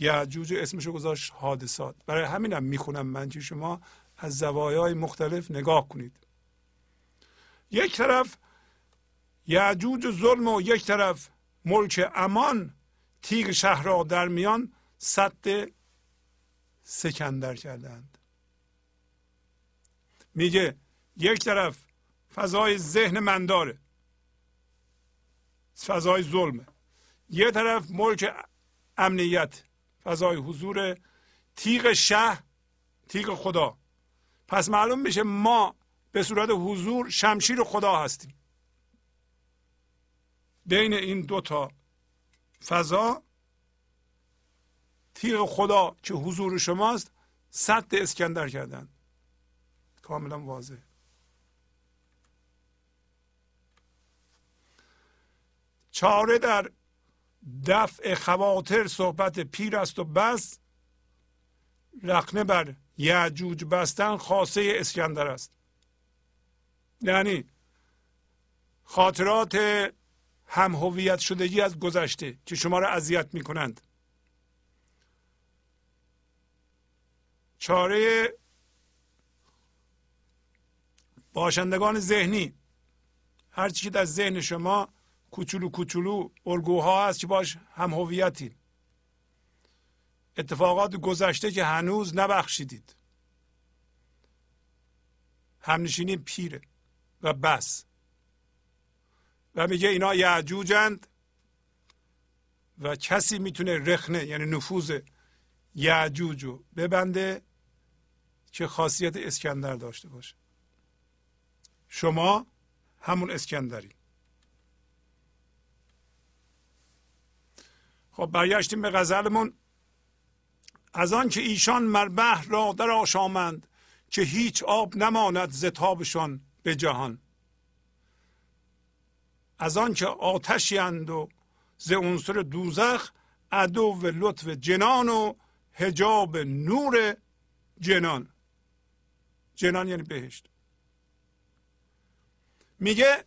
یعجوج اسمشو گذاشت حادثات. برای همینم می‌خونم من که شما از زوایای مختلف نگاه کنید. یک طرف یعجوج ظلم و یک طرف ملک امان تیغ شهر را در میان صد سکندر کردند. میگه یک طرف فضای ذهن من داره فضای ظلمه. یه طرف ملک امنیت فضای حضور تیغ شه تیغ خدا. پس معلوم میشه ما به صورت حضور شمشیر خدا هستیم. بین این دوتا فضا تیغ خدا که حضور شماست صد اسکندر کردن. کاملا واضح. چاره در دفع خواطر صحبت پیر است و بس. رقنه بر یعجوج بستن خاصه اسکندر است. یعنی خاطرات هم هویت شدگی از گذشته که شما را اذیت می کنند چاره باشندگان ذهنی. هر چی که در ذهن شما کوچولو کوچولو الگوها هست که باش هم هویتین. اتفاقات گذشته که هنوز نبخشیدید. همنشینی پیره و بس. و میگه اینا یعجوجند و کسی می‌تونه رخنه یعنی نفوذ یعجوج رو ببنده که خاصیت اسکندر داشته باشه. شما همون اسکندری خب برگشتیم به غزلمون. از آن که ایشان مربح را در آشامند که هیچ آب نماند زتابشان به جهان. از آن که آتشیند و ز عنصر دوزخ عدو لطف جنان و هجاب نور جنان. جنان یعنی بهشت. میگه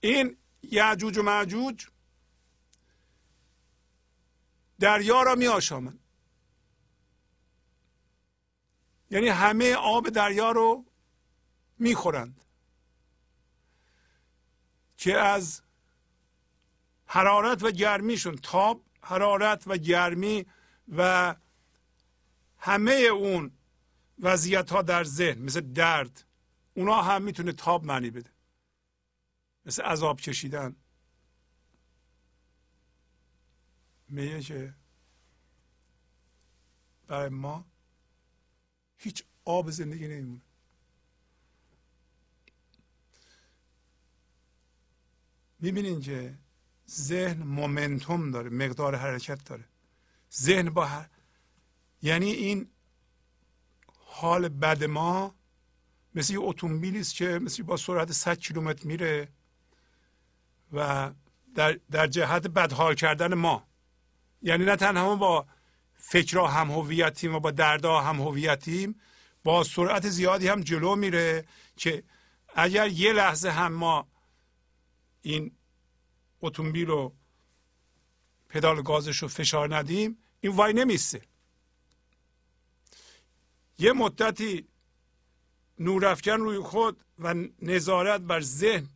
این یعجوج و معجوج دریا را می آشامن یعنی همه آب دریا رو می‌خورند که از حرارت و گرمیشون تاب حرارت و گرمی و همه اون وضعیت ها در ذهن مثل درد اونا هم می‌تونه تاب معنی بده. مثل عذاب کشیدن. میگه که برای ما هیچ آب زندگی نمیمونه. می‌بینین که ذهن مومنتوم داره مقدار حرکت داره. ذهن با هر... یعنی این حال بد ما مثل یه اتومبیلی است که مثل با سرعت 100 کیلومتر میره و در, در جهت بدحال کردن ما. یعنی نه تنها با فکرها هم هویتیم و با دردها هم هویتیم با سرعت زیادی هم جلو میره که اگر یه لحظه هم ما این اتومبیل رو پدال گازش رو فشار ندیم این وای نمیسته. یه مدتی نورافکن روی خود و نظارت بر ذهن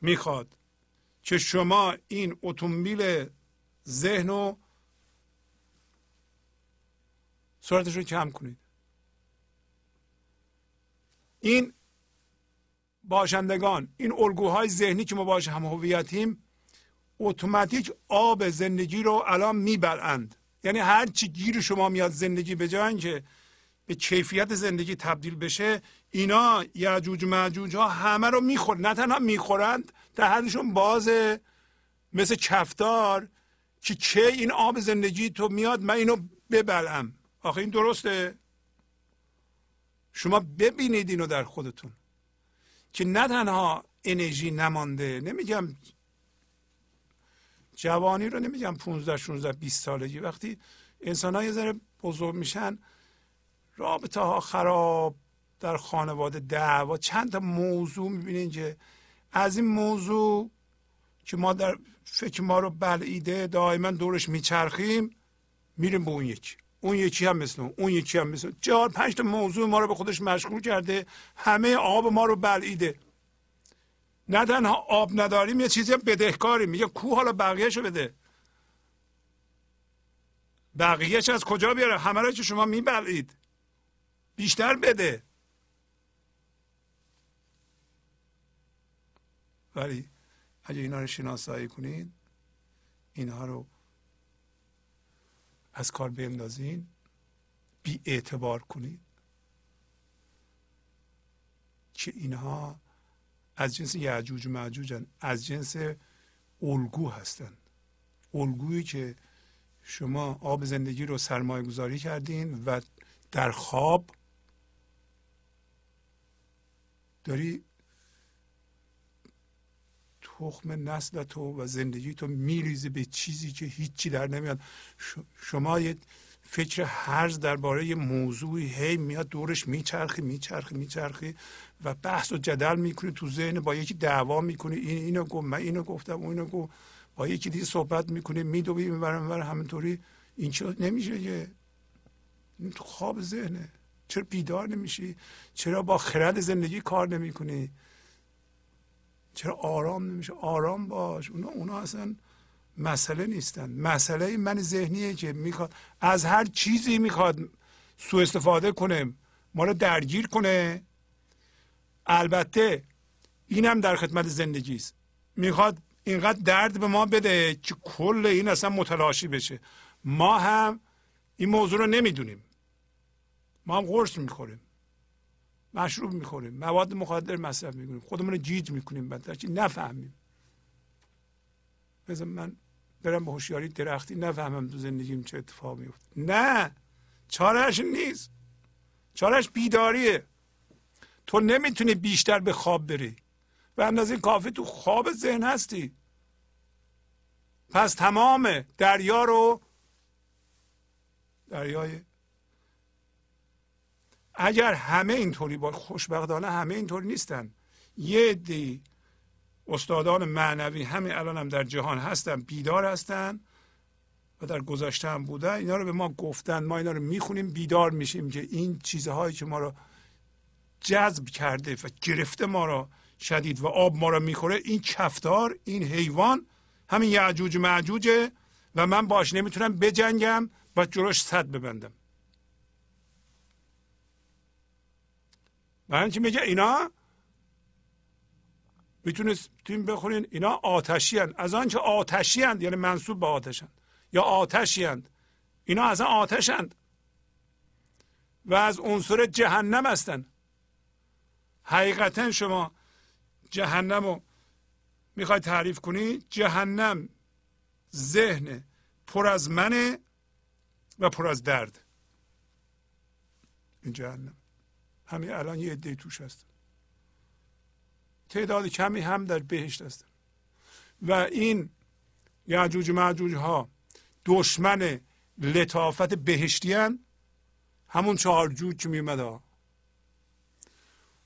می‌خواد که شما این اتومبیل ذهن رو سرعتش رو کم کنید. این باشندگان این الگوهای ذهنی که ما باش هم هویتیم اتوماتیک آب زندگی رو الان می‌برند یعنی هر چی گیر شما میاد زندگی به جای که به کیفیت زندگی تبدیل بشه اینا یعجوج معجوج ها همه رو می‌خورن. نه تنها می‌خورند دهنشون بازه. مثل کفتار که چه این آب زندگی تو میاد من اینو ببلم آخه این درسته؟ شما ببینید اینو در خودتون که نه تنها انرژی نمانده نمیگم جوانی رو نمیگم 15 16 20 سالگی. وقتی انسان ها یه ذره بزرگ میشن رابطه ها خراب در خانواده دعوا چند تا موضوع می‌بینین که از این موضوع که ما در فکر ما رو بلعیده دائما دورش میچرخیم میریم به اون یکی. اون یکی هم مثل اون اون یکی هم مثل چهار پنج تا موضوع ما رو به خودش مشغول کرده. همه آب ما رو بلعیده. نه تنها آب نداریم یه چیزی هم بدهکاریم میگه کو حالا بقیهشو بده. بقیهش از کجا بیاره؟ همه رو که شما میبلید بیشتر بده. ولی اگه اینا رو شناسایی کنید اینها رو از کار بندازین بی اعتبار کنید که اینها از جنس یعجوج و از جنس الگو هستند الگویی که شما آب زندگی رو سرمایه گذاری کردین و در خواب داری تخم نسل تو و زندگی تو میریزه به چیزی که هیچی در نمیاد. شما یه فکر هرز درباره یه موضوعی هی میاد دورش میچرخی میچرخی میچرخی و بحث و جدل می‌کنی تو ذهن با یکی دعوا می‌کنی این اینو گفت من اینو گفتم اونو گفت. با یکی دیگه صحبت می‌کنی میدوی می‌برم می‌برم همینطوری. این چرا نمیشه این تو خواب ذهنه. چرا بیدار نمیشی؟ چرا با خرد زندگی کار نمی‌کنی؟ چرا آرام نمیشه؟ آرام باش. اونا, اونا اصلا مسئله نیستن. مسئله من ذهنیه که می‌خواد از هر چیزی می‌خواد سوء استفاده کنه ما رو درگیر کنه. البته اینم در خدمت زندگی است می‌خواد اینقدر درد به ما بده که کل این اصلا متلاشی بشه. ما هم این موضوع رو نمی‌دونیم. ما هم قرص می‌خوریم. مشروب می‌خوریم مواد مخدر مصرف می‌کنیم خودمون رو جیج می‌کنیم بعد نفهمیم. مثلا من برم به هوشیاری درختی نفهمم تو زندگیم چه اتفاق میفته نه چارهش نیست. چارهش بیداریه. تو نمی‌تونی بیشتر به خواب بری. و اندازه کافی تو خواب ذهن هستی. پس تمام دریا رو دریای اگر همه اینطوری با خوشبختانه همه اینطوری نیستن. یه دی استادان معنوی همه الان هم در جهان هستن بیدار هستن و در گذشته هم بودن. اینا رو به ما گفتن ما اینا رو می‌خونیم بیدار میشیم که این چیزهایی که ما رو جذب کرده و گرفته ما رو شدید و آب ما رو می‌خوره این کفتار این حیوان همین یعجوج معجوجه و من باش نمی‌تونم بجنگم و جلوش صد ببندم. برای اینکه میگه اینا می‌تونستیم بخونین اینا آتشی هند. از آنچه آتشی هند. یعنی منصوب به آتشند یا آتشی هند. اینا اصلا آتشند و از عنصر جهنم هستند حقیقتا شما جهنم رو می‌خوای تعریف کنی جهنم ذهن پر از منه و پر از درد این جهنم همین الان یه عده توش هست تعداد کمی هم در بهشت هستن. و این یعجوج معجوج ها دشمن لطافت بهشتی همون چهارجو که میمد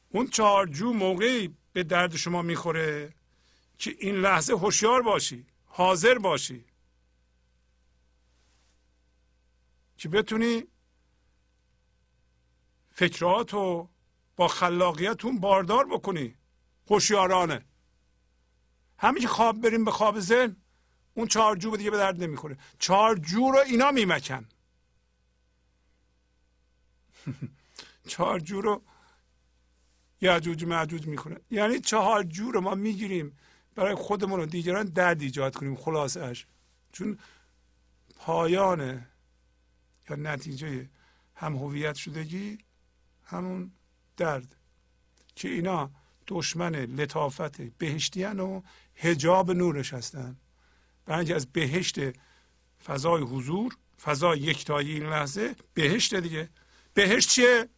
اون چهارجو موقعی به درد شما می‌خوره که این لحظه هوشیار باشی حاضر باشی. که بتونی فکرات رو با خلاقیتون باردار بکنی هوشیارانه. همین که خواب بریم به خواب ذهن اون چهارجو دیگه به درد نمی‌خوره. چهارجو رو اینا میمکن. *laughs* چهارجو رو یعجوج معجوج می‌کنه. یعنی چهار جو رو ما می‌گیریم برای خودمون و دیگران درد ایجاد کنیم خلاصش چون پایان یا نتیجه هم هویت شدگی همون درد که اینا دشمن لطافت بهشتی و هجاب نورش هستن. برای از بهشت فضای حضور فضای یکتایی این لحظه بهشت دیگه. بهشت چیه؟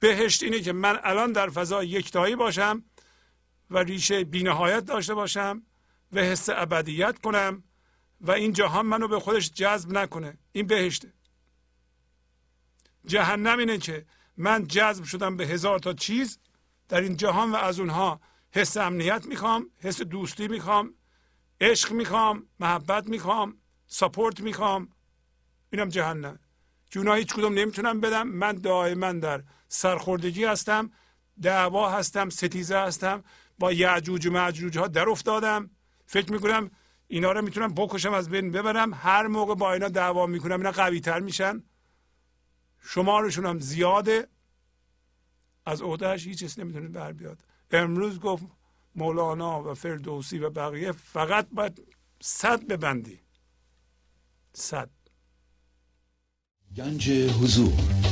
بهشت اینه که من الان در فضای یکتایی باشم و ریشه بینهایت داشته باشم و حس ابدیت کنم و این جهان منو به خودش جذب نکنه. این بهشته. جهنم اینه که من جذب شدم به هزار تا چیز. در این جهان و از اونها حس امنیت می‌خوام حس دوستی می‌خوام عشق می‌خوام محبت می‌خوام سپورت می‌خوام. اینم جهنم. اونها هیچ کدوم نمی‌تونم بدم من دائما در سرخوردگی هستم دعوا هستم ستیزه هستم. با یعجوج و معجوج ها در افتادم. فکر می‌کنم اینا رو می‌تونم بکشم از بین ببرم. هر موقع با اینا دعوا می‌کنم اینا قوی تر میشن. شمارشون هم زیاده. از عهدهش هیچ چیز نمی‌تونه بر بیاد. امروز گفت مولانا و فردوسی و بقیه فقط باید صد ببندی. صد. گنج حضور.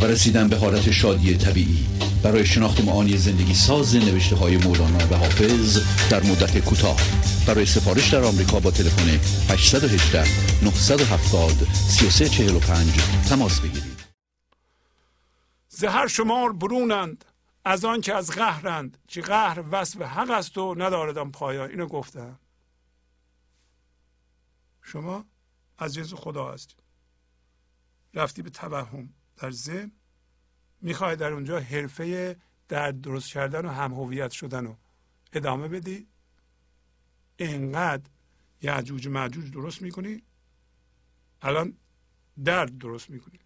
و رسیدن به حالت شادی طبیعی. برای شناخت معانی زندگی ساز نوشته های مولانا و حافظ در مدت کوتاه. برای سفارش در آمریکا با تلفن 818 970 3345 تماس بگیرید. زهر شمار برونند از آن که از قهرند. که قهر وصف حق است و نداردم پایان. اینو گفتم. شما جنس خدا هستید. رفتی به توهم. در ذهن می‌خوای در اونجا حرفه در درست کردن و هم هویت شدن رو ادامه بدی. انقدر یعجوج معجوج درست می‌کنی الان درد درست می‌کنی.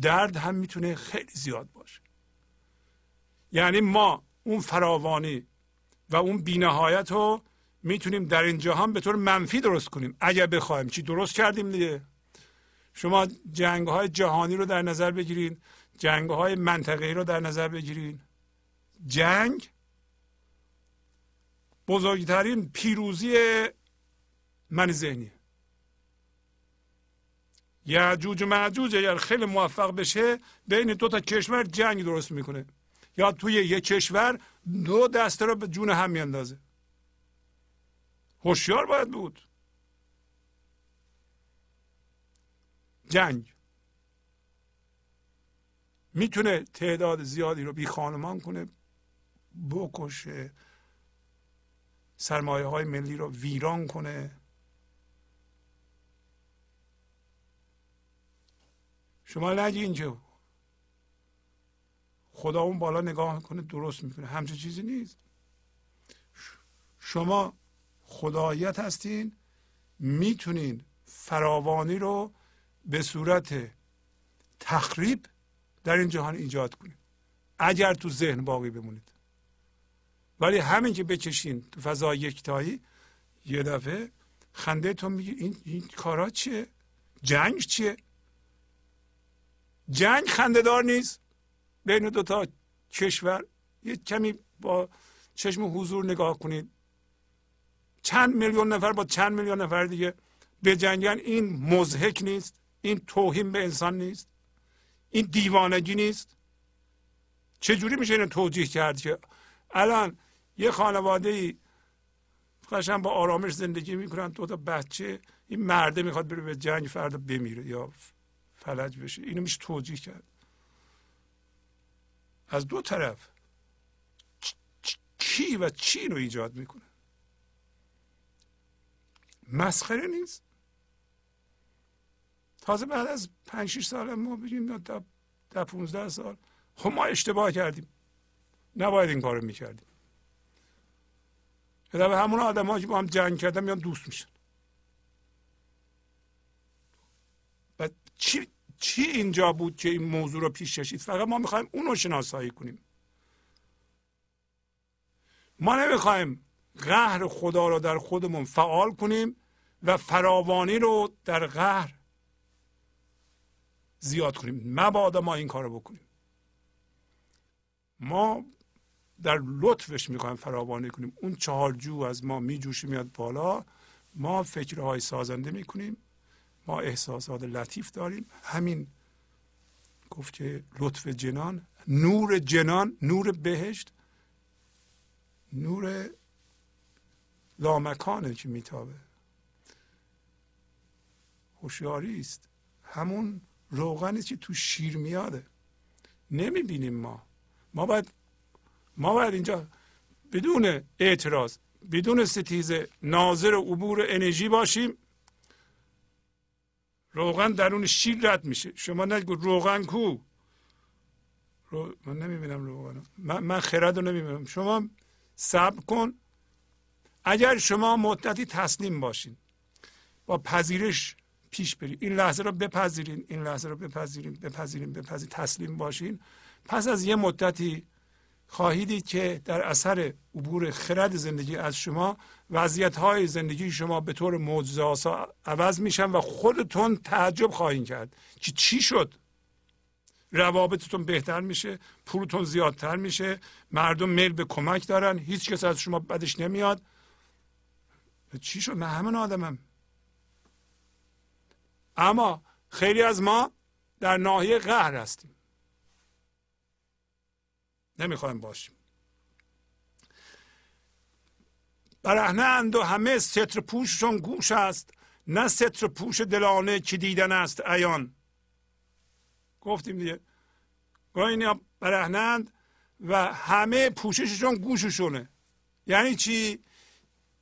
درد هم می‌تونه خیلی زیاد باشه. یعنی ما اون فراوانی و اون بینهایت رو می‌تونیم در این جهان به طور منفی درست کنیم. اگر بخوایم چی درست کردیم دیگه؟ شما جنگ های جهانی رو در نظر بگیرید جنگ های منطقه رو در نظر بگیرید جنگ بزرگترین پیروزی من ذهنی یعجوج و معجوج اگر خیلی موفق بشه بین دو تا کشور جنگ درست می‌کنه. یا توی یک کشور دو دسته رو به جون هم میاندازه. هوشیار باید بود. جنگ. می‌تونه تعداد زیادی رو بی خانمان کنه بکشه سرمایه های ملی رو ویران کنه. شما نگی اینجا خدا اون بالا نگاه کنه درست می‌کنه. همچه چیزی نیست. شما خدایت هستین می‌تونین فراوانی رو به صورت تخریب در این جهان ایجاد کنید. اگر تو ذهن باقی بمونید. ولی همین که بکشین تو فضای یکتایی یه دفعه خنده تو میگه این, این کارا چیه؟ جنگ چیه؟ جنگ خنده دار نیست. بین دو تا کشور یه کمی با چشم حضور نگاه کنید. چند میلیون نفر با چند میلیون نفر دیگه به جنگن این مزهک نیست. این توهین به انسان نیست. این دیوانگی نیست. چجوری میشه اینو توجیه کرد که الان یه خانواده ای قشن با آرامش زندگی می‌کنن دو تا بچه این مرده می‌خواد بره به جنگ فردا بمیره یا فلج بشه. اینو میشه توجیه کرد. از دو طرف کی و چی رو ایجاد می‌کنه؟ مسخره نیست. تازه بعد از پنج شیش سال ما بگیم در پونزده سال خب ما اشتباه کردیم. نباید این کارو می‌کردیم. به همون آدم که با هم جنگ کردن میان دوست میشن. و چی, چی اینجا بود که این موضوع رو پیش کشید؟ فقط ما می‌خوایم اون رو شناسایی کنیم. ما نمی‌خوایم قهر خدا رو در خودمون فعال کنیم و فراوانی رو در قهر زیاد کنیم. مبادا ما این کار رو بکنیم. ما در لطفش می‌خوایم فراوانی کنیم. اون چهار جو از ما میجوشه میاد بالا. ما فکرهای سازنده می‌کنیم. ما احساسات لطیف داریم. همین گفت که لطف جنان نور جنان نور بهشت نور لامکانه که میتابه. هوشیاری است. همون روغنی که تو شیر میاده نمی‌بینیم ما. ما باید ما باید اینجا بدون اعتراض بدون ستیزه ناظر عبور انرژی باشیم. روغن درون شیر رد میشه. شما نگو روغن کو؟ رو... من نمی‌بینم روغن من, من خرد رو نمی‌بینم. شما صبر کن. اگر شما مدتی تسلیم باشین با پذیرش پیش برید. این لحظه رو بپذیرین این لحظه رو بپذیرین بپذیرین بپذیرین تسلیم باشین. پس از یه مدتی خواهید که در اثر عبور خرد زندگی از شما وضعیت های زندگی شما به طور معجزه عوض میشن و خودتون تعجب خواهید کرد که چی شد. روابطتون بهتر میشه پولتون زیادتر میشه مردم میل به کمک دارن هیچ کس از شما بدش نمیاد. چی شد؟ من همین آدمم. اما خیلی از ما در ناحیه قهر هستیم. نمی‌خوایم باشیم. برهنند و همه ستر پوششون گوش است. نه ستر پوش دلانه که دیدن است ایان گفتیم دیگه. اینا برهنند و همه پوشششون گوششونه. یعنی چی؟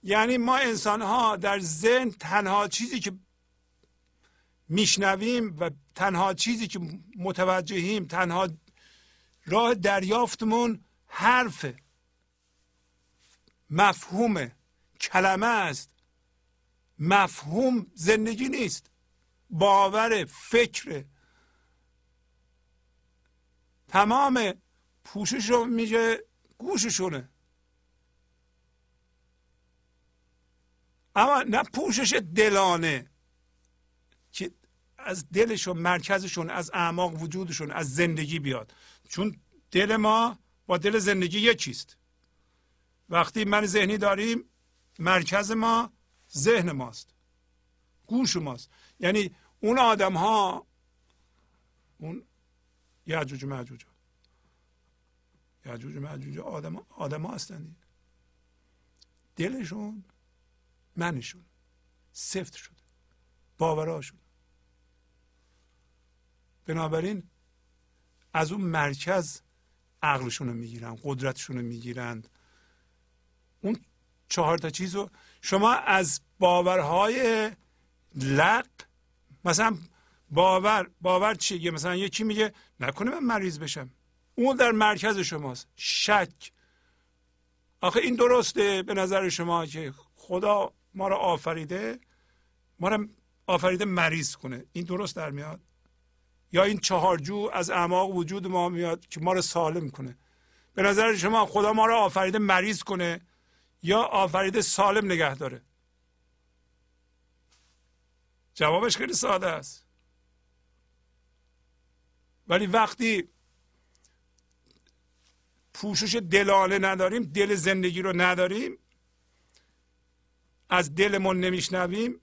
یعنی ما انسان ها در ذهن تنها چیزی که میشنویم و تنها چیزی که متوجهیم تنها راه دریافتمون حرف مفهوم کلمه است. مفهوم زندگی نیست. باور فکر. تمام پوشش رو میگه گوششونه. اما نه پوشش دلانه. از دلشون مرکزشون از اعماق وجودشون از زندگی بیاد. چون دل ما با دل زندگی یکیست. وقتی من ذهنی داریم مرکز ما ذهن ماست. گوش ماست. یعنی اون آدم ها اون یعجوج معجوج یعجوج معجوج آدم آدم ها هستند دلشون منشون. سفت شده. باوراشون بنابراین از اون مرکز عقلشون رو می‌گیرن قدرتشون رو می‌گیرند اون چهار تا چیز رو شما از باورهای لق مثلا باور باور چیه؟ مثلا یکی میگه نکنه من مریض بشم. اون در مرکز شماست. شک. آخه این درسته به نظر شما که خدا ما رو آفریده ما رو آفریده مریض کنه. این درست در میاد؟ یا این چهارجو از اعماق وجود ما میاد که ما رو سالم کنه به نظر شما خدا ما رو آفریده مریض کنه یا آفریده سالم نگه داره؟ جوابش خیلی ساده است. ولی وقتی پوشش دلانه نداریم دل زندگی رو نداریم از دلمون نمیشنویم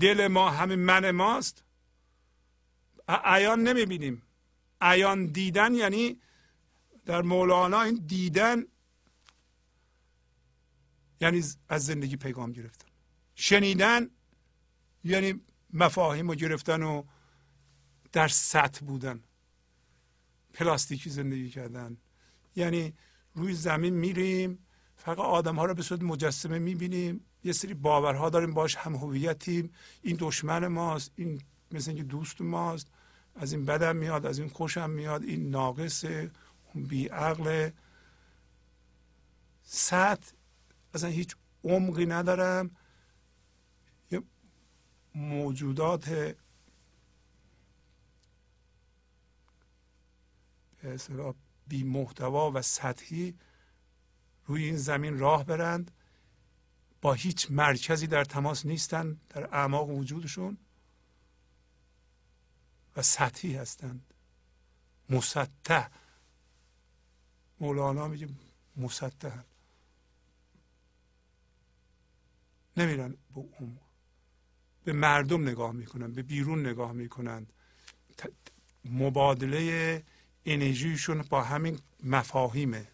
دل ما همین من ماست. عیان نمی‌بینیم. عیان دیدن یعنی در مولانا این دیدن یعنی از زندگی پیغام گرفتن. شنیدن یعنی مفاهیم رو گرفتن و در سطح بودن. پلاستیکی زندگی کردن. یعنی روی زمین میریم فقط آدم ها رو به صورت مجسمه می‌بینیم. یه سری باورها داریم باش هم هویتیم. این دشمن ماست این مثل اینکه دوست ماست. از این بدم میاد از این خوشم میاد. این ناقصه اون بیعقل. سطح اصلا هیچ عمقی ندارم. یه موجودات به بی محتوا و سطحی روی این زمین راه برند. با هیچ مرکزی در تماس نیستند در اعماق وجودشون. سطحی هستند. مسطح. مولانا میگه مسطح. نمیرن به اون به مردم نگاه می‌کنن به بیرون نگاه می‌کنند مبادله انرژیشون با همین مفاهیمه.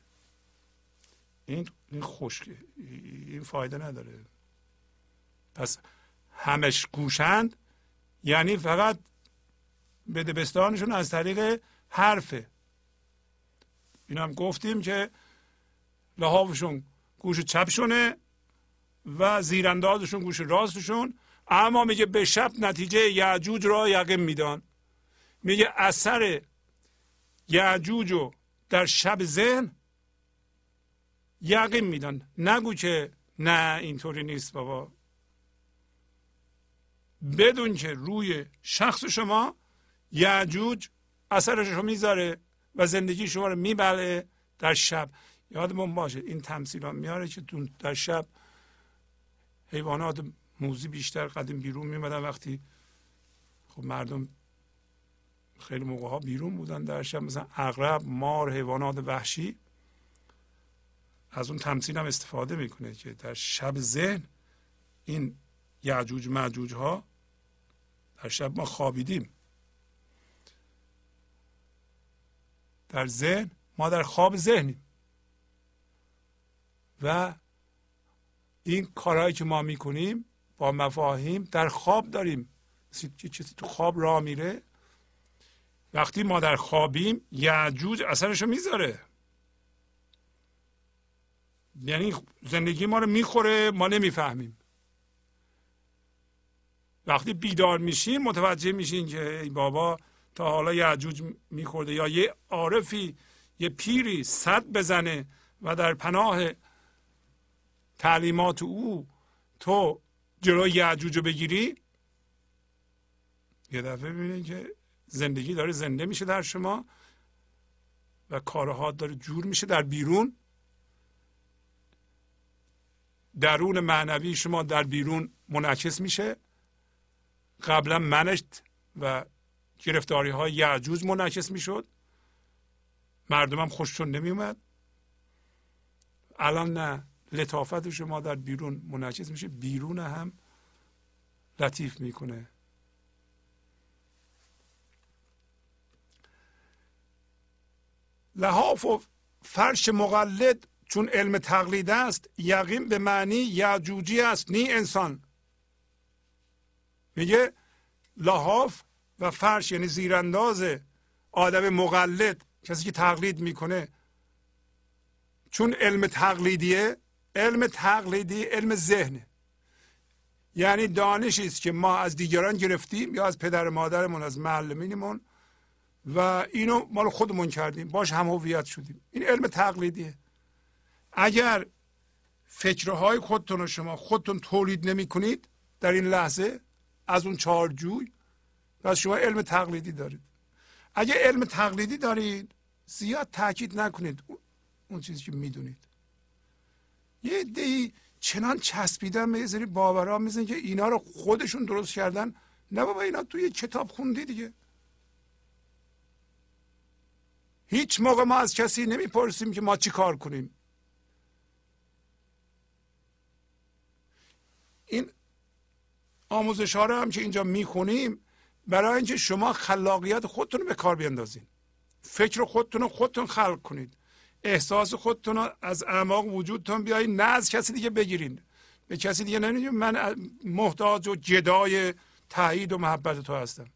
این این خشکه این فایده نداره. پس همش گوشند یعنی فقط به دبستانشون از طریق حرفه این هم گفتیم که لحافشون گوش چپشونه و زیراندازشون گوش راستشون. اما میگه به شب نتیجه یعجوج را یقین میدان. میگه اثر یعجوج رو در شب ذهن یقین میدن نگو که نه اینطوری نیست بابا. بدون که روی شخص شما یعجوج اثرش رو می‌ذاره و زندگی شما رو میبله در شب. یادمون باشه این تمثیل میاره که در شب حیوانات موزی بیشتر قدیم بیرون میمدن وقتی خب مردم خیلی موقع ها بیرون بودن در شب مثلا اغرب مار حیوانات وحشی از اون تمثیل هم استفاده می‌کنه که در شب ذهن این یعجوج معجوج ها در شب ما خوابیدیم. در ذهن ما در خواب ذهنیم. و این کارهایی که ما می‌کنیم با مفاهیم در خواب داریم. چیزی تو خواب راه میره. وقتی ما در خوابیم یعجوج اثرشو می‌ذاره. یعنی زندگی ما رو می‌خوره ما نمی‌فهمیم. وقتی بیدار میشین متوجه میشین که ای بابا تا حالا یعجوج میخورده یا یه عارفی یه پیری صد بزنه و در پناه تعلیمات او تو جلوی یعجوج رو بگیری. یه دفعه ببینید که زندگی داره زنده میشه در شما و کارها داره جور میشه در بیرون. درون معنوی شما در بیرون منعکس میشه. قبلا منشت و گرفتاری های یعجوج منعکس می‌شد. مردمم خوششون نمیومد الان نه لطافت شما در بیرون منعکس میشه. بیرون هم لطیف می‌کنه. لحاف و فرش مقلد چون علم تقلید است یقین به معنی یعجوجی است نی انسان. میگه لحاف و فرش یعنی زیرانداز آدم مقلد کسی که تقلید می‌کنه. چون علم تقلیدیه علم تقلیدی علم ذهنه. یعنی دانشی است که ما از دیگران گرفتیم یا از پدر مادرمون از معلمینمون و اینو مال خودمون کردیم. باش هم هویت شدیم. این علم تقلیدیه. اگر فکرهای خودتون رو شما خودتون تولید نمی کنید در این لحظه از اون چارجوی پس شما علم تقلیدی دارید. اگر علم تقلیدی دارید زیاد تاکید نکنید اون چیزی که می‌دونید. یه دی چنان چسبیدن به یه سری باورها میزن که اینا رو خودشون درست کردن. نه بابا اینا توی کتاب خوندی دیگه. هیچ موقع ما از کسی نمی‌پرسیم که ما چی کار کنیم. این آموزش ها رو هم که اینجا می‌خونیم برای اینکه شما خلاقیت خودتون رو به کار بیندازین. فکر خودتون رو خودتون خلق کنید. احساس خودتون رو از اعماق وجودتون بیایید نه از کسی دیگه بگیرین. به کسی دیگه نمیگید من محتاج و جدای تایید و محبت تو هستم.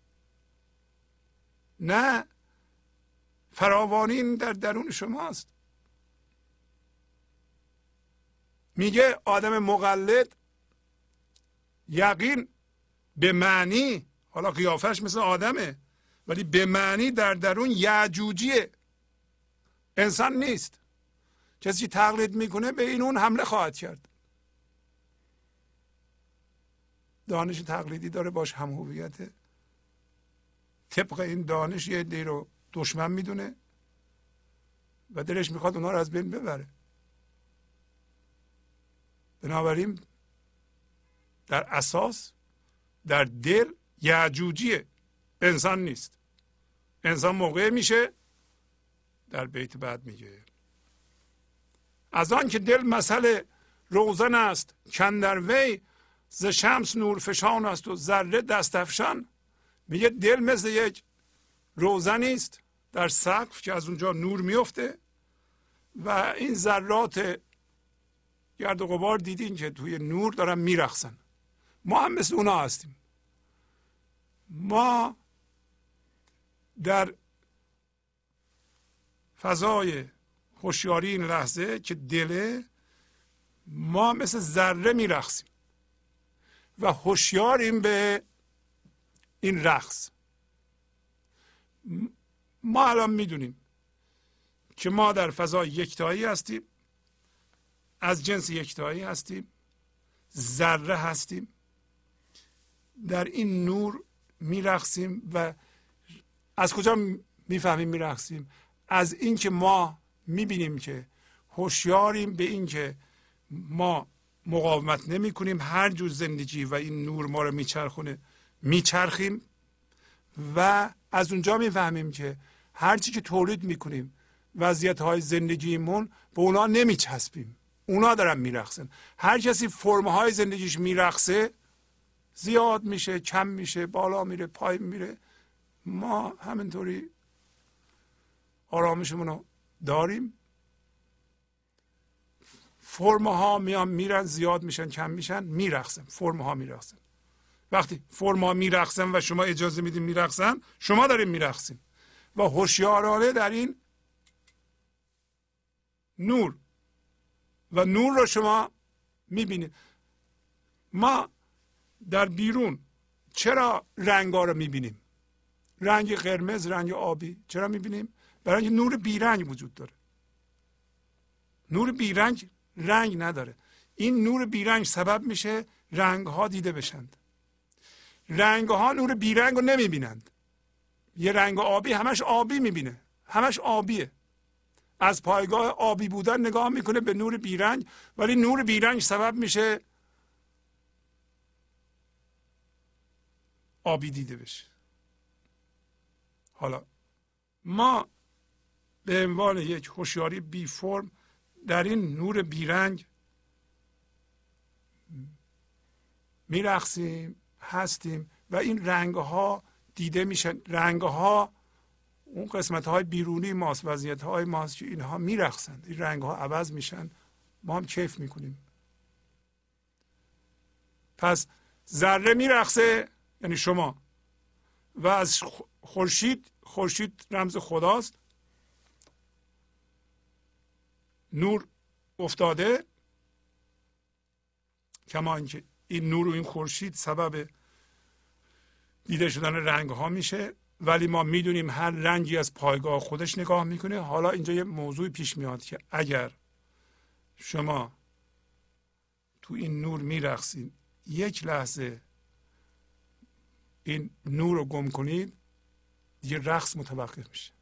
نه. فراوانی در درون شماست میگه آدم مقلد یقین به معنی حالا قیافش مثل آدمه. ولی به معنی در درون یعجوجیه انسان نیست. کسی تقلید می‌کنه به این اون حمله خواهد کرد. دانش تقلیدی داره باش هم هویته. طبق این دانش یه دی رو دشمن می‌دونه و دلش می‌خواد اونها رو از بین ببره. بنابراین در اساس در دل یعجوجیه انسان نیست. انسان موقع میشه در بیت بعد میگه. از آن که دل مسئله روزن است کندر وی ز شمس نور فشان است و ذره دستفشان. میگه دل مثل یک روزنی است در سقف که از اونجا نور میفته و این ذرات گرد و غبار دیدین که توی نور دارن میرخسن ما هم مثل اونا هستیم. ما در فضای هوشیاری این لحظه که دله ما مثل ذره میرخسیم و هوشیاریم به این رقص. ما الان می‌دونیم که ما در فضای یکتایی هستیم از جنس یکتایی هستیم ذره هستیم. در این نور میرقصیم و از کجا می‌فهمیم میرقصیم؟ از اینکه ما می‌بینیم که هوشیاریم به اینکه ما مقاومت نمی کنیم هر جور زندگی و این نور ما رو میچرخونه میچرخیم و از اونجا می‌فهمیم که هرچی که تولید می‌کنیم وضعیت های زندگیمون به اونا نمیچسبیم. اونا دارن میرقصن. هر کسی فرم های زندگیش میرقصه زیاد میشه کم میشه بالا میره پای میره. ما همینطوری آرامشمون رو داریم. فرم ها میان میرن زیاد میشن کم میشن میرقصن. فرم ها میرقصن. وقتی فرم ها میرقصن و شما اجازه میدین میرقصن شما دارین میرقصین. و هوشیارانه در این نور. و نور رو شما می‌بینید. ما در بیرون. چرا رنگ ها رو می‌بینیم؟ رنگ قرمز رنگ آبی چرا می‌بینیم؟ برای اینکه نور بیرنگ وجود داره. نور بیرنگ رنگ نداره. این نور بیرنگ سبب میشه رنگ ها دیده بشند. رنگ ها نور بیرنگ رو نمی‌بینند. یه رنگ آبی همش آبی می‌بینه. همش آبیه. از پایگاه آبی بودن نگاه می‌کنه به نور بیرنگ ولی نور بیرنگ سبب میشه آبی دیده بشه. حالا ما به عنوان یک هوشیاری بی فرم در این نور بیرنگ میرقصیم هستیم و این رنگ ها دیده میشن. رنگ ها اون قسمت های بیرونی ماست وضعیت های ماست که اینها میرقصند. این رنگ ها عوض میشن. ما هم کیف می‌کنیم. پس ذره میرقصه یعنی شما. و از خورشید خورشید رمز خداست. نور افتاده. کما اینکه این نور و این خورشید سبب دیده شدن رنگ ها میشه. ولی ما می‌دونیم هر رنگی از پایگاه خودش نگاه می‌کنه. حالا اینجا یه موضوع پیش میاد که اگر شما تو این نور میرقصید یک لحظه این نور رو گم کنید دیگه رقص متوقف میشه.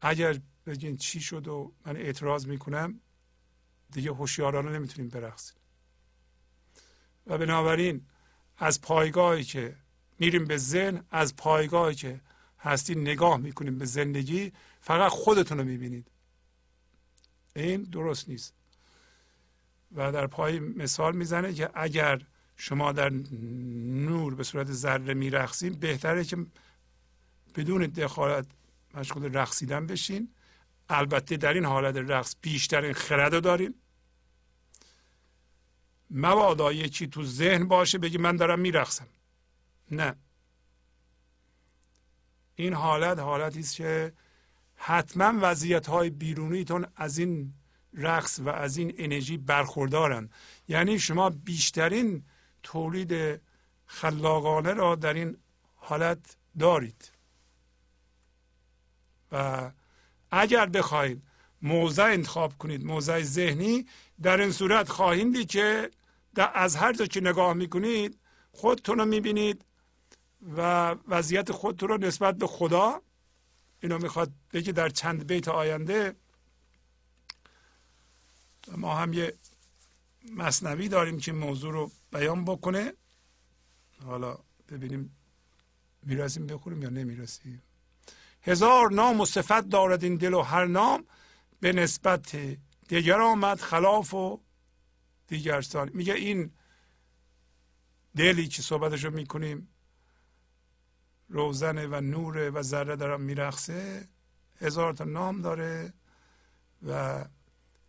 اگر بگین چی شد و من اعتراض می‌کنم دیگه هوشیارانه نمی‌تونیم برقصیم. و بنابراین از پایگاهی که میریم به ذهن از پایگاهی که هستی نگاه می‌کنیم به زندگی فقط خودتون رو می‌بینید. این درست نیست. و در پای مثال می‌زنه که اگر شما در نور به صورت ذره میرخسین بهتره که بدون دخالت مشغول رقصیدن بشین. البته در این حالت رقص بیشترین خرد رو دارین مبادا یکی تو ذهن باشه بگی من دارم میرقصم. نه. این حالت حالتی است که حتما وضعیت های بیرونیتون از این رقص و از این انرژی برخوردارن. یعنی شما بیشترین تولید خلاقانه را در این حالت دارید. و اگر بخواید موضع انتخاب کنید موضع ذهنی در این صورت خواهید دید که از هر جا که نگاه می‌کنید خودتون رو می‌بینید و وضعیت خودتون رو نسبت به خدا اینو می‌خواد بگه در چند بیت آینده. ما هم یه مصنوی داریم که موضوع رو بیان بکنه حالا ببینیم می‌رسیم بخوریم یا نمی‌رسیم هزار نام و صفت دارد این دل و هر نام به نسبت دیگر آمد خلاف و دیگر سال میگه این دلی که صحبتشو می‌کنیم روزنه و نوره و ذره دارم میرخصه هزار تا نام داره و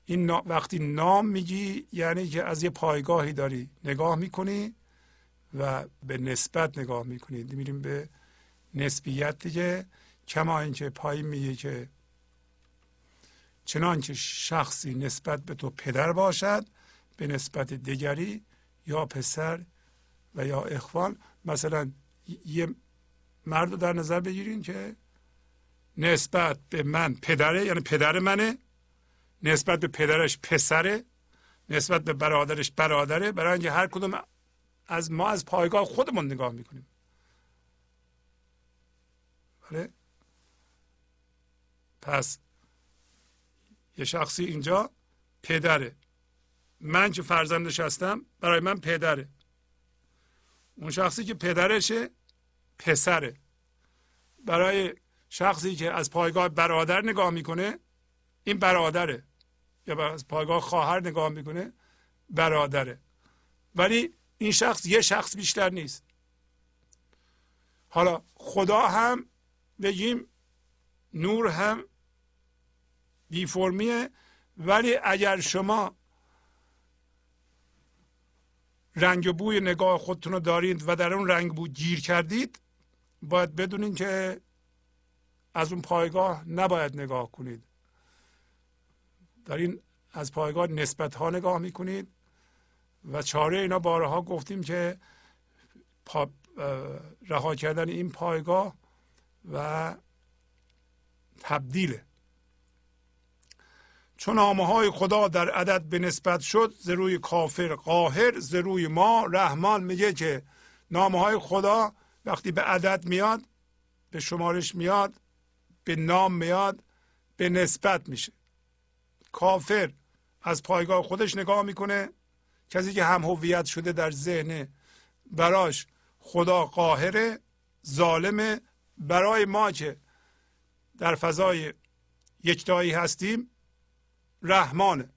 این وقتی نام میگی یعنی که از یه پایگاهی داری نگاه می‌کنی و به نسبت نگاه می‌کنی. میریم به نسبیت دیگه. کما اینکه پایین میگه که چنانچه شخصی نسبت به تو پدر باشد به نسبت دیگری یا پسر و یا اخوان. مثلا یه مرد رو در نظر بگیرین که نسبت به من پدره یعنی پدر منه نسبت به پدرش پسره نسبت به برادرش برادره برای اینکه هر کدوم از ما از پایگاه خودمون نگاه می‌کنیم. بله. پس یه شخصی اینجا پدره. من که فرزندش هستم برای من پدره. اون شخصی که پدرشه پسره. برای شخصی که از پایگاه برادر نگاه می‌کنه این برادره. یا از پایگاه خواهر نگاه می‌کنه برادره. ولی این شخص یه شخص بیشتر نیست. حالا خدا هم بگیم نور هم بی فرمیه ولی اگر شما رنگ بوی نگاه خودتون رو دارید و در اون رنگ بو گیر کردید باید بدونین که از اون پایگاه نباید نگاه کنید. در این از پایگاه نسبت ها نگاه می‌کنید و چاره اینا بارها گفتیم که رها کردن این پایگاه و تبدیله. چون نامه های خدا در عدد به نسبت شد ز روی کافر قاهر ز روی ما رحمان میگه که نامه های خدا وقتی به عدد میاد به شمارش میاد به نام میاد به نسبت میشه. کافر از پایگاه خودش نگاه می‌کنه. کسی که هم هویت شده در ذهن براش خدا قاهره ظالمه. برای ما که در فضای یکتایی هستیم رحمانه.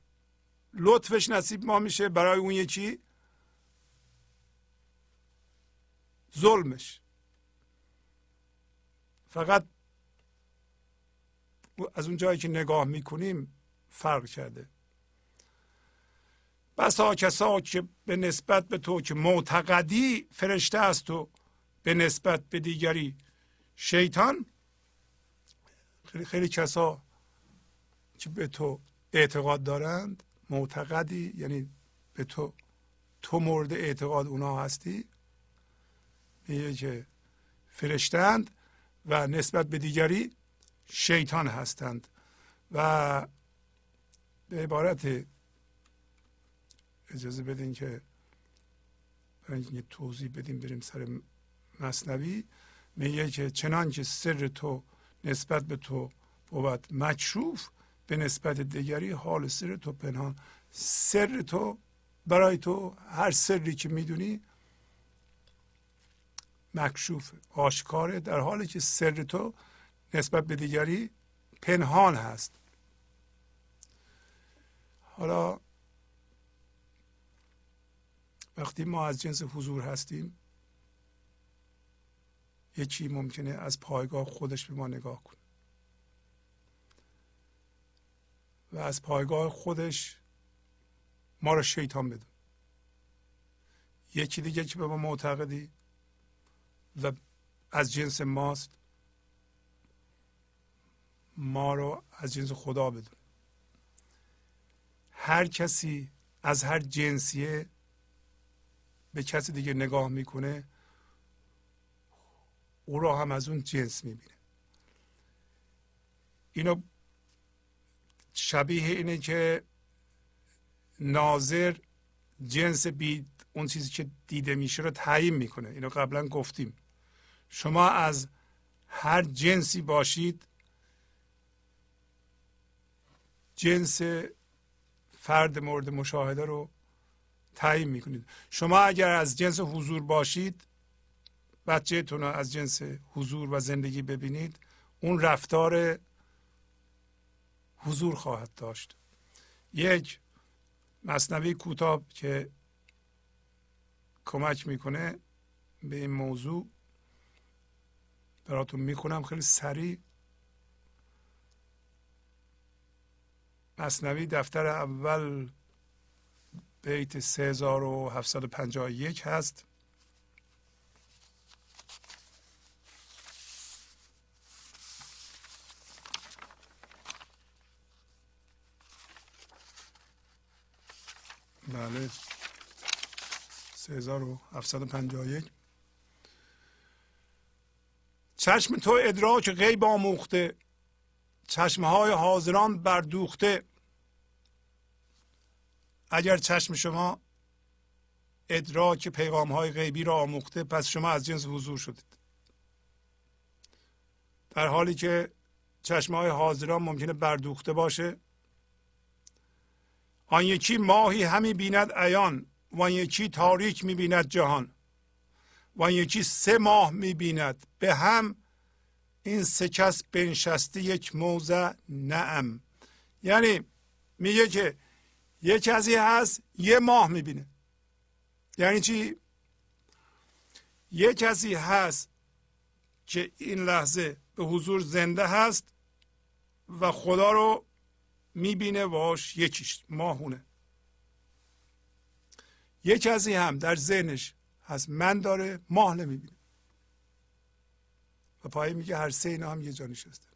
لطفش نصیب ما میشه برای اون یکی. ظلمش. فقط از اون جایی که نگاه می‌کنیم فرق کرده. بسا کسا که به نسبت به تو که معتقدی فرشته است تو به نسبت به دیگری شیطان خیلی خیلی کسا که به تو اعتقاد دارند معتقدی یعنی به تو تو مورد اعتقاد اونا هستی میگه که فرشتند و نسبت به دیگری شیطان هستند. و به عبارت اجازه بدین که برای توضیح بدیم بریم سر مصنوی میگه که چنانچه سر تو نسبت به تو بود مکشوف به نسبت دیگری حال سر تو پنهان. سر تو برای تو هر سری که می‌دونی مکشوف آشکاره در حالی که سر تو نسبت به دیگری پنهان هست. حالا وقتی ما از جنس حضور هستیم یکی ممکنه از پایگاه خودش به ما نگاه کنه. و از پایگاه خودش ما رو شیطان بدون. یکی دیگه که به ما معتقدی و از جنس ماست ما رو از جنس خدا بدون. هر کسی از هر جنسیه به کسی دیگه نگاه می‌کنه او را هم از اون جنس می‌بینه. اینو شبیه اینه که ناظر جنس بید اون چیزی که دیده میشه رو تعیین می‌کنه. اینو قبلا گفتیم. شما از هر جنسی باشید جنس فرد مورد مشاهده رو تعیین می‌کنید. شما اگر از جنس حضور باشید بچهتون رو از جنس حضور و زندگی ببینید اون رفتار حضور خواهد داشت. یک مصنوی کوتاه که کمک می‌کنه به این موضوع براتون می‌کنم خیلی سریع. مصنوی دفتر اول بیت 3751 هست. بله. 3751 چشم تو ادراک غیب آموخته. چشمهای حاضران بردوخته. اگر چشم شما ادراک پیغام های غیبی را آموخته پس شما از جنس حضور شدید. در حالی که چشم های حاضران ممکنه بردوخته باشه. آن یکی ماهی همی بیند ایان و آن یکی تاریک می بیند جهان. و آن یکی سه ماه می بیند. به هم این سه کس بنشسته یک موضع نعم. یعنی میگه که یه کسی هست یه ماه می‌بینه. یعنی چی؟ یه کسی هست که این لحظه به حضور زنده هست و خدا رو می‌بینه باش یکیش ماهونه. یه کسی هم در ذهنش هست من داره ماه نمی‌بینه. و پای میگه هر سه اینا هم یه جا نشسته.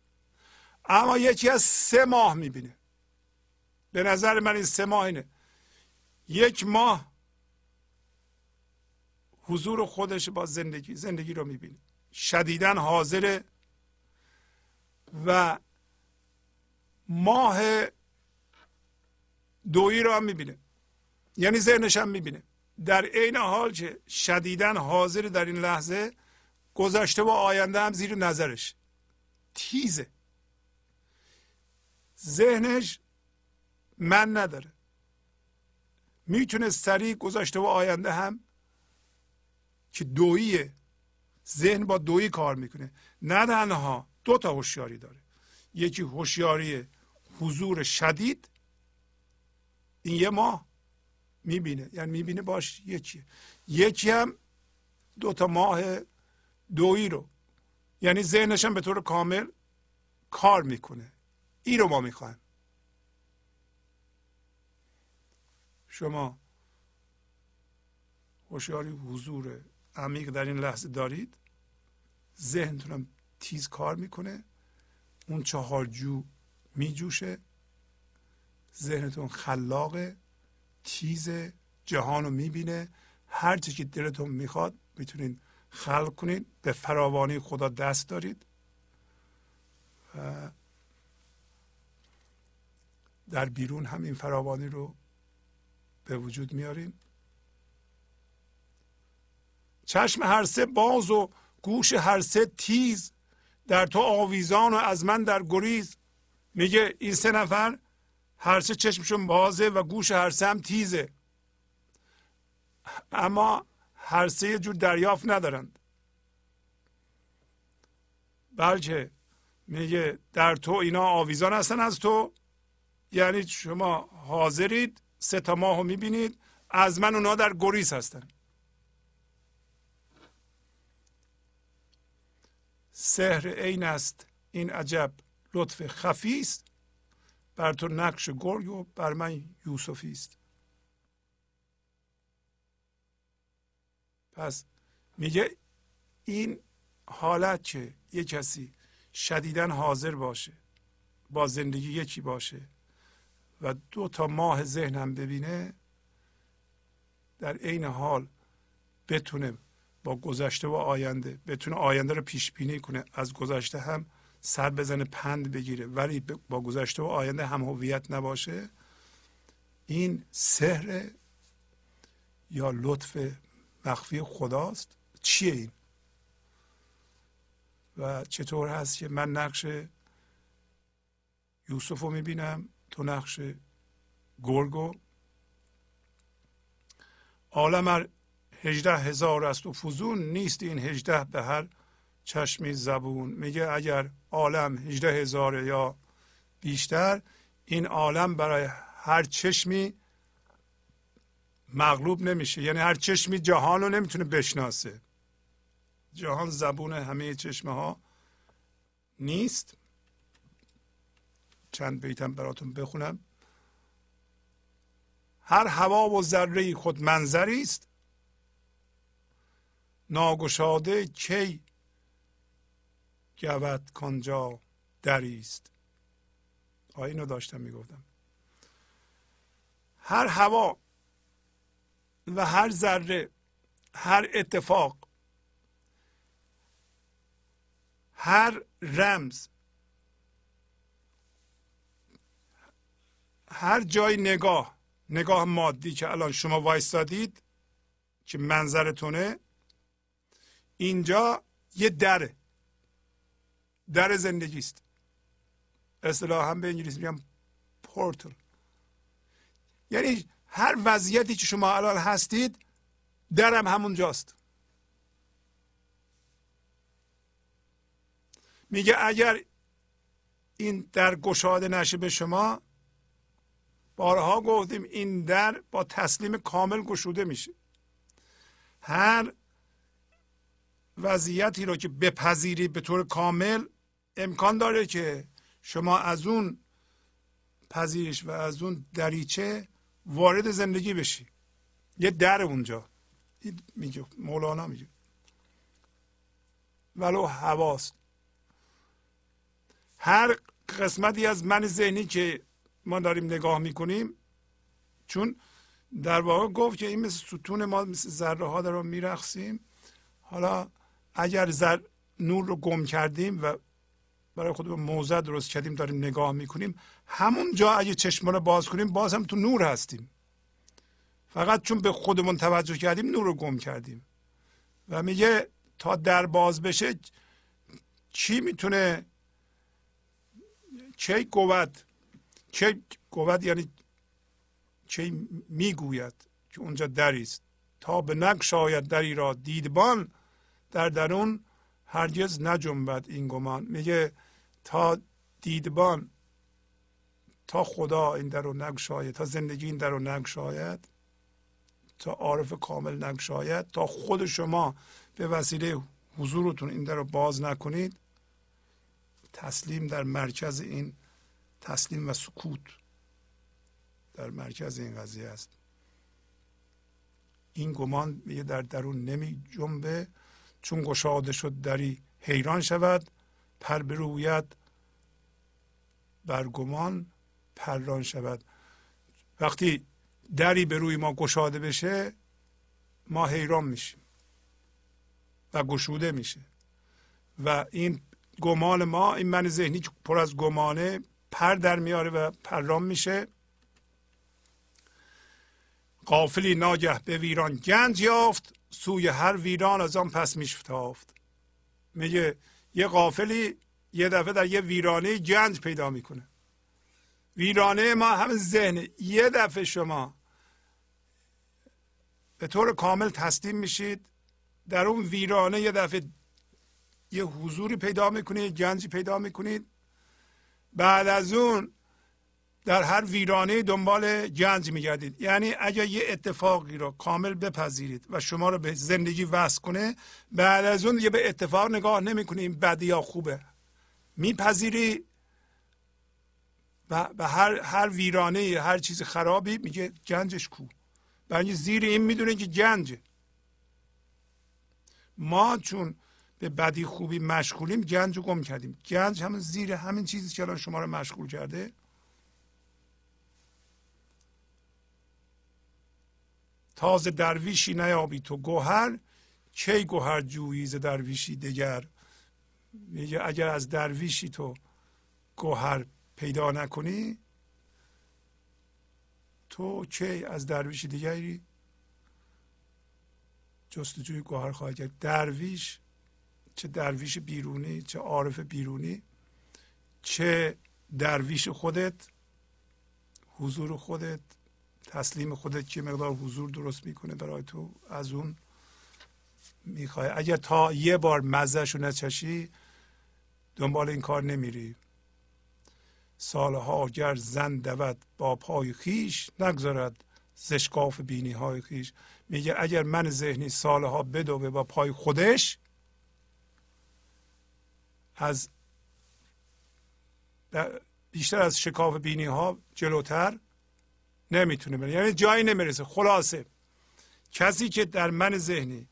اما یکی از سه ماه می‌بینه. به نظر من این سه ماه اینه. یک ماه حضور خودش با زندگی زندگی رو می‌بینه. شدیدن حاضره و ماه دویی رو هم می‌بینه. یعنی ذهنش هم می‌بینه. در عین حال که شدیدن حاضر در این لحظه گذشته و آینده هم زیر نظرش. تیزه. ذهنش من نداره. می‌تونه سریع گذشته و آینده هم که دوییه. ذهن با دویی کار می‌کنه. نه تنها دو تا هوشیاری داره. یکی هوشیاری حضور شدید. این یه ماه می‌بینه. یعنی می‌بینه باش یکی یکی هم دو تا ماه دویی رو. یعنی ذهنش هم به طور کامل کار می‌کنه. این رو ما می‌خوایم. شما هوشیاری حضور عمیق در این لحظه دارید. ذهنتونم تیز کار می‌کنه. اون چهار جو میجوشه. ذهنتون خلاقه تیز جهان رو می‌بینه. هر چی که دلتون می‌خواد می‌تونین خلق کنید به فراوانی خدا دست دارید. و در بیرون هم این فراوانی رو به وجود میاریم. چشم هر سه باز و گوش هر سه تیز. در تو آویزان و از من در گریز. میگه این سه نفر هر سه چشمشون بازه و گوش هر سه هم تیزه. اما هر سه یه جور دریافت ندارند. بلکه میگه در تو اینا آویزان هستن از تو. یعنی شما حاضرید سه تا ماه رو می‌بینید از من اونا در گریز هستن. سحر عین است. این عجب لطف خفی است. بر تو نقش گرگ و بر من یوسفی است. پس میگه این حالت که یه کسی شدیدا حاضر باشه با زندگی یکی باشه و دو تا ماه ذهن هم ببینه در عین حال بتونه با گذشته و آینده بتونه آینده رو پیش بینی کنه از گذشته هم سر بزنه پند بگیره ولی با گذشته و آینده هم هویت نباشه. این سحر یا لطف مخفی خداست. چیه این؟ و چطور هست که من نقش یوسف رو می‌بینم تو نقش گرگو؟ عالم هجده هزار است و فزون نیست این هجده به هر چشمی زبون. میگه اگر عالم هجده هزاره یا بیشتر این عالم برای هر چشمی مغلوب نمیشه. یعنی هر چشمی جهان رو نمی‌تونه بشناسه. جهان زبون همه چشمه ها نیست. چند بیتم براتون بخونم. هر هوا و ذره خود منظری است. ناگشاده کی گود کنجا دری است. اینو داشتم می‌گفتم. هر هوا و هر ذره هر اتفاق هر رمز هر جای نگاه نگاه مادی که الان شما وایستادید که منظرتونه اینجا یه دره. در زندگی است اصطلاح هم به انگلیسی میگم پورتل یعنی هر وضعیتی که شما الان هستید درم همونجاست میگه اگر این در گشاده نشه به شما بارها گفتیم این در با تسلیم کامل گشوده میشه. هر وضعیتی رو که بپذیرید به طور کامل امکان داره که شما از اون پذیرش و از اون دریچه وارد زندگی بشی. یه در اونجا. میگه مولانا میگه. ولو هواست هر قسمتی از من ذهنی که ما داریم نگاه می‌کنیم چون در واقع گفت که این مثل ستون ما مثل ذره ها رو میرخسیم حالا اگر زر نور رو گم کردیم و برای خود موضع درست کردیم داریم نگاه می‌کنیم همون جا اگه چشم رو باز کنیم باز هم تو نور هستیم. فقط چون به خودمون توجه کردیم نور رو گم کردیم. و میگه تا در باز بشه چی می‌تونه؟ چه گوید چه گوید یعنی چه می‌گوید که اونجا دری است؟ تا به نگشاید دری را دیدبان در درون هرگز نجنبد این گمان. میگه تا دیدبان تا خدا این در رو نگشاید تا زندگی این در رو نگشاید تا عارف کامل نگشاید تا خود شما به وسیله حضورتون این در رو باز نکنید. تسلیم در مرکز این تسلیم و سکوت در مرکز این قضیه است. این گمان میگه در درون نمی جنبه چون گشاده شد دری حیران شود پر بروید بر گمان. پران شود. وقتی دری به روی ما گشاده بشه ما حیران میشیم و گشوده میشه. و این گمان ما این من ذهنی که پر از گمانه پر در میاره و پران میشه. قافلی ناگه به ویران گنج یافت سوی هر ویران از آن پس میشتافت. میگه یه قافلی یه دفعه در یه ویرانه گنج پیدا می‌کنه. ویرانه ما هم ذهن. یه دفعه شما به طور کامل تسلیم میشید. در اون ویرانه یه دفعه یه حضوری پیدا می‌کنید گنجی پیدا می‌کنید. بعد از اون در هر ویرانه دنبال گنج میگردید. یعنی اگر یه اتفاقی رو کامل بپذیرید و شما رو به زندگی وصل کنه بعد از اون یه به اتفاق نگاه نمی‌کنی این بدی یا خوبه. میپذیری و به هر هر ویرانه هر چیز خرابی میگه گنجش کو. برای زیر این می‌دونه که گنجه ما چون به بدی خوبی مشغولیم گنج رو گم کردیم. گنج همون زیر همین چیزی که الان شما رو مشغول کرده. تازه درویشی نیابی تو گوهر کی گوهر جویی ز درویشی دگر؟ میگه اگر از درویشی تو گوهر پیدا نکنی تو کی از درویشی دیگری جستجوی گوهر خواهی کرد؟ درویش چه درویش بیرونی چه عارف بیرونی چه درویش خودت حضور خودت تسلیم خودت که مقدار حضور درست می‌کنه برای تو؟ از اون می‌خوای. اگر تا یه بار مزهشو نچشی دنبال این کار نمیری. سالها گر زن دود با پای خیش نگذارد زشکاف بینی های خیش. میگه اگر من ذهنی سالها بدوه با پای خودش از بیشتر از شکاف بینی ها جلوتر نمی‌تونه بره. یعنی جایی نمی‌رسه. خلاصه. کسی که در من ذهنی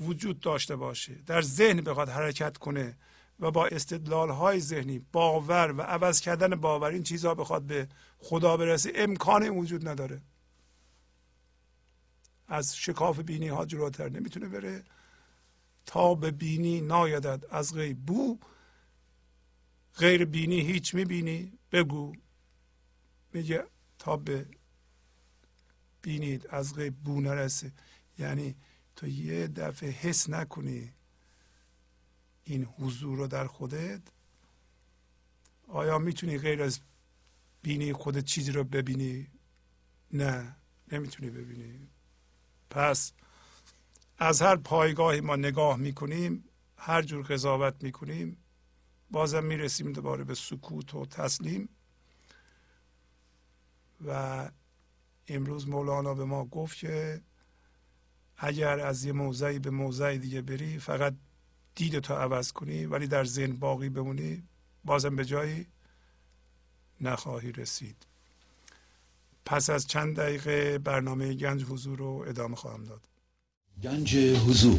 وجود داشته باشه در ذهن بخواد حرکت کنه و با استدلال های ذهنی باور و عوض کردن باور این چیزها بخواد به خدا برسه امکان وجود نداره. از شکاف بینی ها جلوتر نمی‌تونه بره. تا به بینی نایدد. از غیب بو. غیر بینی هیچ می‌بینی. بگو. میگه تا به بینید از غیب بو نرسه. یعنی تو یه دفعه حس نکنی. این حضور رو در خودت؟ آیا می‌تونی غیر از بینی خودت چیزی رو ببینی؟ نه نمی‌تونی ببینی. پس از هر پایگاهی ما نگاه می‌کنیم هر جور قضاوت می‌کنیم بازم می‌رسیم دوباره به سکوت و تسلیم. و امروز مولانا به ما گفت که اگر از یه موضعی به موضع دیگه بری فقط دید تو عوض کنی ولی در ذهن باقی بمونی بازم به جایی نخواهی رسید. پس از چند دقیقه برنامه گنج حضور رو ادامه خواهم داد. گنج حضور.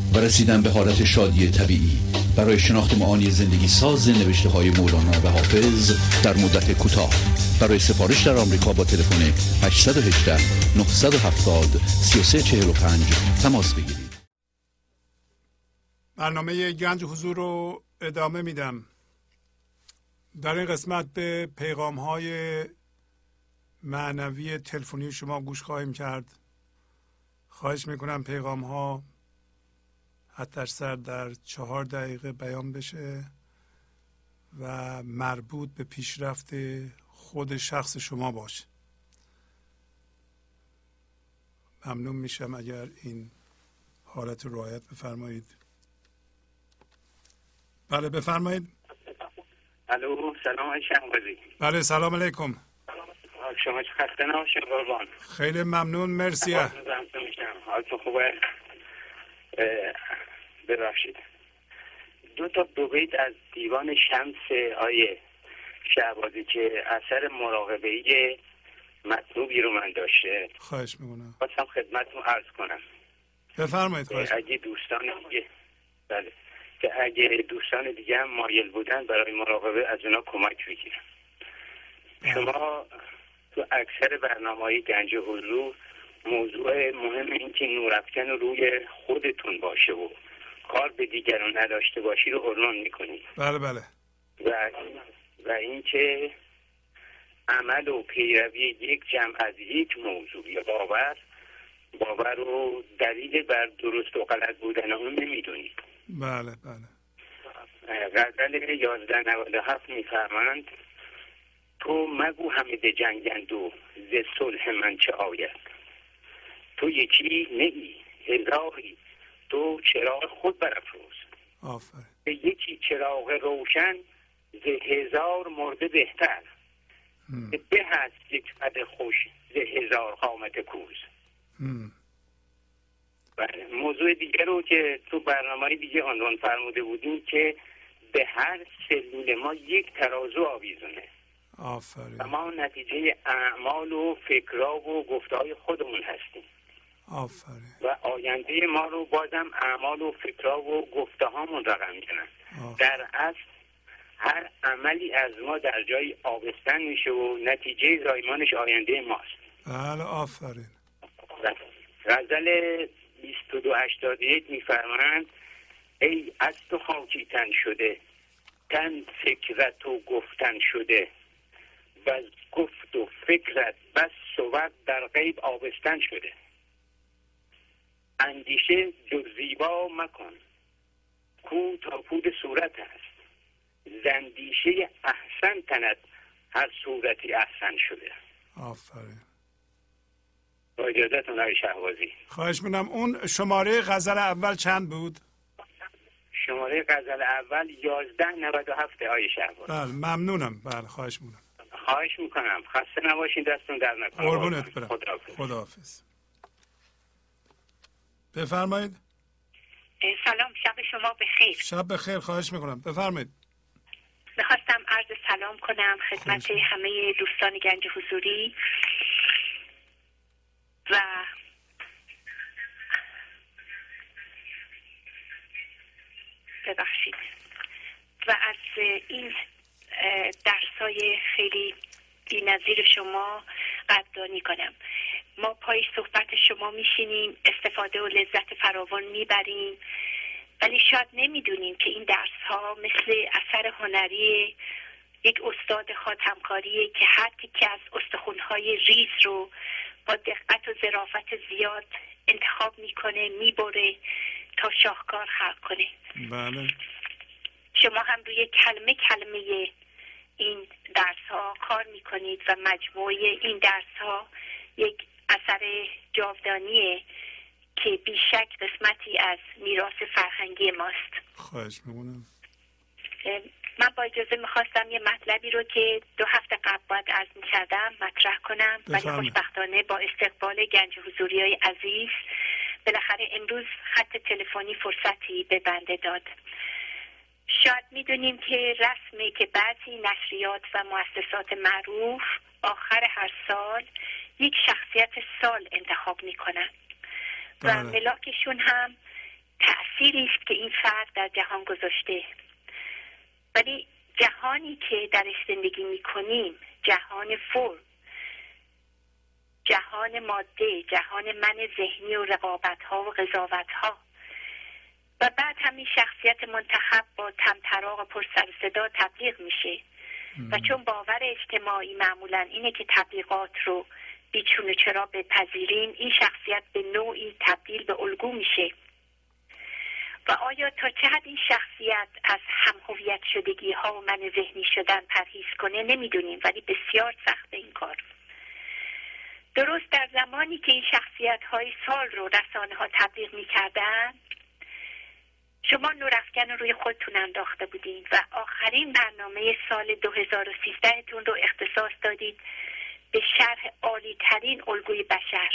و رسیدن به حالت شادی طبیعی. برای شناخت معانی زندگی ساز نوشته های مولانا و حافظ در مدت کوتاه. برای سفارش در آمریکا با تلفن 818 970 3345 تماس بگیرید. برنامه گنج حضور رو ادامه میدم. در این قسمت به پیغام های معنوی تلفنی شما گوش خواهیم کرد. خواهش می‌کنم پیغام ها حتی سر در چهار دقیقه بیان بشه و مربوط به پیشرفت خود شخص شما باشه. ممنون میشم اگر این حالت رعایت بفرمایید. بله بفرمایید. الو سلام شنبازی بله سلام علیکم. شما خسته نباشید قربان. خیلی ممنون مرسی. حالتون خوبه؟ ببخشید. دو تا دو بیت از دیوان شمس آیه شعبازی که اثر مراقبه ای مطلوبی رو من داشته. خواهش می‌کنم. خواستم خدمتتون عرض کنم. بفرمایید خواهش اگه دوستان دیگه بله. که اگه دوستان دیگه هم مایل بودن برای مراقبه از اونا کمک بگیرم بله. شما تو اکثر برنامه های گنج حضور موضوع مهم این که نورافکن روی خودتون باشه و کار به دیگران نداشته باشی رو عنوان می‌کنی. بله بله. و و اینکه عمل و پیروی یک جمع از یک موضوع یا باور باور رو دلیل بر درست و غلط بودن اون نمی‌دونی. بله بله. غزل 1197 میفرمایند تو مگو همه به جنگند و ز صلح من چه آید؟ تو یکی نیی هزاری تو چراغ خود برافروز. به یکی چراغ روشن ز هزار مرده بهتر. به هست یک قد خوش ز هزار قامت کوز. بله موضوع دیگر رو که تو برنامه دیگه عنوان فرموده بودیم که به هر سلول ما یک ترازو آویزونه. و آفرین. ما نتیجه اعمال و فکرها و گفتهای خودمون هستیم. آفرین. و آینده ما رو بازم اعمال و فکرها و گفته هامون رقم آفرین. در اصل هر عملی از ما در جای آبستن میشه و نتیجه زایمانش آینده ماست. بله آفرین. غزل 2281 میفرمایند ای از تو خاکی تن شده تن فکرت و گفتن شده. و گفت و فکرت بس صورت در غیب آبستن شده. اندیشه جز زیبا مکن. کو تا پود صورت است. زندیشه احسن تند هر صورتی احسن شده. آفرین. با اجازتون های شهبازی. خواهش می‌کنم. اون شماره غزل اول چند بود؟ شماره غزل اول 1197 های شهباز بله ممنونم. بله خواهش می‌کنم. خواهش می‌کنم. خسته نباشین دستون در نکنه. قربونت برم. خداحافظ. خداحافظ. بفرمایید. سلام شب شما بخیر. شب بخیر خواهش می‌کنم. بفرمایید. می‌خواستم عرض سلام کنم خدمت خواهش. همه دوستان گنج حضوری و ببخشید. و از این درس های خیلی بی‌نظیر شما قدردانی کنم. ما پای صحبت شما میشینیم استفاده و لذت فراوان می‌بریم. ولی شاید نمی‌دونیم که این درس ها مثل اثر هنری یک استاد خاتمکاریه که هر تیکه از استخونهای ریز رو با دقت و ظرافت زیاد انتخاب می‌کنه می‌بره تا شاهکار خلق کنه. بله. شما هم روی کلمه کلمه این درس ها کار می‌کنید و مجموعه این درس ها یک اثر جاودانیه که بیشک قسمتی از میراث فرهنگی ماست. خواهش می‌کنم. اه، من با اجازه می‌خواستم یه مطلبی رو که دو هفته قبل باید عرض می‌کردم مطرح کنم ولی. خوشبختانه با استقبال گنج حضوری های عزیز بالاخره امروز خط تلفنی فرصتی به بنده داد. شاید می‌دونیم که رسمه که بعضی نشریات و مؤسسات معروف آخر هر سال یک شخصیت سال انتخاب می‌کنن و بله. ملاکشون هم تأثیری است که این فرد در جهان گذاشته. ولی جهانی که درش زندگی می‌کنیم جهان فرم جهان ماده جهان من ذهنی و رقابت ها و قضاوت ها و بعد همین شخصیت منتخب با تمطراق و پر سر صدا تبلیغ میشه. و چون باور اجتماعی معمولا اینه که تبلیغات رو بیچون و چرا بپذیریم این شخصیت به نوعی تبدیل به الگو میشه. و آیا تا چه حد این شخصیت از هم هویت شدگی ها و من ذهنی شدن پرهیز کنه نمی‌دونیم ولی بسیار سخت این کار. درست در زمانی که این شخصیت های سال رو رسانه ها تبلیغ می‌کردن شما نورافکن رو روی خودتون انداخته بودین و آخرین برنامه سال 2013 تون رو اختصاص دادید به شرح عالی ترین الگوی بشر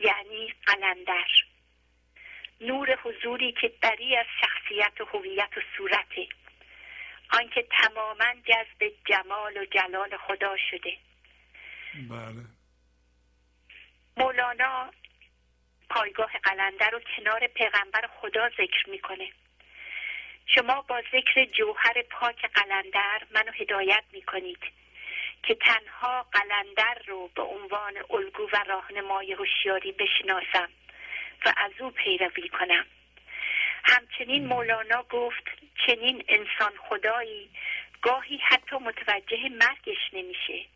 یعنی قلندر. نور حضوری که بری از شخصیت و هویت و صورته. آنکه تماما جذب جمال و جلال خدا شده. بله. مولانا پایگاه قلنده رو کنار پیغمبر خدا ذکر می‌کنه. شما با ذکر جوهر پاک قلندر منو هدایت می‌کنید که تنها قلندر رو به عنوان الگو و راهنمای هوشیاری بشناسم و از او پیروی کنم. همچنین مولانا گفت چنین انسان خدایی گاهی حتی متوجه مرگش نمیشه.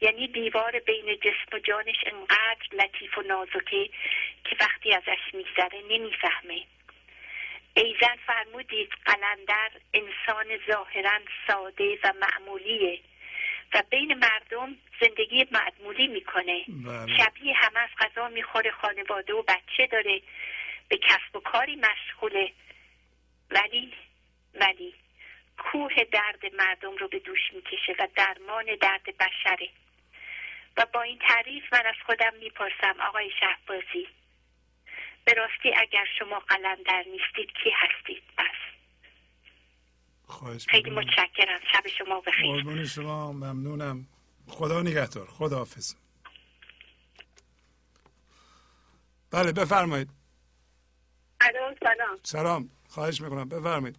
یعنی دیوار بین جسم و جانش انقدر لطیف و نازکه که وقتی ازش میگذره نمی‌فهمه. ایزن فرمودید قلندر انسان ظاهرا ساده و معمولیه و بین مردم زندگی معمولی می‌کنه. بله. شبیه همه از غذا می‌خوره خانواده و بچه داره. به کسب و کاری مشغوله. ولی ولی کوه درد مردم رو به دوش می‌کشه و درمان درد بشره. و با این تعریف من از خودم می‌پرسم آقای شهبازی به راستی اگر شما قلندر نیستید کی هستید؟ بس. خواهش خیلی. متشکرم. شب شما بخیر. قربون شما. ممنونم. خدا نگهدار. خدا حافظ بله بفرمایید. سلام. سلام. خواهش می‌کنم. بفرمایید.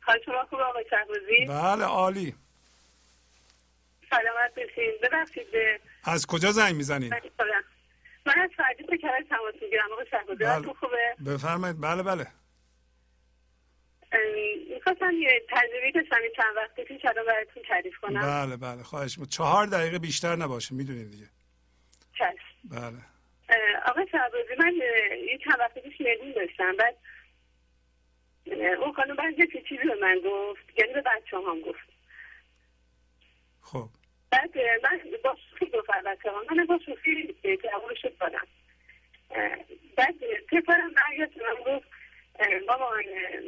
حال شما خوب آقای شهبازی؟ بله عالی. سلامت بشین ببخشید به از کجا زنگ می‌زنید؟ من از فردی به کرد تماس می‌گیرم. آقای شهبازی بله. خوبه؟ بفرمایید. بله بله. می‌خواستم یه تجربه داشتم. چند وقت پیش الان براتون تعریف کنم. بله بله. خواهش می‌کنم. چهار دقیقه بیشتر نباشه می‌دونید دیگه. چشم. بله. اه، آقای شهبازی من یه چند وقت پیش مهمون داشتم. بعد اون خانم بعد یه چیزی به من گفت. یعنی به بچه هم گفت. خب. بعد من با شوخی گفت البته ها. من با شوخی جوابش رو دادم. اه، بعد پسرم برگشت من گفت بابا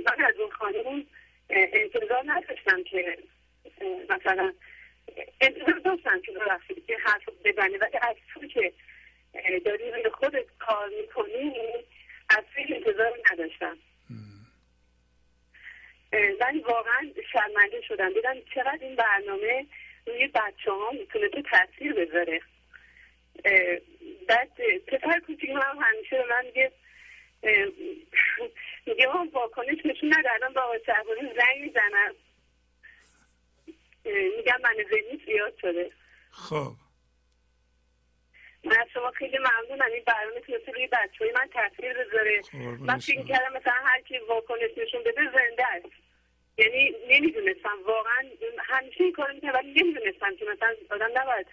من از اون خانم اه، انتظار نداشتم که مثلا انتظار داشتم که ببخشید که حرف بزنه. ولی از تو که داری روی خودت کار می‌کنی از تو انتظار نداشتم. ولی واقعا شرمنده شدم. دیدم چقدر این برنامه روی بچه ها می‌تونه تو تاثیر بذاره. بعد پسر کوچیک هم همیشه به من میگه میگه ما واکنش نشون نده الان با آقای شهبازی زنگ می‌زنم. میگم من ذهنی زیاد شده. خب. من از شما خیلی ممنونم این برنامه تونسته روی بچه های من تاثیر بذاره. من فکر. کردم مثلا هر کی واکنش نشون بده زنده است. یعنی نمی‌دونستم واقعا همیشه این کار می‌کنم ولی نمی‌دونستم که مثلا آدم نباید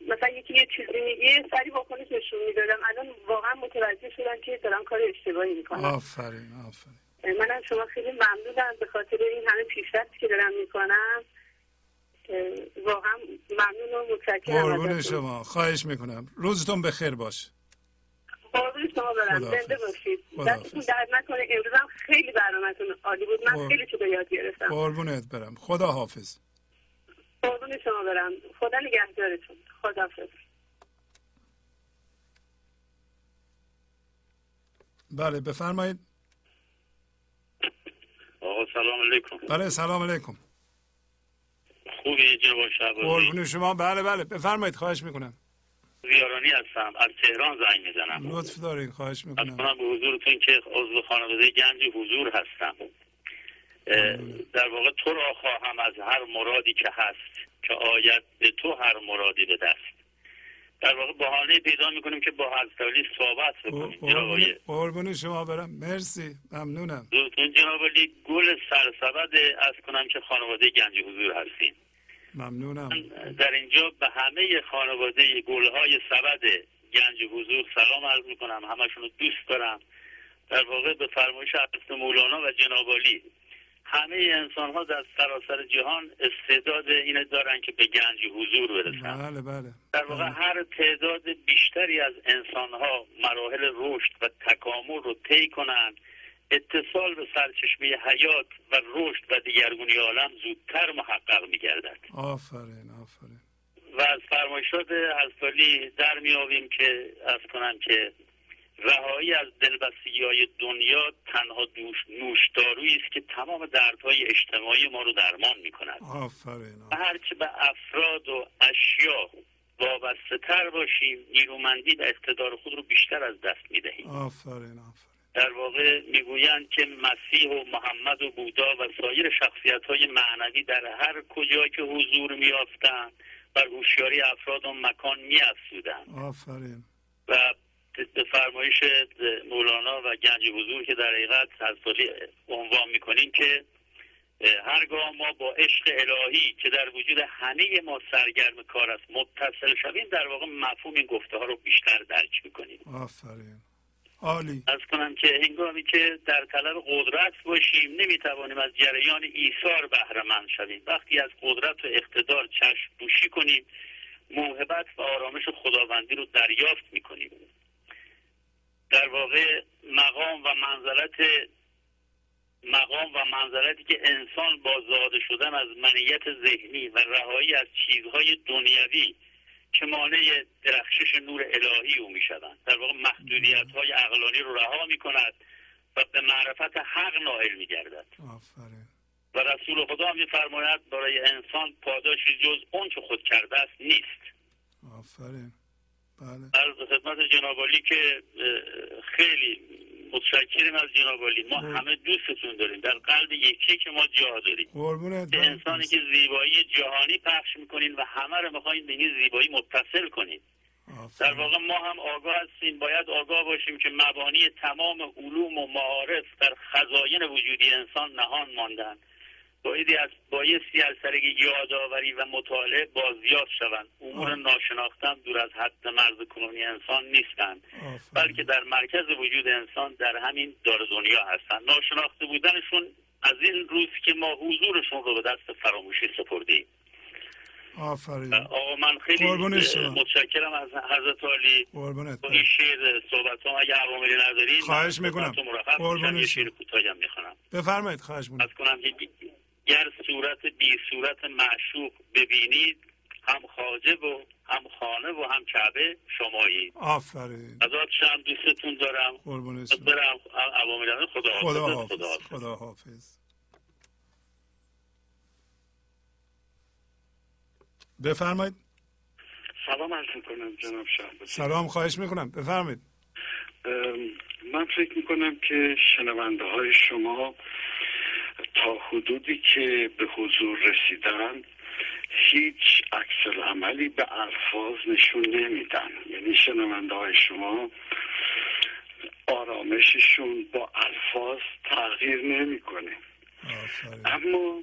مثلا یکی یه چیزی میگه سری واکنش نشون می‌دادم. الان واقعا متوجه شدم که دارم کار اشتباهی می‌کنم. آفرین آفرین. من از شما خیلی ممنونم به خاطر این همه پیشرفتی که دارم می‌کنم. واقعا ممنون و متشکرم قربون. شما. خواهش می‌کنم. روزتون بخیر باش قربون شما برم. زنده باشید. دستتون درد نکنه. امروز هم خیلی برنامهتون عالی بود. من. خیلی چیزا یاد گرفتم. قربونت برم. خدا حافظ قربون شما برم. خدا نگهدارتون. خداحافظ. بله بفرمایید. آقا سلام علیکم. بله سلام علیکم. خوبی؟ جناب شعبانی قربون شما. بله بله. بفرمایید. خواهش می‌کنم. زیارانی هستم. از تهران زنگ می‌زنم. لطف دارین خواهش از می‌کنم. کنم به حضورتون که عضو خانواده گنج حضور هستم. در واقع تو را خواهم از هر مرادی که هست که آید به تو هر مرادی به دست. در واقع بهانه پیدا می‌کنیم که با حضرت علی صحبت بکنیم. قربون, شما برم. مرسی. ممنونم. دوستون جناب گل سرسبد از کنم که خانواده گنج حضور هستیم ممنونم. در اینجا به همه خانواده گلهای سبد گنج حضور سلام عرض می‌کنم. همشون رو دوست دارم. در واقع به فرمایش حضرت مولانا و جناب عالی همه انسان ها در سراسر جهان استعداد اینه دارن که به گنج حضور برسن. بله بله. در واقع بله. هر تعداد بیشتری از انسان ها مراحل رشد و تکامل رو طی کنند اتصال به سرچشمه حیات و رشد و دیگرگونی عالم زودتر محقق میگردد. آفرین آفرین. و از فرمایشات حضرت در میابیم که از کنم که رهایی از دلبستگی های دنیا تنها دوش نوشدارویی است که تمام دردهای اجتماعی ما رو درمان می کند آفرین. و هرچه به افراد و اشیا وابسته تر باشیم نیرومندی و اقتدار خود رو بیشتر از دست می دهیم آفرین آفرین. در واقع می‌گویند که مسیح و محمد و بودا و سایر شخصیت های معنوی در هر کجا که حضور میافتند بر هوشیاری افراد و مکان میافزودند. آفرین. و به فرمایش مولانا و گنج حضور که در حقیقت از عنوان می‌کنیم که هرگاه ما با عشق الهی که در وجود همه ما سرگرم کار است متصل شویم در واقع مفهوم این گفته ها رو بیشتر درک می‌کنیم. آفرین. عالی. از کنم که هنگامی که در طلب قدرت باشیم نمی‌توانیم از جریان ایثار بهره مند شویم. وقتی از قدرت و اقتدار چشم بوشی کنیم موهبت و آرامش خداوندی رو دریافت می‌کنیم. در واقع مقام و منزلت مقام و منظرتی که انسان با زاده شدن از منیت ذهنی و رهایی از چیزهای دنیوی که مانع درخشش نور الهی او می شوند در واقع محدودیت های عقلانی رو رها می کند و به معرفت حق نائل می گردد و رسول خدا می فرماید برای انسان پاداشی جز اون که خود کرده است نیست. آفرین. بله. از خدمت جنابالی که خیلی متشکریم از جنابالی ما همه دوستتون داریم. در قلب یکی که ما جا داریم. انسانی که زیبایی جهانی پخش می‌کنین و همه رو می‌خواین به این زیبایی متصل کنین. در واقع ما هم آگاه هستیم. باید آگاه باشیم که مبانی تمام علوم و معارف در خزاین وجودی انسان نهان ماندن. بایدی از بایستی از طریق یادآوری و مطالعه بازیافت شوند. امور ناشناختم دور از حد مرز کنونی انسان نیستند. بلکه در مرکز وجود انسان در همین دار دنیا هستند. ناشناخته بودنشون از این روز که ما حضورشون رو به دست فراموشی سپردیم. آفرین. آقا من خیلی متشکرم از حضرت علی این شیر صحبت هم اگه عواملی ندارین خواهش می‌کنم. قربون شیر کوتاهی می‌خونم. بفرمایید خواهش می‌کنم. از کنم گر صورت بی صورت معشوق ببینید هم خاجه و هم خانه و هم کعبه شمایی آفرین. ازاد شم دوستتون دارم. قربونش برم عوامل خدا خدا حافظ. خدا حافظ, خدا حافظ. بفرمایید. سلام عرض می‌کنم جناب شهبازی. سلام خواهش می‌کنم. بفرمایید. من فکر می‌کنم که شنونده های شما تا حدودی که به حضور رسیدن هیچ عکس عملی به الفاظ نشون نمیدن. یعنی شنونده های شما آرامششون با الفاظ تغییر نمی‌کنه. اما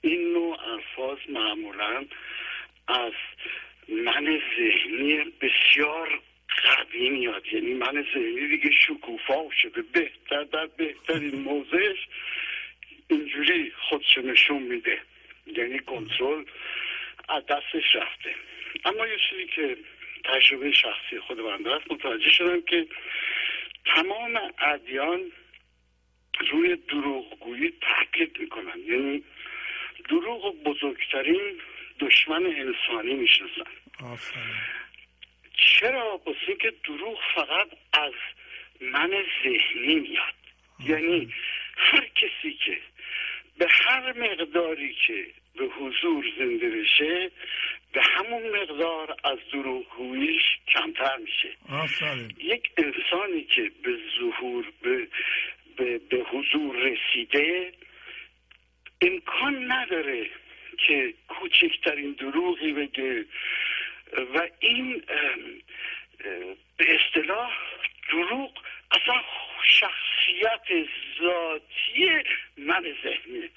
این نوع الفاظ معمولا از من ذهنی بسیار قوی میاد. یعنی من ذهنی دیگه شکوفا شده. بهتر در بهترین موضعش اینجوری خودش نشون میده. یعنی کنترل از دستش رفته. اما یه چیزی که تجربه شخصی خود بنده است متوجه شدم که تمام ادیان روی دروغگویی تاکید می‌کنن. یعنی دروغ بزرگترین دشمن انسانی می‌شناسن. چرا؟ بس اینکه دروغ فقط از من ذهنی میاد. یعنی هر که هر مقداری که به حضور زنده بشه به همون مقدار از دروغگوییش کمتر میشه. یک انسانی که به ظهور به, به, به حضور رسیده امکان نداره که کوچکترین دروغی بگه و این به اصطلاح دروغ اصلا شخصیت ذاتی من ذهنی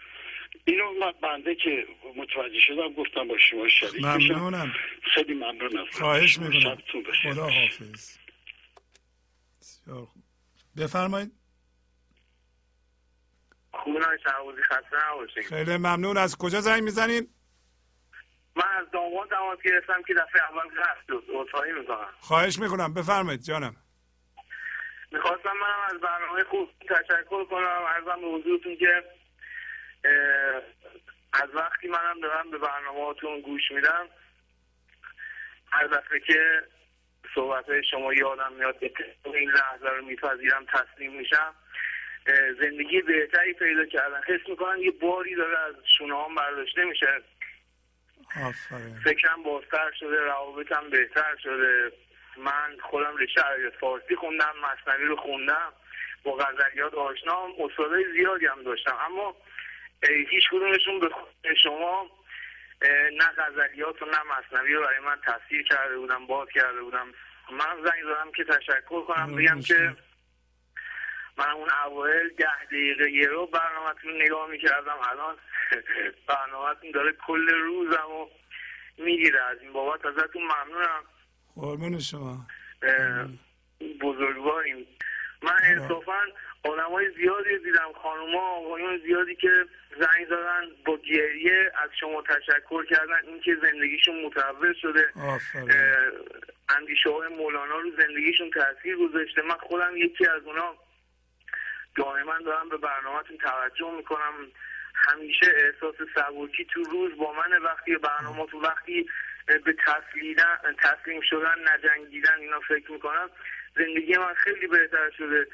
اینو من بنده که متوجه شدم گفتم با شما شریک ممنونم. خیلی ممنونم. خواهش می‌کنم. خدا حافظ. بفرمایید. خیلی ممنون. از کجا زنگ می‌زنید؟ من از داماد دماغ گرفتم که دفعه اول هست عذرخواهی می‌کنم. خواهش می‌کنم. بفرمایید جانم. می‌خواستم منم از برنامه خوب تشکر کنم. ارزم به حضورتون که از وقتی منم دارم به برنامه گوش میدم هر دفعه که صحبت های شما یادم میاد این لحظه رو میپذیرم تسلیم میشم. زندگی بهتری پیدا کردن. حس می‌کنم یه باری داره از شونه هم برداشته میشه. فکرم بازتر شده روابطم بهتر شده. من خودم رشته فارسی خوندم مصنوی رو خوندم. با غزلیات آشنام استادای زیادی هم داشتم. اما هیچ کدومشون به شما نه غزلیات و نه مصنوی رو برای من تفسیر کرده بودم باز کرده بودم. من زنگ زدم که تشکر کنم بگم که من اون اوایل ده دقیقه یه رو برنامهتون رو نگاه می‌کردم. الان *laughs* برنامهتون داره کل روزم و می‌گیره. از این بابت ازتون ممنونم. قربون شما. بزرگواریم. من انصافا آدم های زیادی دیدم خانوما آقایون زیادی که زنگ زدن با گریه از شما تشکر کردن اینکه زندگیشون متحول شده. اندیشه های مولانا رو زندگیشون تاثیر گذاشته. من خودم یکی از اونا دائما دارم به برنامهتون توجه می‌کنم. همیشه احساس سبکی تو روز با من وقتی برنامه تو وقتی به تسلیم شدن نجنگیدن اینا فکر می‌کنم زندگی من خیلی بهتر شده.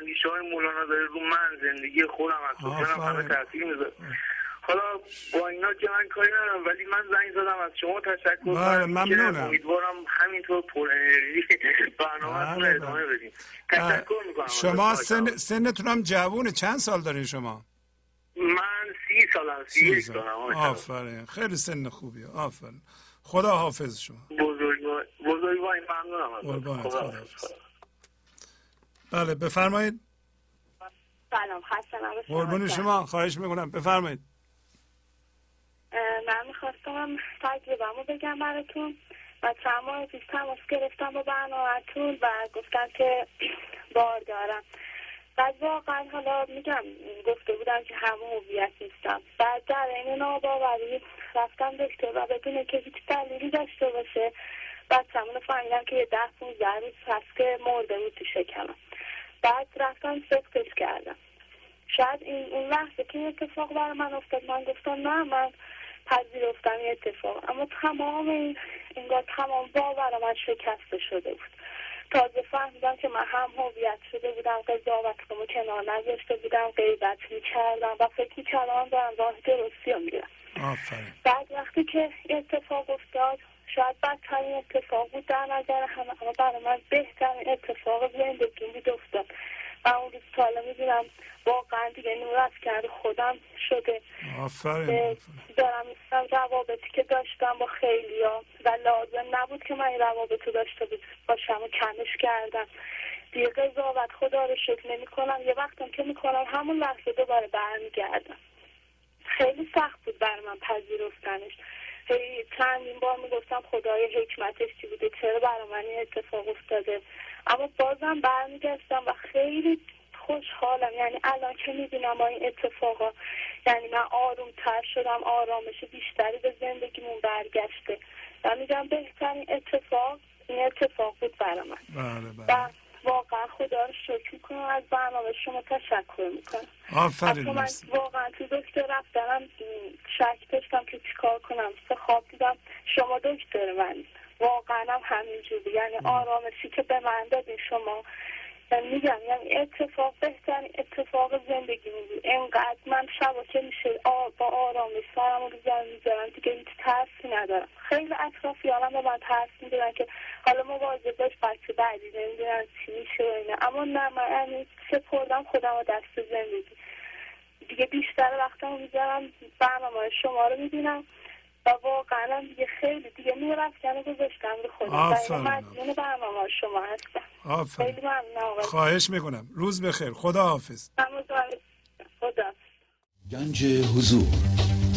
اندیشه های مولانا داره رو من زندگی خودم از خودم همه تاثیر می‌ذاره. حالا با اینا که من کاری ندارم ولی من زنگ زدم از شما تشکر بله ممنونم. امیدوارم همینطور پر انرژی برنامه رو ادامه بدیم تشکر می‌کنم. شما سن سنتون هم جوونه. چند سال دارین شما؟ من سی سالم سی, سی سال. آفرین. خیلی سن خوبیه. آفرین. خدا حافظ شما بزرگوار بزرگوار ممنونم خدا بله بفرمایید. سلام خسته قربون شما خواهش می‌کنم. بفرمایید. من می‌خواستم تجربهمو بگم براتون و چند ماه پیش تماس گرفتم با برنامهتون و گفتم که بار دارم. بعد واقعا حالا میگم گفته بودم که همه هویت نیستم بعد در این ناباوری رفتم دکتر و بدون که هیچ دلیلی داشته باشه. بچه‌مون فهمیدم که یه ده پونزده روز هست که مرده بود تو شکمم. بعد رفتم سکتش کردم. شاید این اون لحظه که اتفاق برای من افتاد من گفتم نه من پذیرفتم این اتفاق. اما تمام این انگار تمام باور من شکسته شده بود. تازه فهمیدم که من هم هویت شده بودم قضاوت رو کنار نذاشته بودم غیبت می‌کردم و فکر می‌کردم دارم راه درستی رو میرم بعد وقتی که اتفاق افتاد شاید بدترین اتفاق بود در نظر همه اما برای من بهترین اتفاق زندگی بود افتاد و اون روز حالا می‌دونم واقعا دیگه نور از کرد خودم شده. آفرین دارم میستم روابطی که داشتم با خیلی ها و لازم نبود که من این روابط رو داشته باشم و کمش کردم. دیگه قضاوت خدا رو شکل نمی کنم یه وقتم که می‌کنم همون لحظه دوباره برمیگردم. خیلی سخت بود بر من پذیرفتنش. هی چندین بار می‌گفتم خدای حکمتش چی بوده؟ چرا برای من این اتفاق افتاده؟ اما بازم برمیگشتم و خیلی خوشحالم. یعنی الان که می‌بینم این اتفاقا. یعنی من آروم تر شدم آرامش بیشتری به زندگیمون برگشته. و میگم بهترین اتفاق این اتفاق بود برای من. بله بله. واقعا خدا رو شکر می‌کنم. از برنامه شما تشکر می‌کنم. آفرین من واقعا تو دکتر رفتنم شک داشتم که چیکار کنم. سه خواب دیدم. شما دکتر من. واقعا هم همینجوری. یعنی آرامشی که به من دادین شما. یعنی میگم یعنی اتفاق بهترین اتفاق زندگی بود انقدر من شبا که میشه؟ با آرامش سرم رو زن می‌ذارم دیگه هیچ ترسی ندارم. خیلی اطرافیانم به من ترس می‌دونن که حالا مواظب باش بچه بعدی نمی‌دونن چی میشه اینه اما نه من یعنی سپردم خودم و دست زندگی. دیگه بیشتر وقتم می‌ذارم برنامه شما رو می‌بینم. و واقعا دیگه خیلی دیگه نور افکنه گذاشتم به خودم. آفرین. مدیون برنامه شما هستم. آفرین. خیلی ممنون خواهش می‌کنم. روز بخیر. خدا حافظ خدا گنج حضور.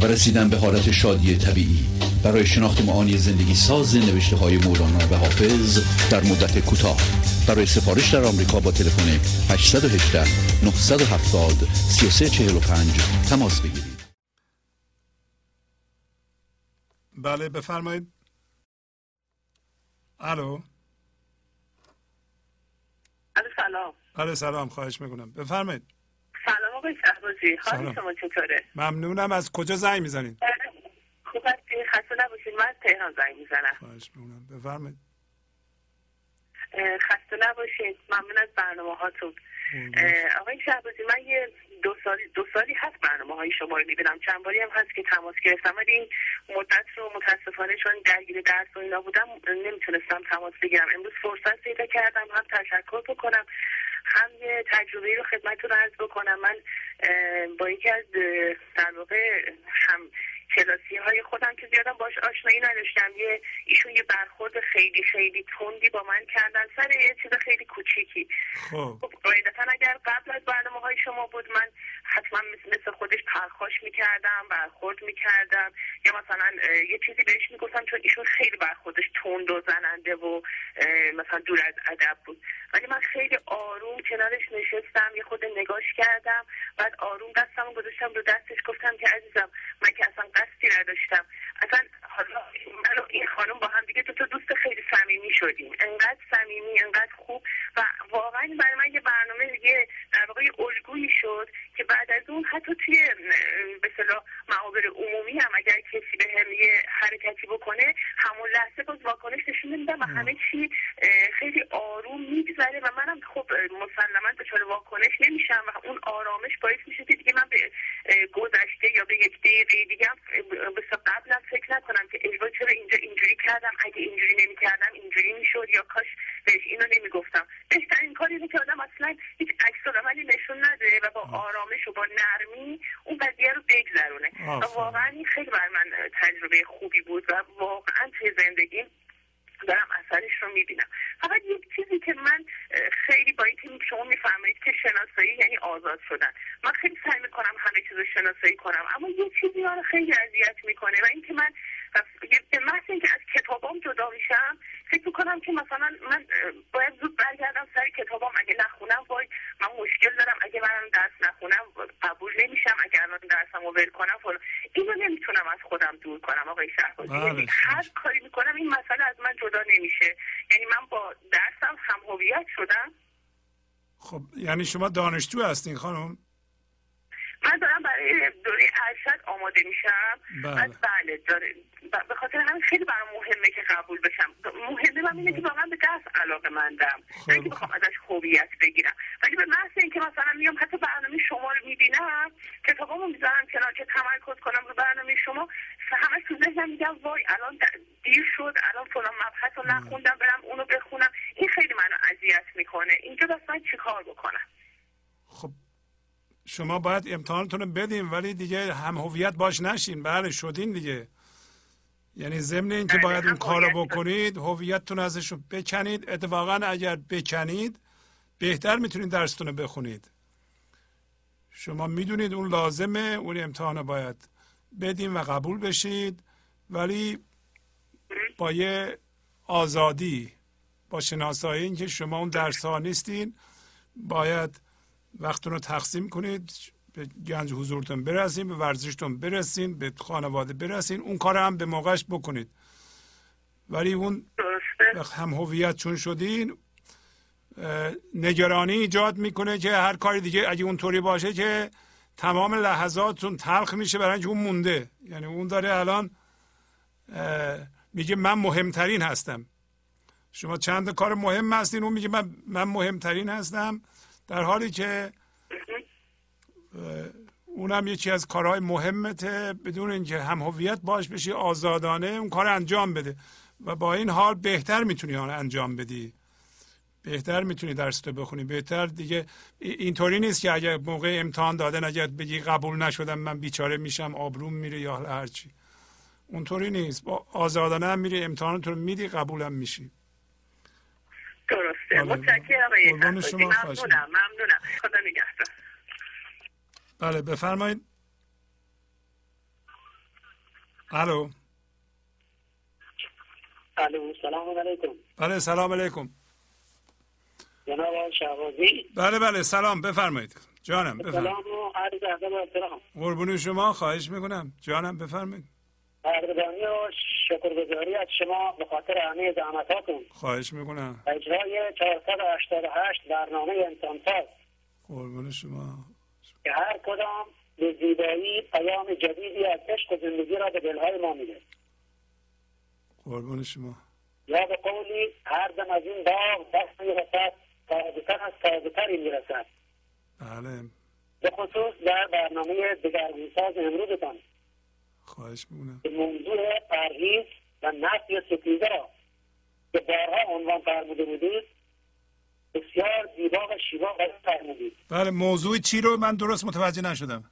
و رسیدن به حالت شادی طبیعی. برای شناخت معانی زندگی ساز نوشته های مولانا و حافظ در مدت کوتاه. برای سفارش در آمریکا با تلفن 818 970 3345 تماس بگیرید. بله بفرمایید. الو. سلام. بله سلام خواهش می‌کنم. بفرمایید. سلام آقای شهبازی حال شما چطوره؟ ممنونم. از کجا زنگ می‌زنید خوب هستی؟ خسته نباشید من تهران زنگ می‌زنم. خواهش می‌کنم. بفرمایید. خسته نباشید ممنون از برنامه هاتون. آقای شهبازی من یه دو سالی دو سالی هست برنامه های شما رو می‌بینم. چند باری هم هست که تماس گرفتم. ولی این مدت رو متاسفانه چون درگیر درس و اینا بودم نمی‌تونستم تماس بگیرم. امروز فرصت پیدا کردم هم تشکر بکنم. هم یه تجربه رو خدمتتون عرض بکنم. من با یکی از در واقع هم کلاسی های خودم که زیادم باش آشنایی نداشتم یه ایشون یه برخورد خیلی خیلی تندی با من کردن سر یه چیز خیلی کوچیکی. خب, خب، اگر قبل از برنامه های شما بود من حتما مثل خودش پرخاش می‌کردم برخورد می‌کردم یا مثلا یه چیزی بهش می‌گفتم چون ایشون خیلی برخوردش تند و زننده و مثلا دور از ادب بود. ولی من خیلی آروم کنارش نشستم یه خود نگاش کردم. بعد آروم دستم گذاشتم رو دستش گفتم که عزیزم من که اصلا قصدی نداشتم. اصلا حالا من و این خانم با هم دیگه دو تا دوست خیلی صمیمی شدیم. انقدر صمیمی انقدر خوب و واقعا برای من یه برنامه دیگه در واقع الگویی شد که بعد از اون حتی توی به صلاح معابر عمومی هم اگر کسی به هم یه حرکتی بکنه همون لحظه باز واکنش نشون میدم و همه چی خیلی آروم میگذره و منم خب مسلما دچار واکنش نمیشم و اون آرامش باعث میشه که دیگه من به گذشته یا به یک دقیقه دیگه به قبلم فکر نکنم که ایوا چرا اینجا اینجوری کردم؟ اگه اینجوری نمی‌کردم اینجوری می‌شد یا کاش بهش اینو نمی‌گفتم. بهترین کاری اینه که آدم اصلا هیچ عکس عملی نشون نده و با آرامش و با نرمی اون قضیه رو بگذرونه. و واقعا این خیلی بر من تجربه خوبی بود و واقعا توی زندگی دارم اثرش رو می‌بینم. فقط یک چیزی که من خیلی با اینکه شما میفرمایید که شناسایی یعنی آزاد شدن. من خیلی سعی می‌کنم همه چیز رو شناسایی کنم اما یه چیزی رو خیلی اذیت می‌کنه و اینکه من به محض اینکه از کتابام جدا میشم فکر می‌کنم که مثلا من باید زود برگردم سر کتابام. اگه نخونم وای من مشکل دارم. اگه من درس نخونم قبول نمیشم. اگر الان درسم رو ول کنم فلان. اینو نمی‌تونم از خودم دور کنم آقای شهبازی. بله، یعنی هر کاری می‌کنم این مسئله از من جدا نمیشه. یعنی من با درسم هم هویت شدم. خب یعنی شما دانشجو هستین خانم؟ من دارم برای دوره ارشد آماده میشم. بله. بله داره. به خاطر همین خیلی برام مهمه که قبول بشم. مهمه من اینه که واقعا به درس علاقه مندم. نه اینکه بخوام ازش خوبیت بگیرم. ولی به محض اینکه مثلا میام حتی برنامه شما رو می‌بینم کتابامو می‌ذارم کنار که تمرکز کنم رو برنامه شما همش تو ذهنم میگم وای الان دیر شد الان فلان مبحث رو نخوندم برم اونو بخونم. این خیلی منو اذیت می‌کنه. اینجا بس من چیکار بکنم؟ خب شما باید امتحانتون رو بدین ولی دیگه هم هویت باش نشین. بله شدین دیگه. یعنی ضمن اینکه بله، باید اون کارو بکنید هویتتون ازش رو بکنید اتفاقا اگر بکنید بهتر می‌تونید درستون رو بخونید. شما می‌دونید اون لازمه اون امتحان باید بدین و قبول بشید. ولی با یه آزادی با شناسایی اینکه شما اون درس ها نیستین باید وقتتون رو تقسیم کنید به گنج حضورتون برسین به ورزشتون برسین به خانواده برسین اون کار هم به موقعش بکنید. ولی اون هم هویت چون شدین نگرانی ایجاد می‌کنه که هر کاری دیگه اگه اونطوری باشه که تمام لحظاتتون تلخ میشه برای اینکه اون مونده. یعنی اون داره الان میگه من مهمترین هستم. شما چند کار مهم هستین؟ اون میگه من, من مهمترین هستم. در حالی که اونم یکی از کارهای مهمته بدون اینکه هم هویت باش بشی آزادانه اون کار انجام بده. و با این حال بهتر می‌تونی آن انجام بدی. بهتر می‌تونی درس تو بخونی. بهتر دیگه اینطوری نیست که اگر موقع امتحان دادن اگر بگی قبول نشدم من بیچاره میشم آبروم میره یا هرچی اونطوری نیست. با آزادانه هم میری امتحانتون میدی قبولم میشی. درسته. متشکرم ممنونم ممنونم. خدا نگهدار. بله بفرمایید. الو. الو سلام علیکم. بله سلام علیکم. جناب شهبازی. بله بله سلام بفرمایید. جانم بفرمایید. سلام و عرض ادب و احترام. قربون شما خواهش می‌کنم. جانم بفرمایید. قدردانی و شکرگزاری از شما به خاطر همه زحمتاتون. خواهش می‌کنم. اجرای 488 برنامه انسانساز. قربون شما. که هر کدام به زیبایی پیام جدیدی از عشق و زندگی را به دلهای ما میده. قربون شما. یا به قولی هر دم از این باغ دست می‌رسد تازهتر از تازهتری می‌رسد. بله. به خصوص در برنامه دگرگونساز امروزتان. خواهش می‌کنم. موضوع پرهیز و نفی ستیزه را که بارها عنوان فرموده بودید بسیار زیبا و شیوا بیان فرمودید. بله موضوع چی رو من درست متوجه نشدم.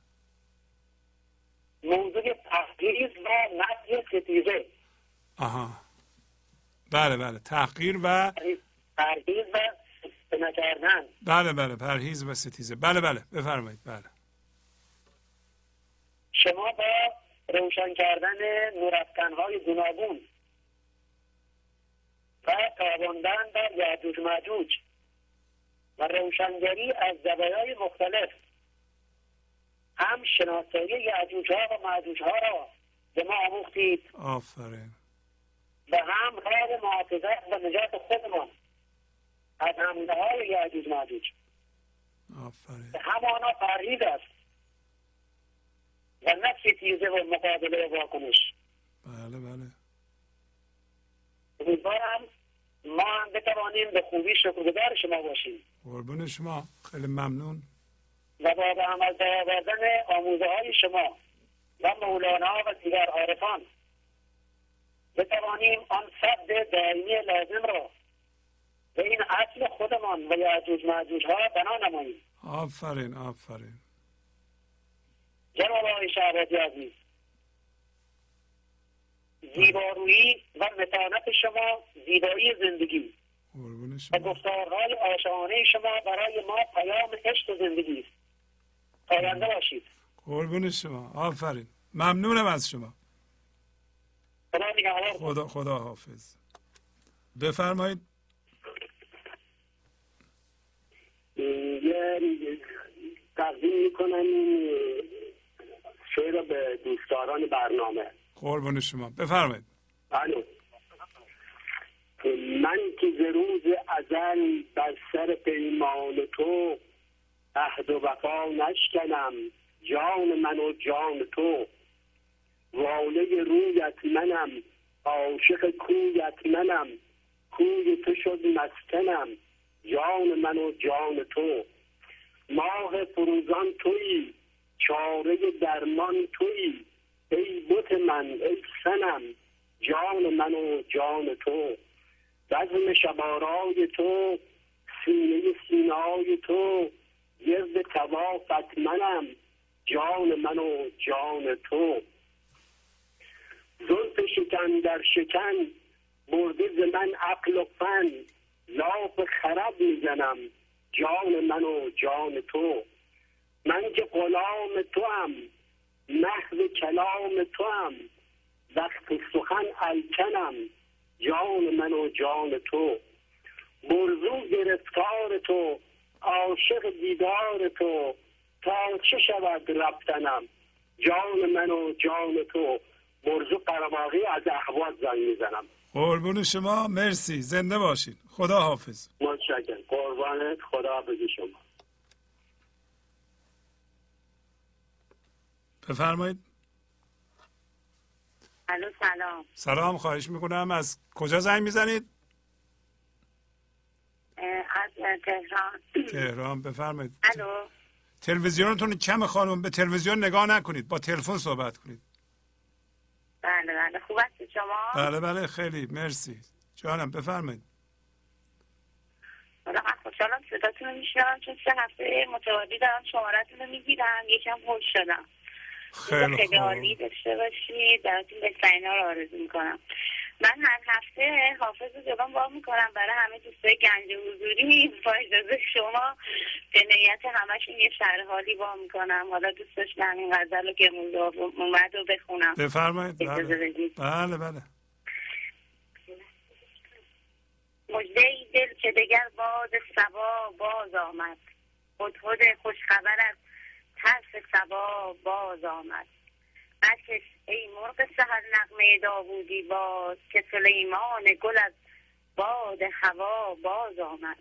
موضوع تحقیز و نفی ستیزه. آها. بله بله. تحقیر و پرهیز و نکردن. بله بله. پرهیز و ستیزه. بله بله. بفرمایید. بله. شما با روشن کردن نورافکنهای گوناگون و تاباندن در یعجوج مجوج و روشنگری از زوایای مختلف. هم شناسایی یعجوج ها و معجوج ها را به ما آموختید. آفرین. و هم راه محافظت و نجات خودمان از حمله های یعجوج مجوج آفرین. همانا پرهیز است. و نه ستیزه و مقابله و واکنش. بله بله. امیدوارم ما هم بتوانیم به خوبی شکرگزار شما باشیم. قربون شما. خیلی ممنون. و با به عمل درآوردن آموزه های شما و مولانا و دیگر عارفان بتوانیم آن صد دائمی لازم را به این اصل خودمان و یعجوج معجوج ها بنا نماییم. آفرین آفرین. جناب آقای شهبازی عزیز زیبارویی و متانت شما زیبایی زندگی. و گفتارهای عاشقانه شما برای ما پیام عشق و زندگی است. پاینده باشید. قربون شما. آفرین. ممنونم از شما. خدا خدا خدا حافظ. بفرمایید. یه تقدیم می‌کنم. این شعر به دوستداران برنامه. قربون شما. بفرمایید. الو من که ز روز ازل بر سر پیمان تو عهد و وفا نشکنم جان من و جان تو. واله رویت منم عاشق کویت منم کوی تو شد مسکنم جان من و جان تو. ماه فروزان تویی چاره درمان تویی. ای بت من ای سنم جان من و جان تو. بزم شبارای تو سینه سینای تو. گرد توافت منم جان من و جان تو. زلف شکن در شکن برده من عقل و فن. لاف خرد می‌زنم جان من و جان تو. من که غلام تو هم محو کلام تو هم وقت سخن الکنم جان من و جان تو. برزو گرفتار تو عاشق دیدار تو تا چه شود رفتنم؟ جان من و جان تو. برزو قرباقی از احواز زنگ می‌زنم. قربون شما مرسی. زنده باشید خدا حافظ متشکرم. قربانت. خدا بگی شما. بفرمایید. الو سلام. سلام خواهش می‌کنم. از کجا زنگ می‌زنید؟ از تهران. تهران بفرمایید. الو. تلویزیونتون کم خانم به تلویزیون نگاه نکنید با تلفن صحبت کنید. بله بله. خوب هستی شما؟ بله بله خیلی. مرسی. جانم بفرمایید. حالا من خوشحالم صداتون رو میشنم چون سه هفته متوالی دارم شمارتون رو می‌گیرم. یکم خوش شدم. خیلی عالی داشته باشید براتون بهترین ها رو آرزو می‌کنم. من هر هفته حافظ رو جبان با می‌کنم. برای همه دوستای گنج حضوری با اجازه شما به نیت همشون یه شهر حالی با می‌کنم. حالا دوست داشتم این غزل رو که اومد رو بخونم. بفرمایید. بله. بدید. بله بله. مجده ای دل که دگر باد سبا باز آمد. هدهد خوشخبر از ترس سبا باز آمد. بکش ای مرغ سهر نغمه داوودی باز که سلیمان گل از باد هوا باز آمد.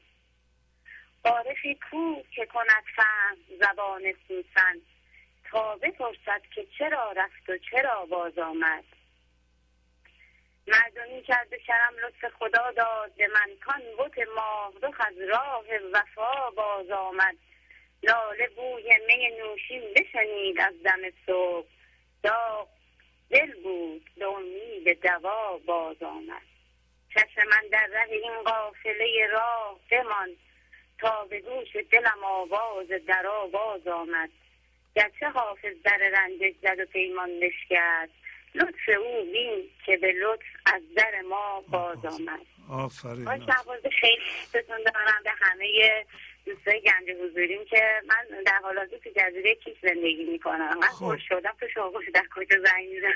عارفی کو که کند فهم زبان سوسن تا بپرسد که چرا رفت و چرا باز آمد. مردمی کرد شرم لطف خدا داد به من کان بت ماه از راه وفا باز آمد. لاله بوی می نوشین بشنید از دم صبح. داغ دل بود به امید دوا باز آمد. چشم من در ره این قافله راه بمان. تا به گوش دلم آواز درا باز آمد. گرچه حافظ در رنجش زد و پیمان بشکست لطف او بین که به لطف از در ما باز آمد. آفرین. خیلی دارم به همه دوستای گنج حضوریم که من در حال حاضر تو جزیره کیش زندگی می‌کنم. من خوش شدم. تو شما در کجا زنگ می‌زنم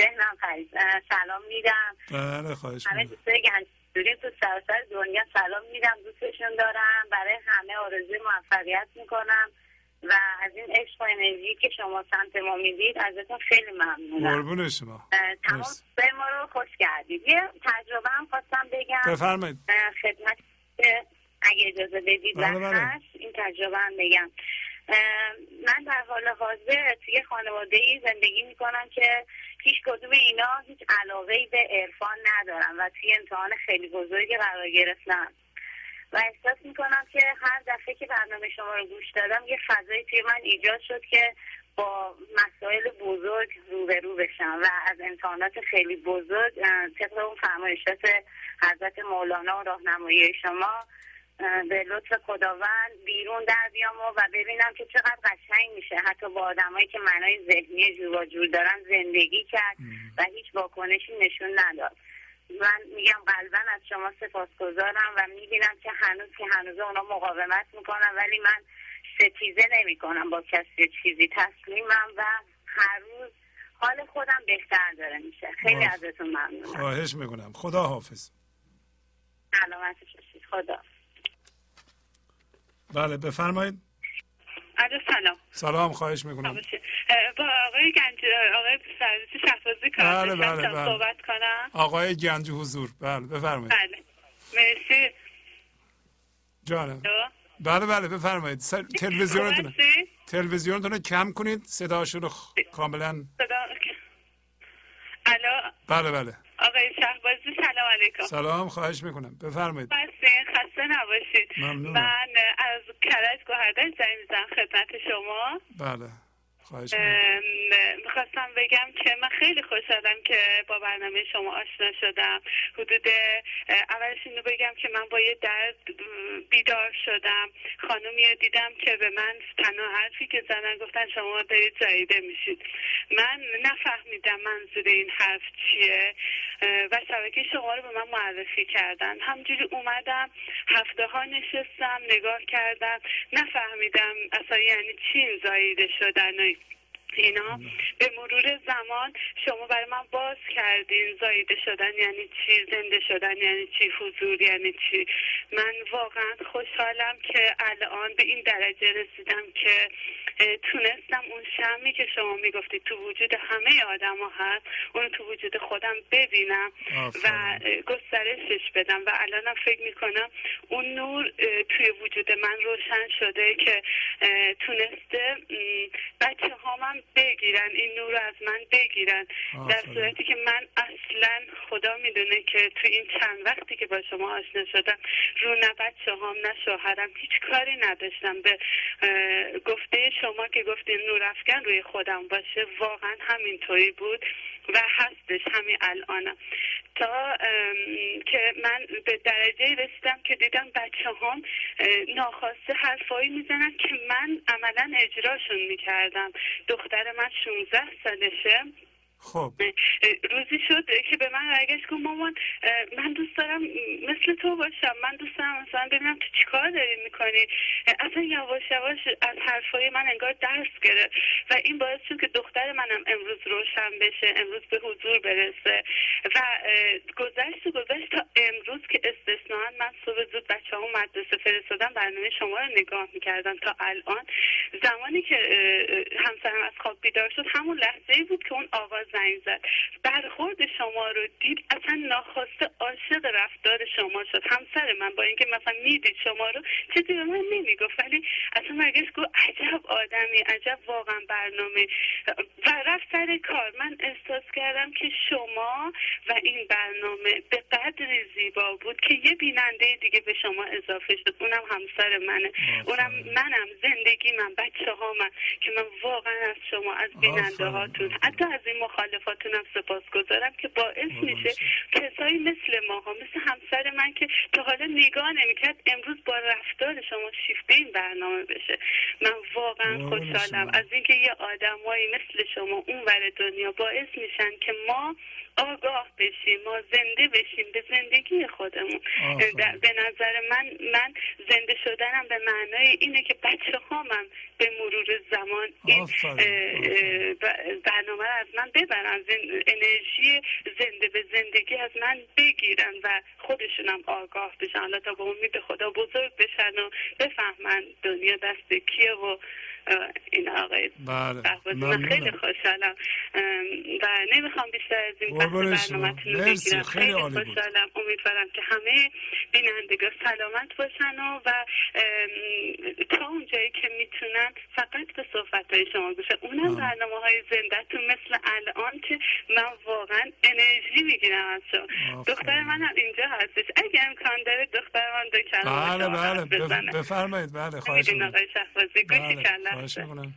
ذهنم پریز سلام میدم. بله خواهش همه دوستای گنج حضوریم تو سراسر دنیا سلام میدم. دوستشون دارم. برای همه آرزوی موفقیت می‌کنم. و از این عشق و انرژی که شما سمت ما می‌دید ازتون خیلی ممنونم. قربون شما. تمام به ما رو خوش کردید. یه تجربه هم خواستم بگم. بفرمایید. خدمت اگه اجازه بدید بله بله. این تجربه هم بگم من در حال حاضر توی خانواده ای زندگی می‌کنم که هیچ کدوم اینا هیچ علاقه به عرفان ندارم و توی امتحان خیلی بزرگی قرار گرفتم و احساس می‌کنم که هر دفعه که برنامه شما رو گوش دادم یه فضایی توی من ایجاد شد که با مسائل بزرگ روبرو بشم و از امتحانات خیلی بزرگ طبق اون فرمایشات حضرت مولانا و راهنمایی شما به لطف خداوند بیرون در بیام و ببینم که چقدر قشنگ میشه. حتی با آدمایی که معنای ذهنی جور جور دارن زندگی کرد و هیچ واکنشی نشون نداد. من میگم قلبا از شما سپاسگزارم و می‌بینم که هنوز که هنوز اونا مقاومت می‌کنم ولی من ستیزه نمی‌کنم با کسی چیزی تسلیمم و هر روز حال خودم بهتر داره میشه. خیلی ازتون ممنونم. خواهش می‌کنم. خدا حافظ علامت خدا بله بفرمایید. علیه سلام. سلام خواهش می‌کنم. با آقای گنج آقای سرزیسی شخصازی کار بله بله بله. صحبت کنم؟ آقای گنج حضور. بله بفرمایید. بله. مرسی. جانم. بله بله بفرمایید. تلویزیونتون تلویزیونتون رو کم کنید. صداشون رو کاملا صدا الو. بله بله. آقای شهبازی سلام علیکم. سلام خواهش می‌کنم. بفرمایید. مرسی خسته نباشید. ممنونم. من از کرج گوهردش زنگ می‌زنم خدمت شما. بله. می‌خواستم بگم که من خیلی خوشحالم که با برنامه شما آشنا شدم. حدود اولش اینو بگم که من با یه درد بیدار شدم. خانومی دیدم که به من تنها حرفی که زدن گفتن شما دارید جاییده میشید من نفهمیدم منظور این حرف چیه. و شبکه شما رو به من معرفی کردن. همجوری اومدم هفته ها نشستم نگاه کردم. نفهمیدم اصلا یعنی چی این زاییده شدن اینا به مرور زمان شما برای من باز کردین زایده شدن یعنی چی؟ زنده شدن یعنی چی؟ حضور یعنی چی؟ من واقعا خوشحالم که الان به این درجه رسیدم که تونستم اون شمی که شما می‌گفتید تو وجود همه آدم ها هست اون تو وجود خودم ببینم و گسترشش بدم و الانم فکر می‌کنم اون نور توی وجود من روشن شده که تونسته بچه ها من بگیرن این نور از من بگیرن. در صورتی که من اصلا خدا می‌دونه که تو این چند وقتی که با شما آشنا شدم رو نه بچه هم نه شوهرم هیچ کاری نداشتم. به گفته شما که گفتین نور افکن روی خودم باشه واقعا همینطوری بود و هستش همین الانم. تا که من به درجه رسیدم که دیدم بچه هم ناخواسته حرفایی می‌زنن که من عملا اجراشون می‌کردم. دختر من 16 سالشه. خب. روزی شد که به من برگشت گفت مامان من دوست دارم مثل تو باشم. من دوست دارم مثلا ببینم تو چیکار داری می‌کنی. اصلا یواش یواش از حرفای من انگار درس گرفت و این باعث شد که دختر منم امروز روشن بشه امروز به حضور برسه. و گذشت و گذشت تا امروز که استثنان من صبح زود بچه ها مدرسه فرستادم برنامه شما رو نگاه می‌کردم تا الان. زمانی که همسرم از خواب بیدار شد همون لحظه بود که اون آواز زنگ زد. برخورد شما رو دید اصلا ناخواسته عاشق رفتار شما شد. همسر من با اینکه مثلا می‌دید شما رو چیزی به من نمی‌گفت. ولی اصلا مرگش گفت عجب آدمی عجب واقعا برنامه. و رفت سر کار. من احساس کردم که شما و این برنامه به قدری زیبا بود که یه بیننده دیگه به شما اضافه شد. اونم همسر منه. اونم منم زندگی من بچه ها من که من واقعا از شما از بیننده هاتون حتی از این مخالفاتونم سپاس گذارم که باعث میشه کسایی مثل ماها مثل همسر من که تا حالا نگاه نمی‌کرد امروز با رفتار شما شیفته این برنامه بشه. من واقعا خوشحالم. از اینکه یه آدمایی مثل شما اون ور دنیا باعث میشن که ما آگاه بشیم ما زنده بشیم به زندگی خودمون. به نظر من من زنده شدنم به معنای اینه که بچه ها من به مرور زمان این برنامه رو از من ببرن. انرژی زنده به زندگی از من بگیرن و خودشونم آگاه بشن. حالا تا به امید خدا بزرگ بشن و بفهمن دنیا دست کیه و این آقای. بله. خیلی خوشحالم و نمی‌خوام بیشتر از این بحث برنامهتون رو بگیرم. خیلی خوشحالم امیدوارم که همه بینندگان سلامت باشن و, و تا اونجایی که می‌تونن فقط به صحبت های شما گوشه اونم برنامه های زندهتون مثل الان که من واقعا انرژی می‌گیرم از شما. دختر من هم اینجا هستش. اگه امکان داره دختر من دو کلمه بله. بله بفرمایید. بله خواهش می‌کنم. آقای شهبازی. گوشی کلم خواهش می‌کنم.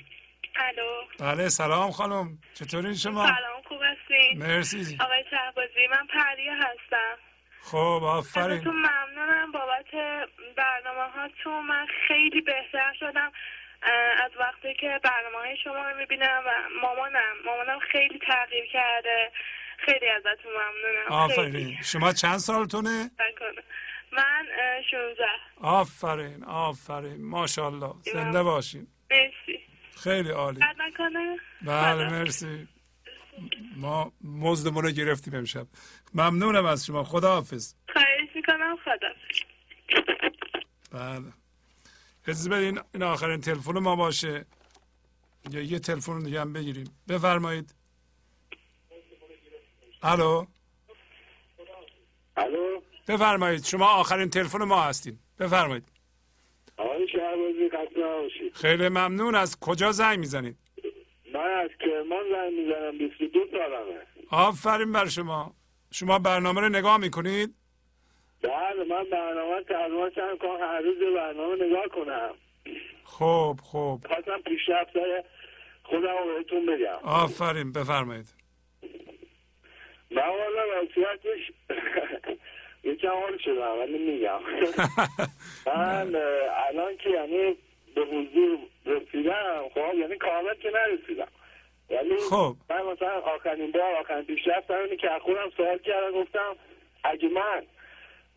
الو. بله سلام خانم. چطوری شما؟ سلام خوب هستین؟ مرسی. آقای شهبازی من پریه هستم. خب آفرین. ازتون ممنونم بابت برنامه هاتون من خیلی بهتر شدم از وقتی که برنامه های شما رو می‌بینم و مامانم مامانم خیلی تغییر کرده. خیلی ازتون ممنونم. آفرین. شما چند سالتونه؟ من 16 آفرین آفرین. ماشاءالله. زنده باشین. مرسی. خیلی عالی. بله مرسی. ما مزدمون رو گرفتیم امشب. ممنونم از شما. خدا حافظ خواهش می‌کنم. خدا بله. اجازه بدین این آخرین تلفن ما باشه. یا یه تلفن دیگه هم بگیریم. بفرمایید. الو. الو. بفرمایید. شما آخرین تلفن ما هستین. بفرمایید. آقای خیلی ممنون. از کجا زنگ می‌زنید؟ من از کرمان زنگ می‌زنم. 22 سالمه. آفرین بر شما. شما برنامه رو نگاه می‌کنید؟ بله من برنامه تقریبا چند کار هر روز برنامه نگاه کنم. خب خب خواستم پیشرفت خودم رو بهتون بگم. آفرین بفرمایید. من والا وصیتش یکم حال شدم ولی میگم. *laughs* *laughs* من الان که یعنی به حضور رسیدم. خب یعنی کامل که نرسیدم. ولی خب. من مثلا آخرین بار آخرین پیشرفت اینه که از خودم سوال کردم گفتم اگه من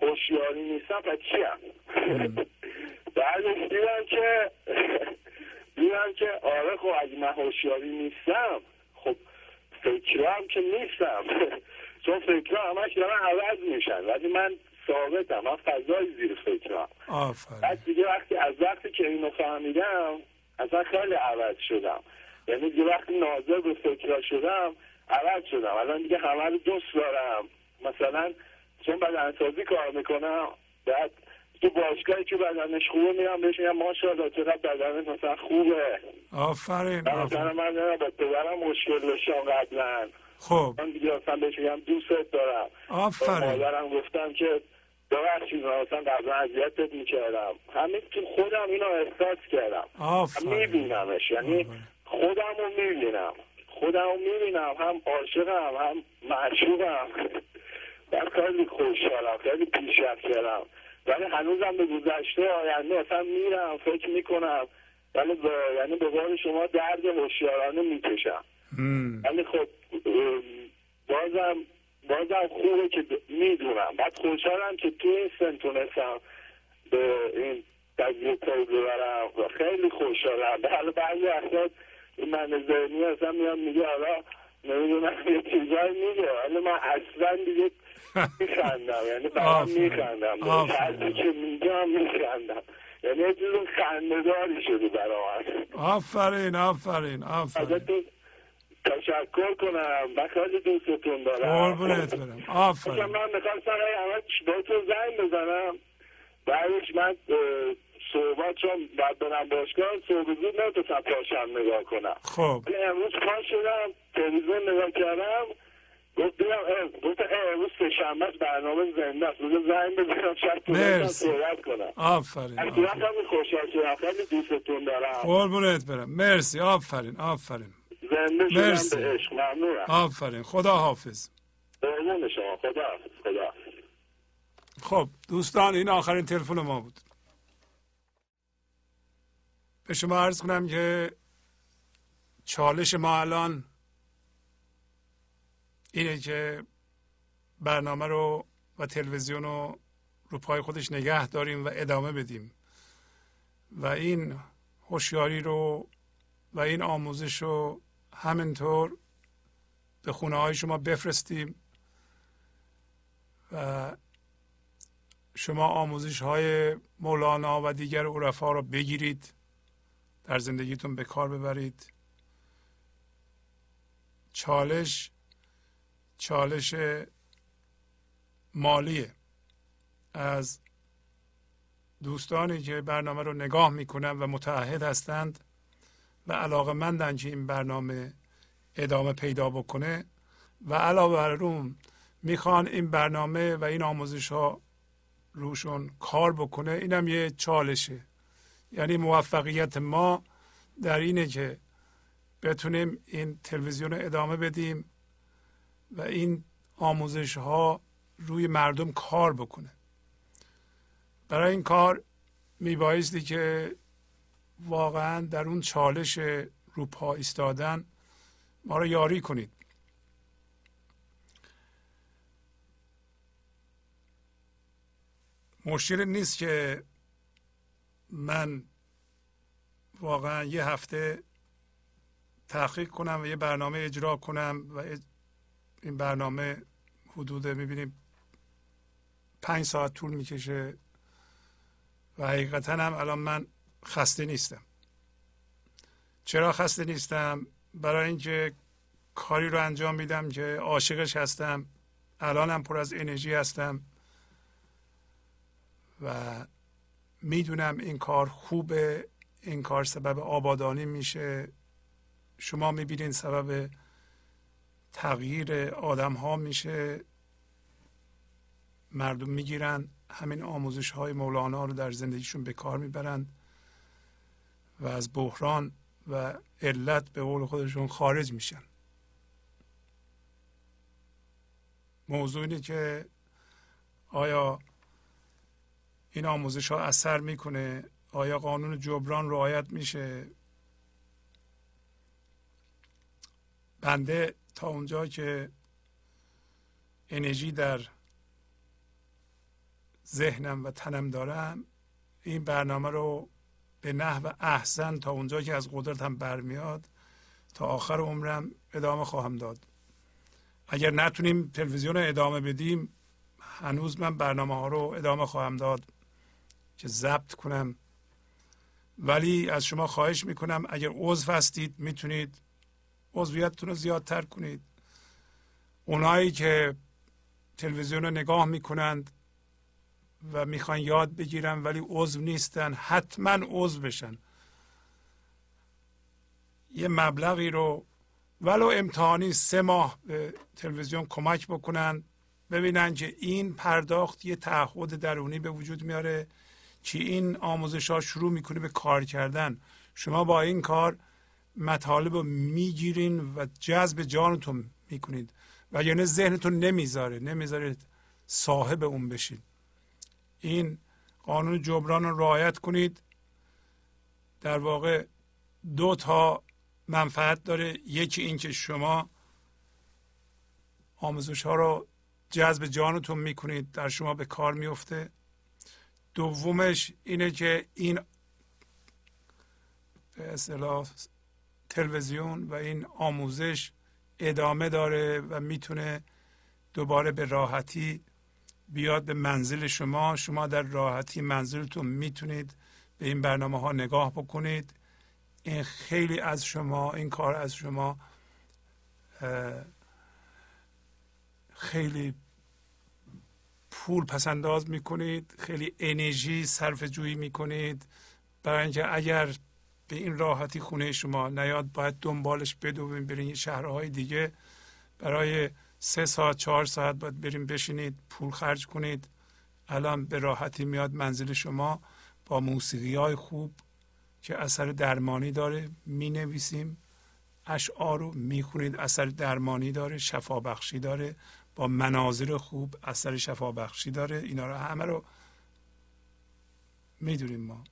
هوشیاری نیستم پس چیم؟ *laughs* بعدش دیدم که *laughs* دیدم که آره خب اگه من هوشیاری نیستم خب فکرام که نیستم. *laughs* چون فکرها همش دارن عوض میشن. ولی من ثابتم. من فضای زیر فکرم. بعد دیگه وقتی از وقتی که اینو فهمیدم اصلا خیلی عوض شدم. یعنی دیگه وقتی ناظر به فکرها شدم عوض شدم. الان دیگه همه رو دوست دارم. مثلا چون بدنسازی کار می‌کنم بعد تو باشگاهی که بدنش خوبه میرم بهش میگم ماشاءالله چقدر بدنت مثلا خوبه. آفرین مثلا من با پدرم مشکل داشتم قبلا. خب. من دیگه اصلا بهش میگم دوستت دارم. آفرین. مادرم گفتم که ببخشید من اصلا قبلا اذیتت می‌کردم. همین تو خودم اینو احساس کردم. میبینمش. یعنی خودم رو می‌بینم. خودم رو می‌بینم. هم عاشقم هم معشوقم. من خیلی خوشحالم خیلی پیشرفت کردم. ولی هنوزم به گذشته آینده اصلا میرم فکر می‌کنم. ولی یعنی به قول شما درد هوشیارانه می‌کشم. ولی خب بازم بازم خوبه که می‌دونم. بعد خوشحالم که تو این سن تونستم به این قضیه پی ببرم و خیلی خوشحالم. *laughs* به حال بعضی وقتا من ذهنی اصلا میاد میگه حالا نمی‌دونم یه چیزایی میگه. ولی من اصلا دیگه *laughs* میخندم. یعنی برام میخندم. به که میگم میخندم. یعنی یه چیز خندهداری شدی برای آفرین آفرین آفرین. تشکر کنم. خیلی دوستتون دارم. قربونت برم. آفرین. من می‌خواستم همه با تو زنگ بزنم. بعدش من صحبت چون بعد برم باشگاه زود نتونستم پاشم نگاه کنم. خب. امروز پا شدم تلویزیون نگاه کردم. گفت بیام گفت امروز سهشنبه برنامه زنده است. روز زنگ بزنم شاید تو صحبت کنم. آفرین اصلا خیلی خوشحال شدم. خیلی دوستتون دارم. قربونت برم. مرسی. آفرین آفرین. زنده شدم مرسی. به عشق. ممنونم. آفرین. خدا حافظ. قربون شما. خدا حافظ. خدا خب دوستان این آخرین تلفن ما بود. به شما عرض کنم که چالش ما الان اینه که برنامه رو و تلویزیون رو رو پای خودش نگه داریم و ادامه بدیم. و این هوشیاری رو و این آموزش رو همینطور به خونه های شما بفرستیم و شما آموزش های مولانا و دیگر عرفا رو بگیرید در زندگیتون به کار ببرید. چالش چالش مالیه از دوستانی که برنامه رو نگاه می‌کنن و متعهد هستند و علاقه مندن که این برنامه ادامه پیدا بکنه و علاوه بر اون می‌خوان این برنامه و این آموزش ها روشون کار بکنه اینم یه چالشه. یعنی موفقیت ما در اینه که بتونیم این تلویزیون رو ادامه بدیم و این آموزش ها روی مردم کار بکنه. برای این کار میبایستی که واقعا در اون چالش روپا ایستادن ما رو یاری کنید. مشکل نیست که من واقعا یه هفته تحقیق کنم و یه برنامه اجرا کنم و این برنامه حدود می‌بینیم پنج ساعت طول می‌کشه و حقیقتا هم الان من خسته نیستم. چرا خسته نیستم؟ برای اینکه کاری رو انجام میدم که عاشقش هستم الانم پر از انرژی هستم و می‌دونم این کار خوبه این کار سبب آبادانی میشه. شما می‌بینین سبب تغییر آدم ها میشه. مردم می‌گیرن همین آموزش های مولانا رو در زندگیشون به کار می‌برند و از بحران و علت به قول خودشون خارج میشن. موضوع اینه که آیا این آموزش ها اثر می‌کنه؟ آیا قانون جبران رعایت میشه؟ بنده تا اونجا که انرژی در ذهنم و تنم دارم این برنامه رو به نحو احسن تا اونجا که از قدرتم برمیاد تا آخر عمرم ادامه خواهم داد. اگر نتونیم تلویزیون رو ادامه بدیم هنوز من برنامه ها رو ادامه خواهم داد که ضبط کنم. ولی از شما خواهش می‌کنم اگر عضو هستید می‌تونید عضویتتون رو زیادتر کنید. اونایی که تلویزیون رو نگاه می‌کنند و می‌خوان یاد بگیرن ولی عضو نیستن. حتما عضو بشن. یه مبلغی رو ولو امتحانی سه ماه به تلویزیون کمک بکنن ببینن که این پرداخت یه تعهد درونی به وجود میاره که این آموزش ها شروع می‌کنه به کار کردن. شما با این کار مطالب رو می‌گیرین و جذب جانتون می‌کنید. و یعنی ذهنتون نمی‌ذاره نمی‌ذاره صاحب اون بشید این قانون جبران رو رعایت کنید. در واقع دو تا منفعت داره. یکی این که شما آموزش ها رو جذب جانتون می‌کنید در شما به کار میفته دومش اینه که این به اصطلاح تلویزیون و این آموزش ادامه داره و می‌تونه دوباره به راحتی بیاد به منزل شما شما در راحتی منزلتون می‌تونید به این برنامه ها نگاه بکنید. این خیلی از شما این کار از شما خیلی پول پسنداز می‌کنید خیلی انرژی صرف جویی می‌کنید. برای اینکه اگر به این راحتی خونه شما نیاد باید دنبالش بدویم برین شهرهای دیگه. برای سه ساعت چهار ساعت باید بریم بشینید پول خرج کنید. الان به راحتی میاد منزل شما با موسیقی های خوب که اثر درمانی داره می نویسیم اشعار رو می خونید اثر درمانی داره شفا بخشی داره. با مناظر خوب اثر شفا بخشی داره. اینا رو همه رو می‌دونیم ما.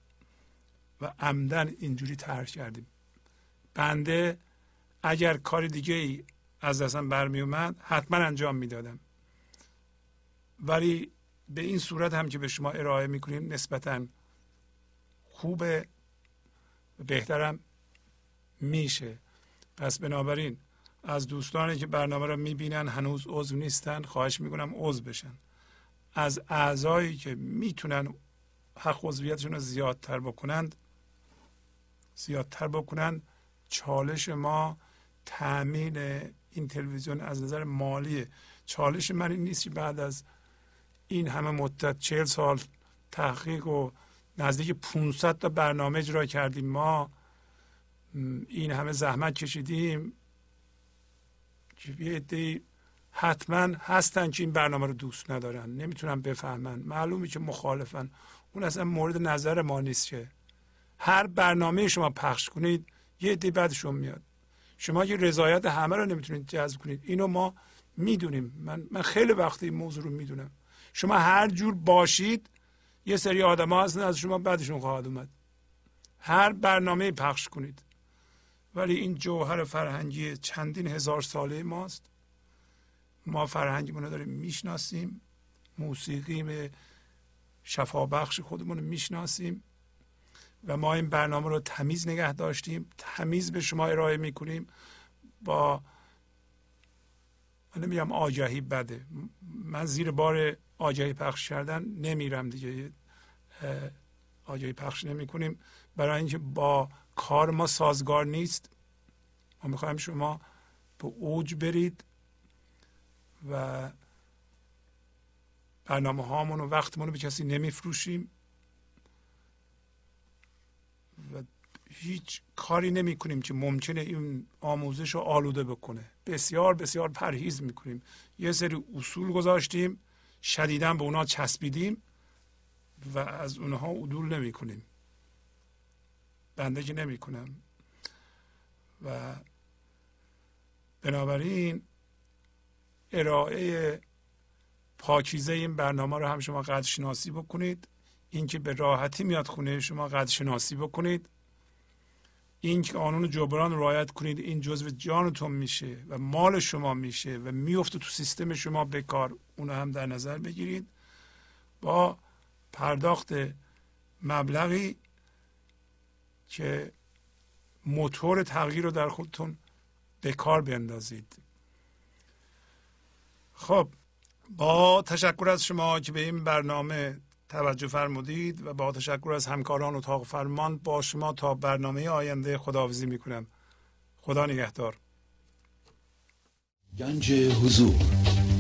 و عمدن اینجوری طرح کردیم. بنده اگر کار دیگه ای از دستم برمی اومد حتما انجام می‌دادم. ولی به این صورت هم که به شما ارائه می‌کنیم نسبتا خوبه بهترم میشه. پس بنابراین از دوستانی که برنامه رو می‌بینن هنوز عضو نیستن خواهش می‌کنم عضو بشن. از اعضایی که می‌تونن حق عضویتشون رو زیادتر بکنند زیادتر بکنند چالش ما تأمین این تلویزیون از نظر مالی چالش من این نیست بعد از این همه مدت چهل سال تحقیق و نزدیک 500 تا برنامه اجرا کردیم ما این همه زحمت کشیدیم که یه حتما هستن که این برنامه رو دوست ندارن نمی‌تونن بفهمن معلومه که مخالفن. اون اصلا مورد نظر ما نیست که هر برنامه شما پخش کنید یه عده بعدشون میاد. شما یه رضایت همه رو نمی‌تونید جذب کنید. اینو ما می‌دونیم. من من خیلی وقتی این موضوع رو می‌دونم. شما هر جور باشید یه سری آدم ها هستن از شما بعدشون خواهد اومد. هر برنامه پخش کنید. ولی این جوهر فرهنگی چندین هزار ساله ماست. ما فرهنگمون رو داریم می‌شناسیم. موسیقی شفابخش خودمون رو می‌شناسیم. و ما این برنامه رو تمیز نگه داشتیم تمیز به شما ارائه می‌کنیم. با من نمیگم آگهی بده. من زیر بار آگهی پخش کردن نمیرم دیگه. آگهی پخش نمی کنیم برای اینکه با کار ما سازگار نیست. ما می‌خوایم شما به اوج برید و برنامه هامون و وقتمون رو به کسی نمیفروشیم و هیچ کاری نمی کنیم که ممکنه این آموزش رو آلوده بکنه. بسیار بسیار پرهیز می‌کنیم. یه سری اصول گذاشتیم شدیدا به اونا چسبیدیم و از اونها عدول نمی کنیم بنده که نمی کنم و بنابراین ارائه پاکیزه این برنامه رو هم شما قدر شناسی بکنید. اینکه به راحتی میاد خونه شما قدر شناسی بکنید. این قانون جبران رعایت کنید این جزو جانتون میشه و مال شما میشه و میفته تو سیستم شما به کار. اونو هم در نظر بگیرید. با پرداخت مبلغی که موتور تغییر رو در خودتون به کار بندازید خب با تشکر از شما که به این برنامه توجه فرمودید و با تشکر از همکاران اتاق فرمان با شما تا برنامه آینده خداحافظی می‌کنم. خدا نگهدار. گنج حضور